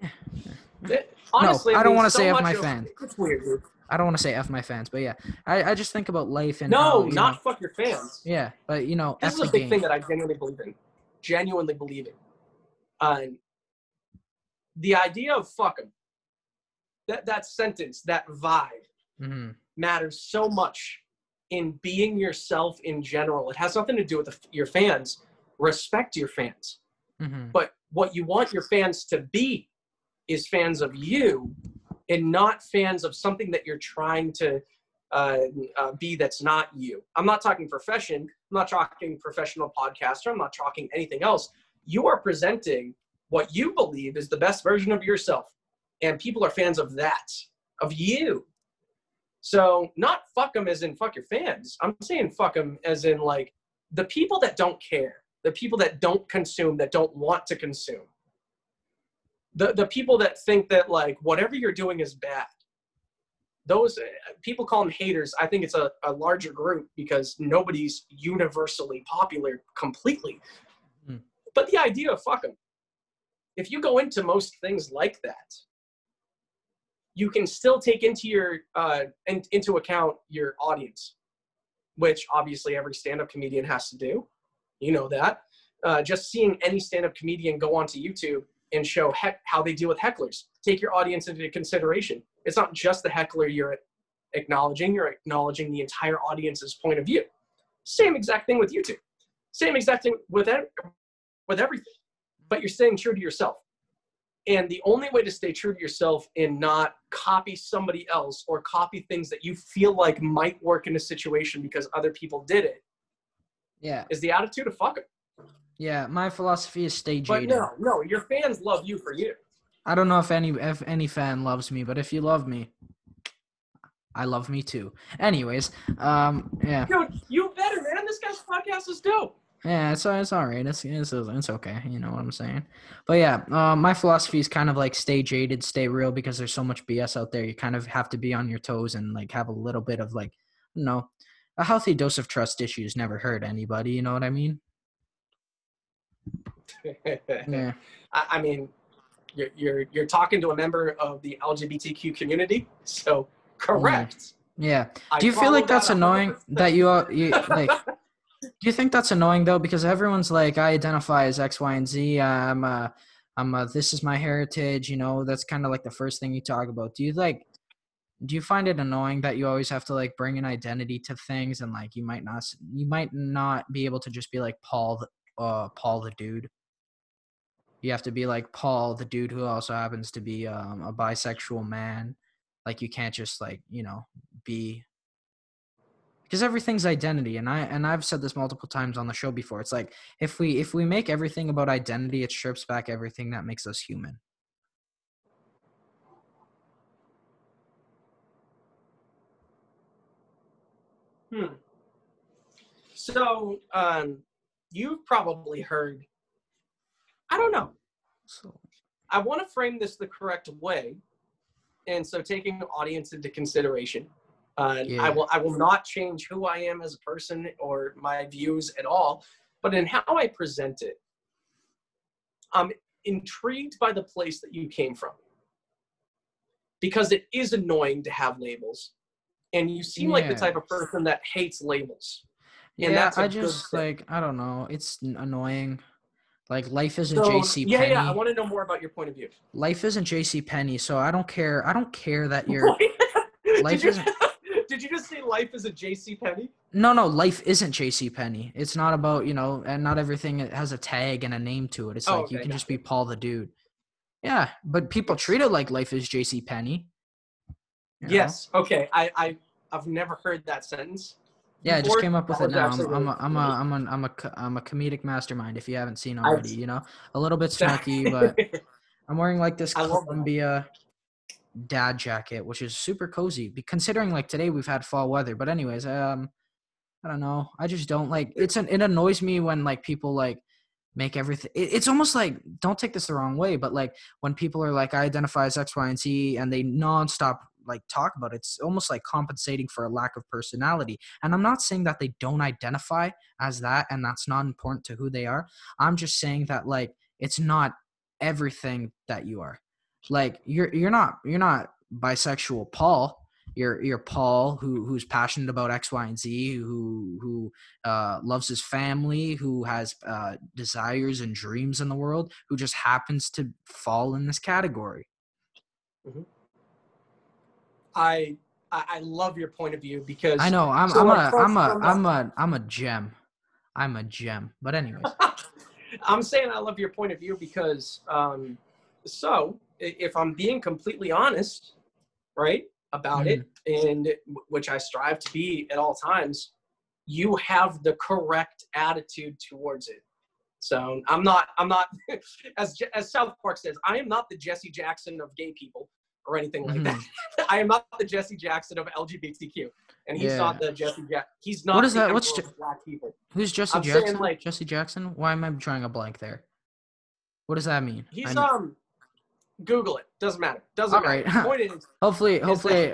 It- honestly, I don't wanna so say much my of- fan. It's weird, dude. I don't want to say f my fans, but yeah, I, I just think about life and No, how, not know- fuck your fans. yeah, but you know, This f is a big game. thing that I genuinely believe in. Genuinely believe in. Uh, the idea of fuck 'em, that, that sentence, that vibe, Mhm. matters so much in being yourself in general. It has nothing to do with the, your fans. Respect your fans. Mhm. But what you want your fans to be is fans of you and not fans of something that you're trying to uh, uh, be that's not you. I'm not talking profession. I'm not talking professional podcaster. I'm not talking anything else. You are presenting what you believe is the best version of yourself. And people are fans of that, of you. So not fuck them as in fuck your fans. I'm saying fuck them as in like the people that don't care, the people that don't consume, that don't want to consume. The the people that think that like whatever you're doing is bad. Those uh, people call them haters. I think it's a, a larger group because nobody's universally popular completely. Hmm. But the idea of fuck them. If you go into most things like that, you can still take into your uh, in, into account your audience, which obviously every stand-up comedian has to do. You know that. Uh, just seeing any stand-up comedian go onto YouTube and show heck, how they deal with hecklers. Take your audience into consideration. It's not just the heckler you're acknowledging; you're acknowledging the entire audience's point of view. Same exact thing with YouTube. Same exact thing with with everything. But you're staying true to yourself. And the only way to stay true to yourself and not copy somebody else or copy things that you feel like might work in a situation because other people did it Yeah, is the attitude of fuck it. yeah. My philosophy is stay jaded. But no, no, your fans love you for you. I don't know if any if any fan loves me, but if you love me, I love me too. Anyways, um, yeah, Dude, you better, man. This guy's podcast is dope. Yeah, it's it's all right. It's it's it's okay. You know what I'm saying? But yeah, um, my philosophy is kind of like stay jaded, stay real, because there's so much BS out there. You kind of have to be on your toes and like have a little bit of like, you know, a healthy dose of trust issues never hurt anybody. You know what I mean? Yeah. I, I mean, you're, you're you're talking to a member of the LGBTQ community, so correct. Yeah. I Do you feel like that's that annoying that you are you like? Do you think that's annoying though? Because everyone's like, I identify as X, Y, and Z. I'm uh, I'm uh, this is my heritage. You know, that's kind of like the first thing you talk about. Do you like? Do you find it annoying that you always have to like bring an identity to things and like you might not you might not be able to just be like Paul, the, uh, Paul the dude. You have to be like Paul the dude who also happens to be um, a bisexual man. Like you can't just like you know be because everything's identity and i and i've said this multiple times on the show before it's like if we if we make everything about identity it strips back everything that makes us human Hmm. So, um, you've probably heard. I don't know. so I want to frame this the correct way, and so taking the audience into consideration. Uh, Yeah. I will. I will not change who I am as a person or my views at all, but in how I present it, I'm intrigued by the place that you came from, because it is annoying to have labels, and you seem like the type of person that hates labels. And yeah i just like i don't know it's annoying like life isn't So, jc yeah, Penney. yeah. I want to know more about your point of view. life isn't jc Penney, so i don't care i don't care that you're Life isn't- did you just say life is a JC Penney? no no life isn't jc Penney. it's not about you know and not everything has a tag and a name to it it's Oh, like you can just gotcha. be paul the dude yeah but people treat it like life is jc Penney. you know? Yes. Okay. I, I I've never heard that sentence. Yeah, I just came up with it now. I'm, I'm, a, I'm, a. I'm, a, I'm, a, I'm a comedic mastermind. If you haven't seen already, you know, a little bit snarky, but I'm wearing like this. Columbia dad jacket, which is super cozy. Considering like today we've had fall weather, but anyways, um, I don't know. I just don't like. It's an. It annoys me when like people like make everything. It, it's almost like don't take this the wrong way, but like when people are like I identify as X, Y, and Z, and they nonstop like talk about it, it's almost like compensating for a lack of personality. And I'm not saying that they don't identify as that and that's not important to who they are. I'm just saying that like it's not everything that you are. Like you're you're not you're not bisexual Paul. you're you're Paul who who's passionate about X, Y, and Z, who who uh, loves his family, who has uh, desires and dreams in the world, who just happens to fall in this category. I I I love your point of view because I know I'm So, I'm a I'm a from a- I'm a I'm a gem. I'm a gem. But anyways, I'm saying I love your point of view because, um, so if I'm being completely honest, right, about it, and which I strive to be at all times, you have the correct attitude towards it. So I'm not, I'm not, as as South Park says, I am not the Jesse Jackson of gay people or anything like that. I am not the Jesse Jackson of LGBTQ, and he's Yeah. not the Jesse Jack. He's not. What is the that? What's emperor black people? who's Jesse I'm Jackson? like- Jesse Jackson? Why am I drawing a blank there? What does that mean? He's I um, Google it. Doesn't matter. Doesn't All matter. right. Point is, hopefully hopefully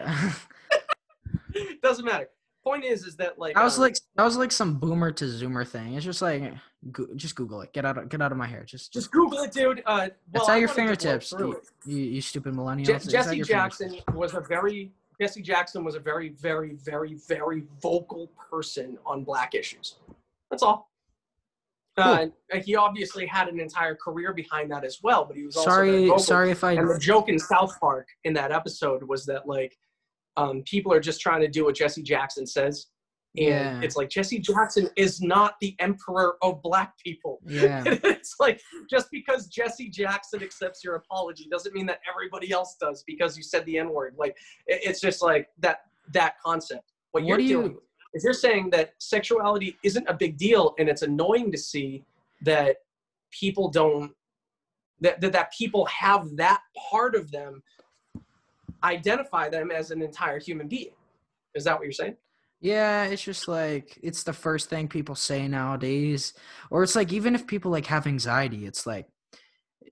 doesn't matter. Point is, is that like I was um, like that was like some boomer to zoomer thing. It's just like go, just Google it. Get out of get out of my hair. Just just Google it, dude. Uh, it's well, at your wanted to blow fingertips. You, you, you stupid millennials. Je- Jesse Jackson fingertips. was a very Jesse Jackson was a very, very, very, very vocal person on black issues. That's all. Uh, and he obviously had an entire career behind that as well, but he was also Sorry sorry if I And the joke in South Park in that episode was that like um, people are just trying to do what Jesse Jackson says. And Yeah. it's like Jesse Jackson is not the emperor of black people. yeah. it's like just because Jesse Jackson accepts your apology doesn't mean that everybody else does because you said the N word. Like it- it's just like that that concept. What, What you're do you- is you're saying that sexuality isn't a big deal and it's annoying to see that people don't that that, that people have that part of them identify them as an entire human being. Is that what you're saying? Yeah, it's just like it's the first thing people say nowadays. Or it's like even if people like have anxiety, it's like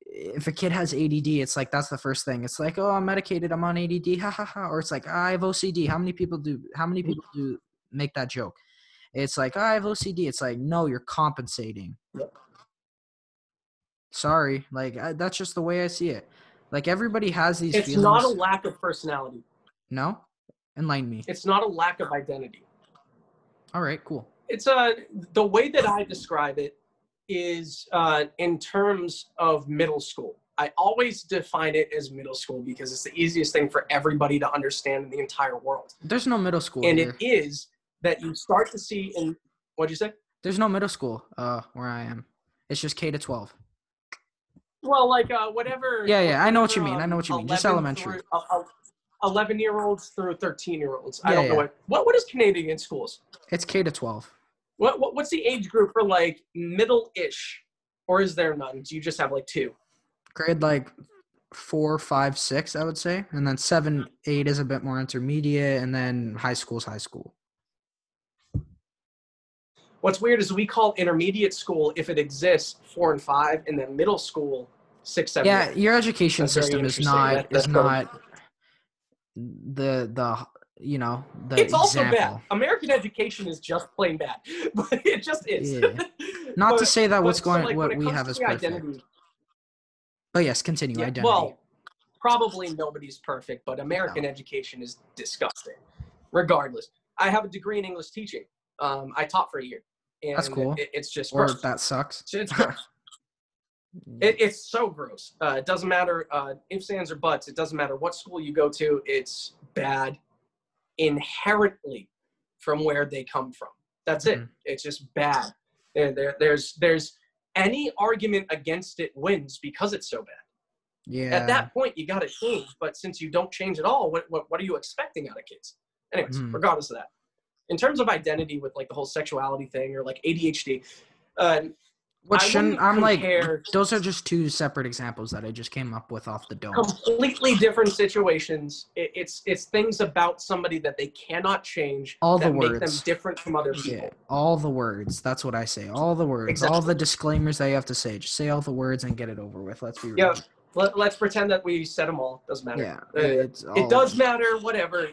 if a kid has ADD, it's like that's the first thing. It's like, oh, I'm medicated, I'm on ADD, ha ha ha. Or it's like I have OCD. How many people do? How many people do make that joke? It's like I have OCD. It's like no, you're compensating. Yep. Sorry, like I, that's just the way I see it. Like everybody has these It's feelings. not a lack of personality. no, enlighten me. It's not a lack of identity. All right, cool. it's a, the way that I describe it is uh, in terms of middle school. I always define it as middle school because it's the easiest thing for everybody to understand in the entire world. There's no middle school And here. it is that you start to see in what'd you say? There's no middle school uh where I am. It's just K to 12. Well, like uh, whatever. Yeah, yeah, I know what you mean. I know what you mean. Just elementary. through- uh, uh, Eleven year olds through thirteen year olds. I Yeah, don't know yeah. what what what is Canadian schools? It's K to 12. What, what what's the age group for like middle ish, or is there none? Do you just have like two? Grade like four, five, six, I would say. And then seven, eight is a bit more intermediate, and then high school's high school. What's weird is we call intermediate school if it exists four and five, and then middle school six, seven. Yeah, eight. your education That's system is not That- is not the the you know the it's also bad. American education is just plain bad, but it just is. Yeah. Not to say that but what's so, going like, what we have is perfect. identity- But yes, continue yeah, identity. Well, probably nobody's perfect, but American education is disgusting. Regardless, I have a degree in English teaching. Um, I taught for a year. And That's cool. It, it's just or gross. that sucks. It's gross. It, it's so gross. Uh, it doesn't matter uh, ifs, ands, or buts. It doesn't matter what school you go to. It's bad inherently from where they come from. That's it. Mhm. It's just bad. And there, there's there's any argument against it wins because it's so bad. yeah. At that point, you got to change. But since you don't change at all, what, what what are you expecting out of kids? Anyways, Mhm. regardless of that, in terms of identity with like the whole sexuality thing or like ADHD, uh, What shouldn't I'm like those are just two separate examples that I just came up with off the dome. completely different situations. It, it's it's things about somebody that they cannot change All the that make them different from other people. Yeah, all the words. That's what I say. All the words. All the disclaimers that you have to say. Just say all the words and get it over with. Let's be real. Yeah, Let, let's pretend that we said them all. Doesn't matter. Yeah. Uh, it does matter. Whatever.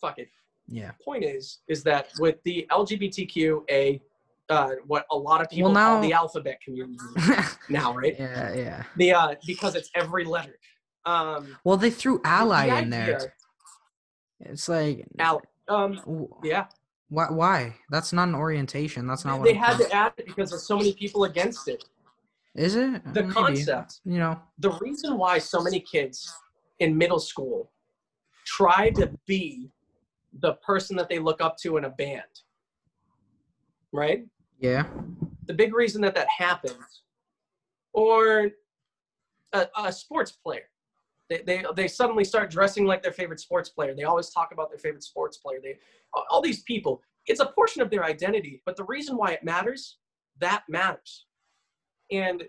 Fuck it. Yeah. Point is, is that with the LGBTQA, uh, what a lot of people Well, call the alphabet community now, right? yeah, yeah. The uh, because it's every letter. Um, Well, they threw ally the in there. It's like, Al, um, yeah, why? Why? That's not an orientation. That's not what they had to add it because there's so many people against it. Is it The Maybe. concept, You know. the reason why so many kids in middle school try to be the person that they look up to in a band, right? Yeah. the big reason that that happens, or a, a sports player, they, they they suddenly start dressing like their favorite sports player. They always talk about their favorite sports player. They all- all these people. It's a portion of their identity, but the reason why it matters, that matters, and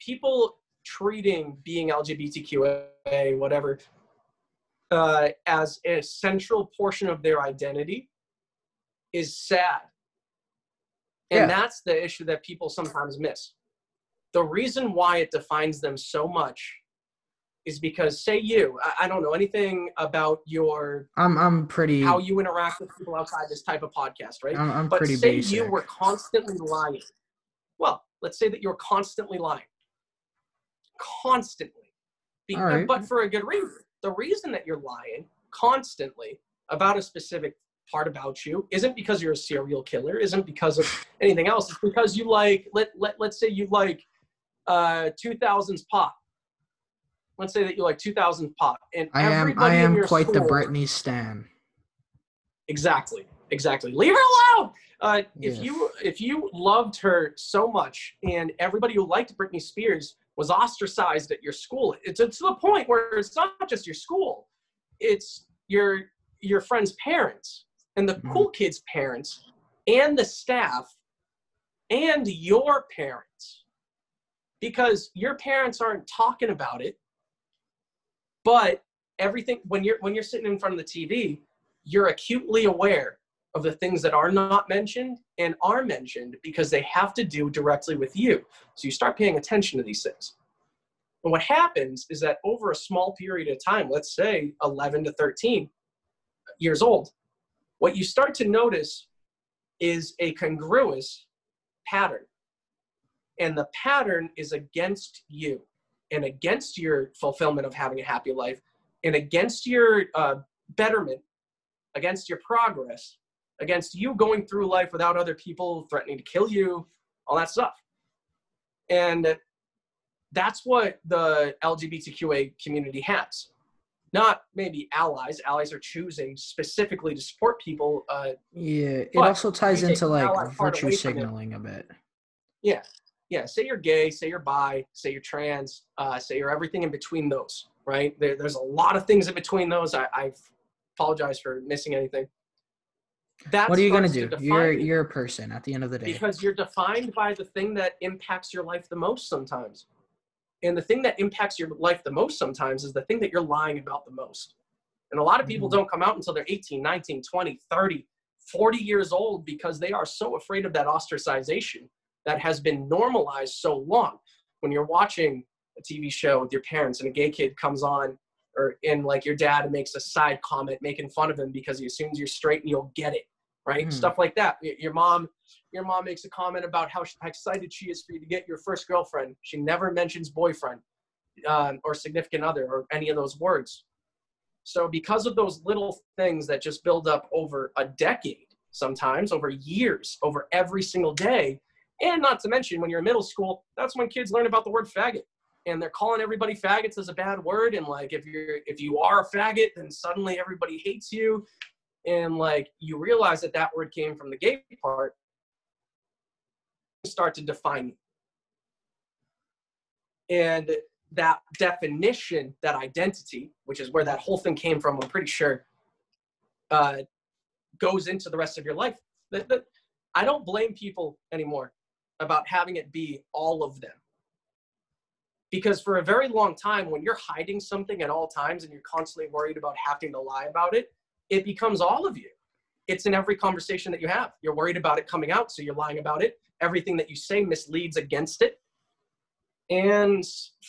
people treating being LGBTQA whatever uh, as a central portion of their identity is sad. And Yeah. that's the issue that people sometimes miss. The reason why it defines them so much is because, say, you, I, I don't know anything about your I'm. I'm pretty. how you interact with people outside this type of podcast, right? I'm, I'm but pretty say basic. you were constantly lying. Well, let's say that you're constantly lying. Constantly. Be- right. But for a good reason. The reason that you're lying constantly about a specific part about you isn't because you're a serial killer, isn't because of anything else. It's because you like, let, let, let's say you like uh, 2000s pop. Let's say that you like 2000s pop. And I am. I am quite the school- Britney stan. Exactly. Exactly. Leave her alone. Uh, if Yeah. you if you loved her so much, and everybody who liked Britney Spears was ostracized at your school, it's, it's to the point where it's not just your school, it's your your friends' parents and the cool mm-hmm. kids' parents and the staff and your parents, because your parents aren't talking about it, but everything when you're when you're sitting in front of the TV, you're acutely aware of the things that are not mentioned and are mentioned because they have to do directly with you. So you start paying attention to these things. And what happens is that over a small period of time, let's say 11 to 13 years old, what you start to notice is a congruous pattern. And the pattern is against you and against your fulfillment of having a happy life and against your uh, betterment, against your progress, against you going through life without other people threatening to kill you, all that stuff. And that's what the LGBTQA community has. Not maybe allies. Allies are choosing specifically to support people. Uh, Yeah. It also ties into like virtue away from it. signaling a bit. yeah, yeah. Say you're gay. Say you're bi. Say you're trans. Uh, say you're everything in between those. Right? There, there's a lot of things in between those. I, I apologize for missing anything. That what are you gonna do? to You're you. you're a person at the end of the day. because you're defined by the thing that impacts your life the most sometimes and the thing that impacts your life the most sometimes is the thing that you're lying about the most and a lot of people Mhm. don't come out until they're 18 19 20 30 40 years old because they are so afraid of that ostracization that has been normalized so long when you're watching a tv show with your parents and a gay kid comes on or and like your dad makes a side comment making fun of him because he assumes you're straight and you'll get it right Mhm. stuff like that your mom your mom makes a comment about how excited she is for you to get your first girlfriend. She never mentions boyfriend um, or significant other or any of those words. So, because of those little things that just build up over a decade, sometimes over years, over every single day, and not to mention when you're in middle school, that's when kids learn about the word faggot. And they're calling everybody faggots as a bad word. And like, if you're if you are a faggot, then suddenly everybody hates you. And like, you realize that that word came from the gay part start to define you. And that definition, that identity, which is where that whole thing came from, I'm pretty sure, uh, goes into the rest of your life. I don't blame people anymore about having it be all of them. Because for a very long time, when you're hiding something at all times and you're constantly worried about having to lie about it, it becomes all of you. It's in every conversation that you have. You're worried about it coming out, so you're lying about it. Everything that you say misleads against it. And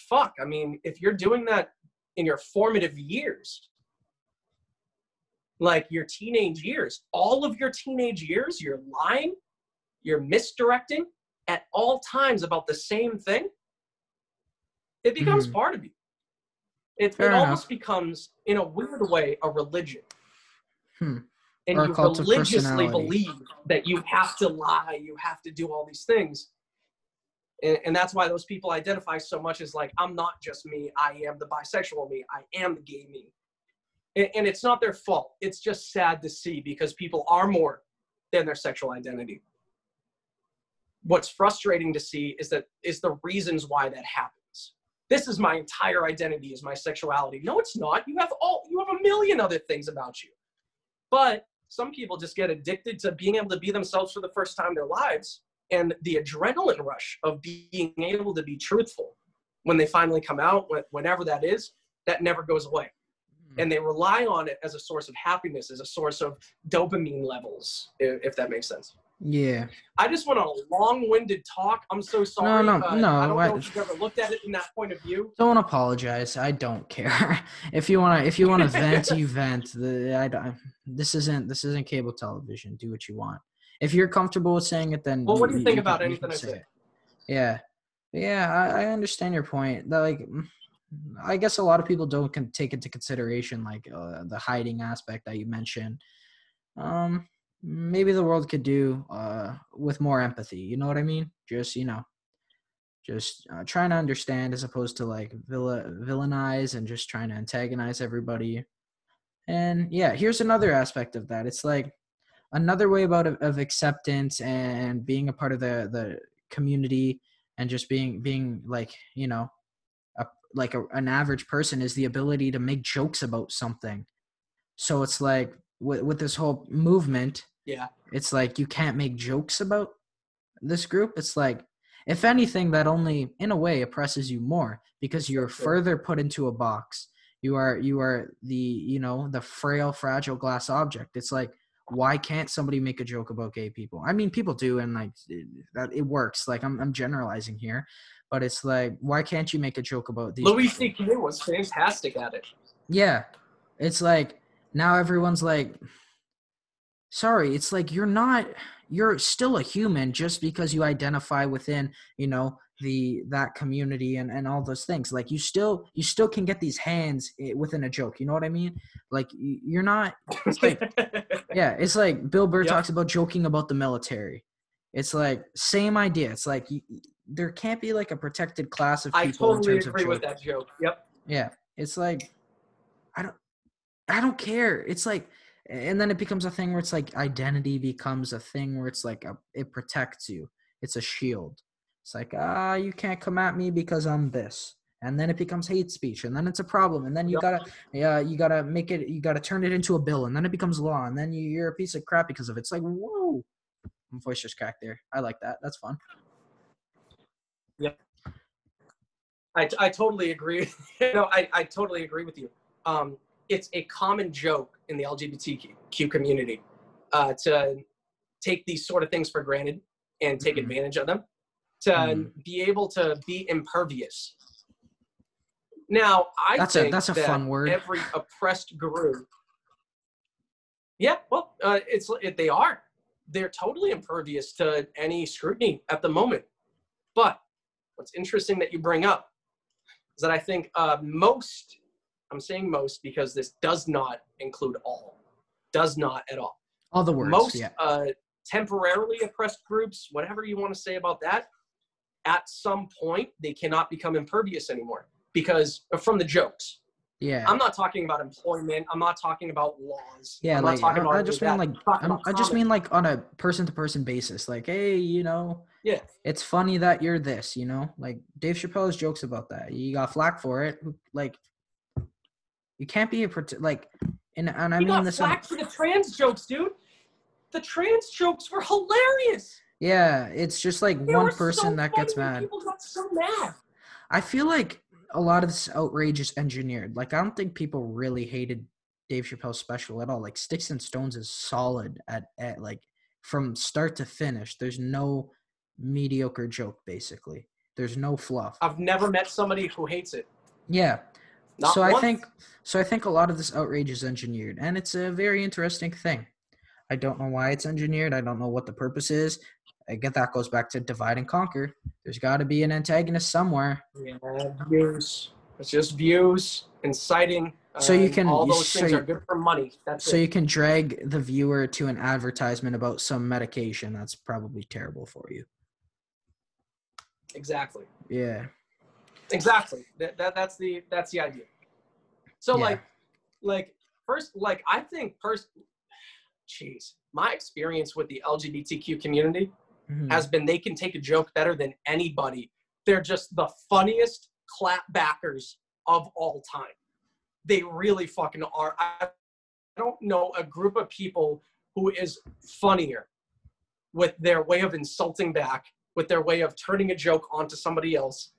fuck, I mean, if you're doing that in your formative years, like your teenage years, all of your teenage years, you're lying, you're misdirecting at all times about the same thing, it becomes Mhm. part of you. It, it almost becomes, in a weird way, a religion. Hmm. and you religiously believe that you have to lie, you have to do all these things. And, and that's why those people identify so much as like, I'm not just me, I am the bisexual me, I am the gay me. And, and it's not their fault. It's just sad to see because people are more than their sexual identity. What's frustrating to see is that is the reasons why that happens. This is my entire identity is my sexuality. No, it's not. You have all you have a million other things about you. But some people just get addicted to being able to be themselves for the first time in their lives and the adrenaline rush of being able to be truthful when they finally come out wh- whenever that is that never goes away. Hmm. And they rely on it as a source of happiness as a source of dopamine levels if that makes sense Yeah. i just want a long-winded talk i'm so sorry no, uh, no, i don't I- know if you've ever looked at it in that point of view Don't apologize. I don't care. if you wanna, if you wanna vent, you vent. The I don't. This isn't this isn't cable television. Do what you want. If you're comfortable with saying it, then. well what do you think about can- anything i say it. Yeah, yeah. I, I understand your point. That like, I guess a lot of people don't can take into consideration like uh, the hiding aspect that you mentioned. Um, maybe the world could do uh with more empathy. You know what I mean? Just you know, just uh, trying to understand as opposed to like villa- villainize and just trying to antagonize everybody. And yeah, here's another aspect of that. It's like another way about of, of acceptance and being a part of the the community and just being being like you know a, like a, an average person is the ability to make jokes about something so it's like with, with this whole movement yeah. It's like you can't make jokes about this group. It's like if anything that only in a way oppresses you more because you're Sure. further put into a box. You are you are the you know the frail fragile glass object. It's like why can't somebody make a joke about gay people? I mean people do and like it, that it works. Like i'm, I'm generalizing here but it's like why can't you make a joke about these louis ck was fantastic at it. Yeah. It's like now everyone's like sorry, it's like you're not you're still a human just because you identify within, you know, the that community and and all those things. Like you still you still can get these hands eh, within a joke, you know what I mean? Like you're not it's like yeah, it's like Bill Burr Yep. talks about joking about the military. It's like same idea. It's like y y- there can't be like a protected class of i people in totally agree with that joke yep Yeah, it's like I don't I don't care. It's like and then it becomes a thing where it's like identity becomes a thing where it's like a, it protects you. It's a shield. It's like ah, you can't come at me because I'm this. And then it becomes hate speech, and then it's a problem, and then you gotta, yeah, you gotta make it, you gotta turn it into a bill, and then it becomes law, and then you, you're a piece of crap because of it. It's like, whoa, my voice just cracked there. I like that. That's fun. I, I totally agree. no, I, I totally agree with you. Um, it's a common joke in the LGBTQ community uh, to take these sort of things for granted and take Mhm. advantage of them, to Mhm. be able to be impervious. Now, I That's a- think that's a that fun word. Every oppressed group. Yeah, well, uh, it's it, they are. They're totally impervious to any scrutiny at the moment. But what's interesting that you bring up is that I think uh, most, I'm saying most because this does not include all, does not at all. All the words. most yeah. uh, temporarily oppressed groups, whatever you want to say about that, at some point they cannot become impervious anymore because from the jokes. Yeah. I'm not talking about employment. I'm not talking about laws. Yeah, I'm like not talking I, about I just mean that. like about I just mean like on a person to person basis. Like, hey, you know, Yeah. it's funny that you're this. You know, like Dave Chappelle's jokes about that. You got flack for it. Like, you can't be a like, and and I we mean got this. on- flack for the trans jokes, dude. The trans jokes were hilarious. yeah, it's just like They one person so that gets funny and mad. People got so mad. I feel like a lot of this outrage is engineered. Like I don't think people really hated Dave Chappelle's special at all. Like Sticks and Stones is solid at, at like from start to finish. There's no mediocre joke basically. There's no fluff. I've never met somebody who hates it. Yeah. Not so I think so I think a lot of this outrage is engineered and it's a very interesting thing. I don't know why it's engineered. I don't know what the purpose is. I get that goes back to divide and conquer. There's got to be an antagonist somewhere. Yeah, yes. It's just views, inciting. So you um, can- All those so things you- are good for money. That's So it. you can drag the viewer to an advertisement about some medication that's probably terrible for you. exactly. Yeah. Exactly. That, that that's the that's the idea. So Yeah. like like first like I think first jeez, my experience with the LGBTQ community Mhm. has been they can take a joke better than anybody. They're just the funniest clapbackers of all time. They really fucking are. I don't know a group of people who is funnier with their way of insulting back, with their way of turning a joke onto somebody else.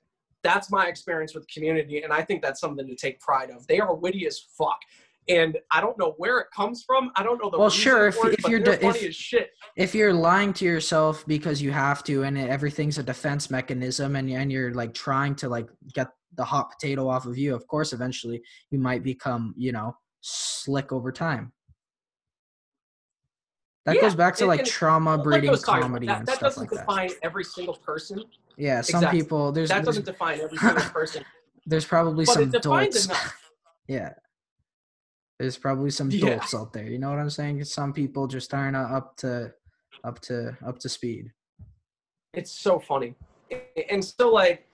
That's my experience with the community, and I think that's something to take pride of. They are witty as fuck, and I don't know where it comes from. I don't know the Well, sure, if- it, if you're de- if- as shit. if you're lying to yourself because you have to and everything's a defense mechanism and, and you're like trying to like get the hot potato off of you of course eventually you might become you know slick over time that Yeah, goes back to like and trauma breeding about, comedy that, and that stuff doesn't like that define every single person. yeah some Exactly. people there's That there's, doesn't define every single person. there's probably but some enough. yeah there's probably some Yeah. dolts out there you know what i'm saying some people just aren't up to up to up to speed It's so funny. And so like,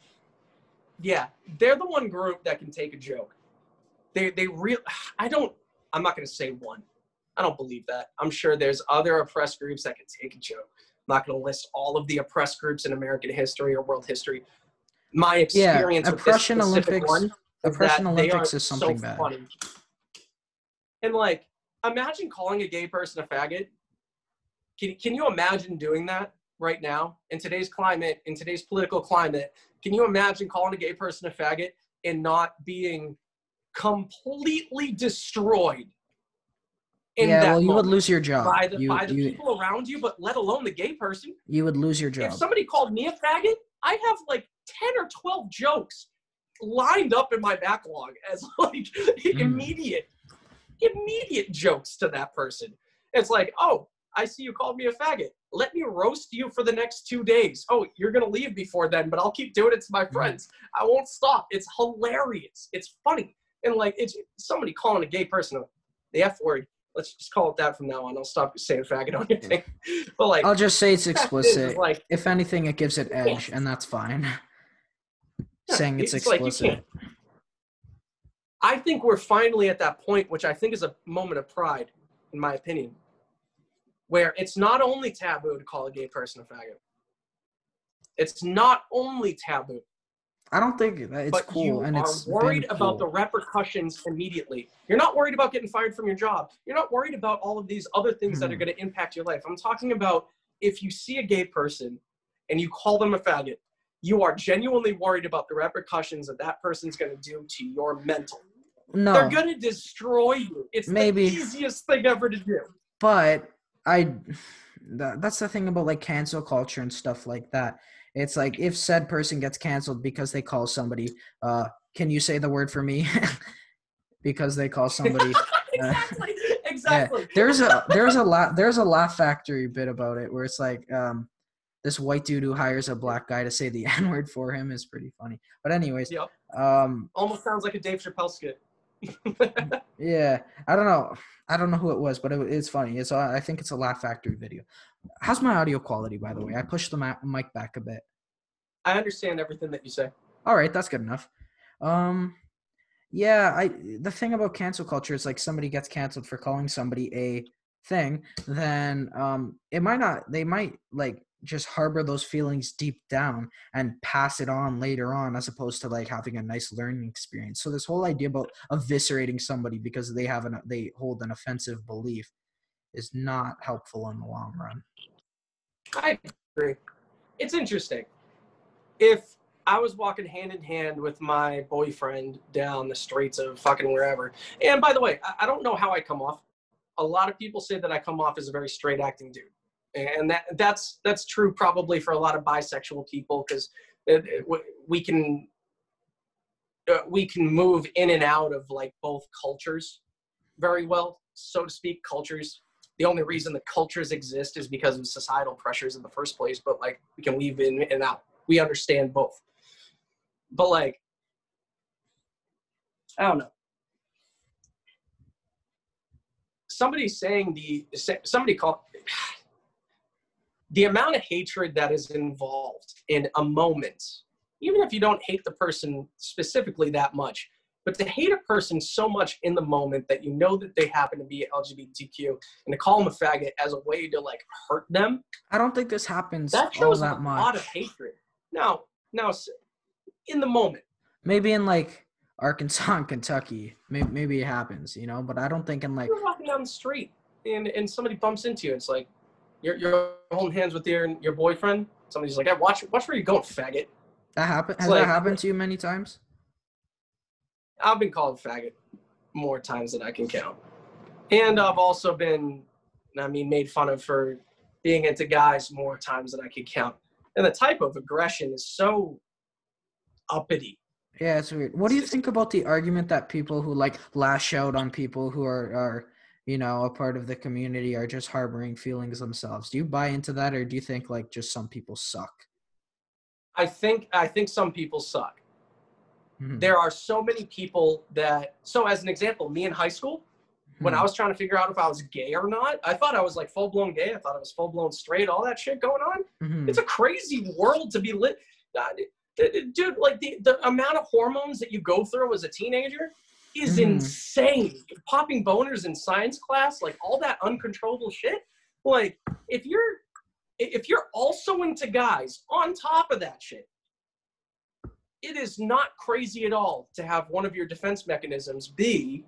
yeah, they're the one group that can take a joke. They they real I don't I'm not gonna say one. I don't believe that. I'm sure there's other oppressed groups that can take a joke. I'm not gonna list all of the oppressed groups in American history or world history. My Yeah, experience with oppression this specific Olympics- one is oppression olympics is something so bad funny. And like, imagine calling a gay person a faggot. Can, can you imagine doing that right now in today's climate, in today's political climate? Can you imagine calling a gay person a faggot and not being completely destroyed? In yeah, that well, you would lose your job. by the, you, by the you, people around you, but let alone the gay person. you would lose your job. If somebody called me a faggot, I have like 10 or 12 jokes lined up in my backlog as like hmm. immediate, immediate jokes to that person. It's like, oh, I see you called me a faggot. Let me roast you for the next two days. Oh, you're going to leave before then, but I'll keep doing it to my hmm. friends. I won't stop. It's hilarious. It's funny. And like, it's somebody calling a gay person the F word. Let's just call it that from now on. I'll stop saying faggot on anything. Hmm. But like, I'll just say it's the fact is, explicit. is, like, if anything, it gives it edge, and that's fine. Saying it's, like you explicit. can't- I think we're finally at that point, which I think is a moment of pride, in my opinion, where it's not only taboo to call a gay person a faggot. It's not only taboo, I don't think that it's but cool, you and are it's worried about the repercussions immediately. You're not worried about getting fired from your job. You're not worried about all of these other things that are Hmm. going to impact your life. I'm talking about if you see a gay person and you call them a faggot, you are genuinely worried about the repercussions that that person's going to do to your mental. no. They're going to destroy you. It's Maybe. the easiest thing ever to do. but I that, that's the thing about like cancel culture and stuff like that. It's like if said person gets canceled because they call somebody, uh, can you say the word for me? because they call somebody. exactly. Exactly. There's a there's a lot there's a laugh factory bit about it where it's like um this white dude who hires a black guy to say the n word for him is pretty funny. But anyways, Yep. um Almost sounds like a Dave Chappelle skit. yeah, I don't know. I don't know who it was, but it, it's funny. It's I think it's a Laugh Factory video. How's my audio quality, by the way? I pushed the ma- mic back a bit. I understand everything that you say. All right, that's good enough. Um, yeah, I the thing about cancel culture is like somebody gets canceled for calling somebody a thing, then um, it might not. They might like just harbor those feelings deep down and pass it on later on, as opposed to like having a nice learning experience. So this whole idea about eviscerating somebody because they have an they hold an offensive belief is not helpful in the long run. I agree. It's interesting. If I was walking hand in hand with my boyfriend down the streets of fucking wherever, and by the way, I, don't know how I come off. A lot of people say that I come off as a very straight acting dude, and that that's that's true probably for a lot of bisexual people because we can uh, we can move in and out of like both cultures very well, so to speak. Cultures the only reason the cultures exist is because of societal pressures in the first place but like we can weave in and out we understand both but like I don't know. Somebody saying the somebody called the amount of hatred that is involved in a moment, even if you don't hate the person specifically that much, but to hate a person so much in the moment that you know that they happen to be LGBTQ and to call them a faggot as a way to like hurt them. I don't think this happens That all shows that a much. lot of hatred. Now, now, in the moment, Maybe in like Arkansas and Kentucky, maybe, maybe it happens, you know. But I don't think in like you're walking down the street and, and somebody bumps into you. It's like you're, you're holding hands with your your boyfriend. Somebody's like, hey, watch watch where you're going, faggot. that happened. Has like- that happened to you many times? I've been called faggot more times than I can count. And I've also been, I mean, made fun of for being into guys more times than I can count. And the type of aggression is so uppity. Yeah, it's weird. What do you think about the argument that people who like lash out on people who are are you know a part of the community are just harboring feelings themselves? Do you buy into that, or do you think like just some people suck? I think I think some people suck. Mhm. There are so many people that so as an example, me in high school, when I was trying to figure out if I was gay or not, I thought I was like full blown gay. I thought I was full blown straight, all that shit going on. Mhm. It's a crazy world to be lit. Uh, Dude, like the, the amount of hormones that you go through as a teenager is Mhm. insane. Popping boners in science class, like all that uncontrollable shit. Like if you're if you're also into guys on top of that shit, it is not crazy at all to have one of your defense mechanisms be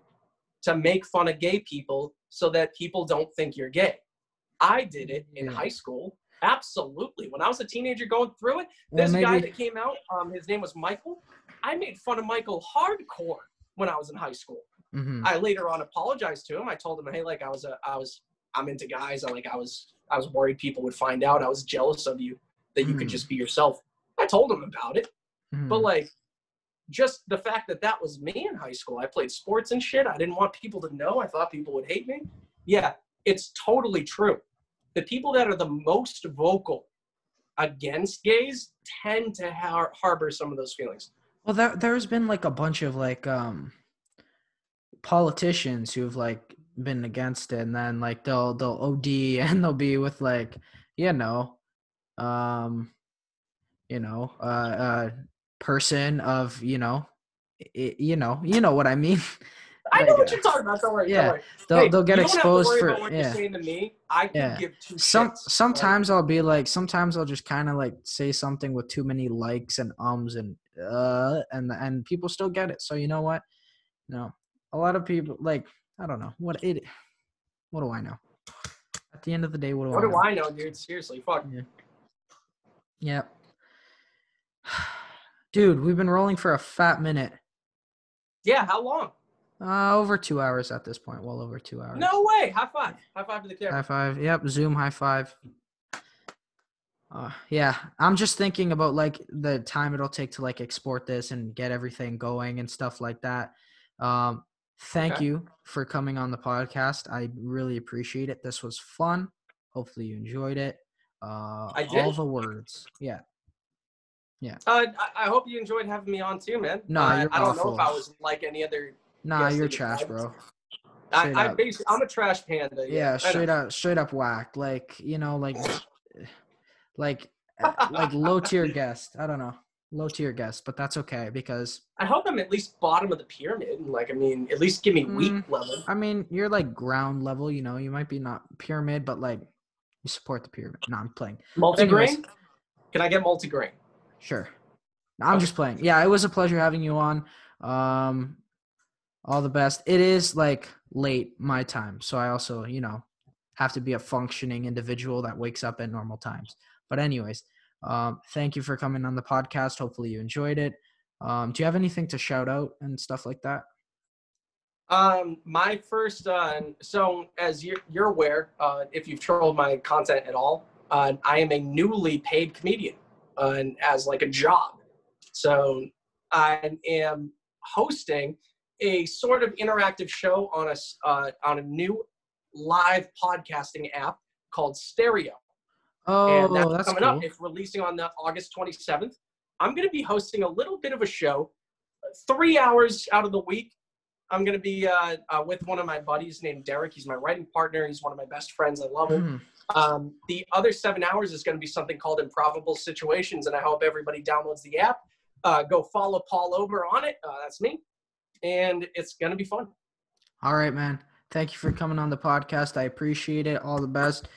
to make fun of gay people so that people don't think you're gay. I did it in Yeah. high school. Absolutely. When I was a teenager going through it, Well, there's guy that came out. Um, his name was Michael. I made fun of Michael hardcore when I was in high school. Mhm. I later on apologized to him. I told him, hey, like I was a, I was, I'm into guys. I like, I was, I was worried people would find out. I was jealous of you that you could Mhm. just be yourself. I told him about it, Mhm. but like, just the fact that that was me in high school. I played sports and shit. I didn't want people to know. I thought people would hate me. Yeah, it's totally true. The people that are the most vocal against gays tend to har- harbor some of those feelings. Well, there there's been like a bunch of like um politicians who've like been against it, and then like they'll they'll OD and they'll be with like you know, um, you know, uh, uh, person of you know, i you know, you know what I mean. I know what you're talking about. Don't worry. yeah, don't worry. They'll Hey, they'll get you don't have to exposed for about what you're yeah. saying to me. I can Yeah. give two Some shits. sometimes I'll be like sometimes I'll just kind of like say something with too many likes and ums and uh and and people still get it. So you know what? No, a lot of people like I don't know what it. What do I know? At the end of the day, what do What I do know? I know, dude? Seriously, fuck. Yep. Dude, we've been rolling for a fat minute. Yeah, how long? Uh, over two hours at this point. Well over two hours. No way. High five. High five to the camera. High five. Yep. Zoom high five. Uh, yeah, I'm just thinking about like the time it'll take to like export this and get everything going and stuff like that. Um, thank Okay. you for coming on the podcast. I really appreciate it. This was fun. Hopefully you enjoyed it. Uh, I all the words. Yeah. Uh, I, hope you enjoyed having me on too, man. Nah, uh, I don't know if I was like any other. Nah, you're trash, bro. I, Straight I basically, I'm a trash panda. Yeah, know. straight up, straight up whack. Like you know, like, like, uh, like low tier guest. I don't know, low tier guest, but that's okay because I hope I'm at least bottom of the pyramid. and, Like, I mean, at least give me weak Mm. level. I mean you're like ground level. You know, you might be not pyramid, but like you support the pyramid. No, I'm playing. Multigrain? Can I get multigrain? Sure. I'm Okay. just playing. Yeah, it was a pleasure having you on. Um, all the best. It is like late my time, so I also, you know, have to be a functioning individual that wakes up at normal times. But anyways, um, thank you for coming on the podcast. Hopefully you enjoyed it. Um, do you have anything to shout out and stuff like that? Um, my first, uh, so as you're, you're aware, uh, if you've trolled my content at all, uh, I am a newly paid comedian uh, and as like a job. So I am hosting a sort of interactive show on a uh, on a new live podcasting app called Stereo. Oh, and that's, that's coming cool. up. It's releasing on the August 27th. I'm going to be hosting a little bit of a show, three hours out of the week, I'm gonna be uh, uh, with one of my buddies named Derek. He's my writing partner. He's one of my best friends. I love him. Mhm. Um, the other seven hours is going to be something called Improbable Situations, and I hope everybody downloads the app. Uh, go follow Paul Ober on it. Uh, that's me, and it's going to be fun. All right, man. Thank you for coming on the podcast. I appreciate it. All the best.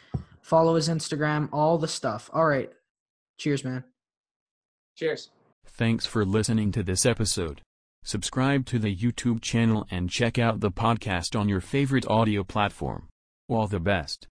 Follow his Instagram, all the stuff. All right. Cheers, man. Cheers. Thanks for listening to this episode. Subscribe to the YouTube channel and check out the podcast on your favorite audio platform. All the best.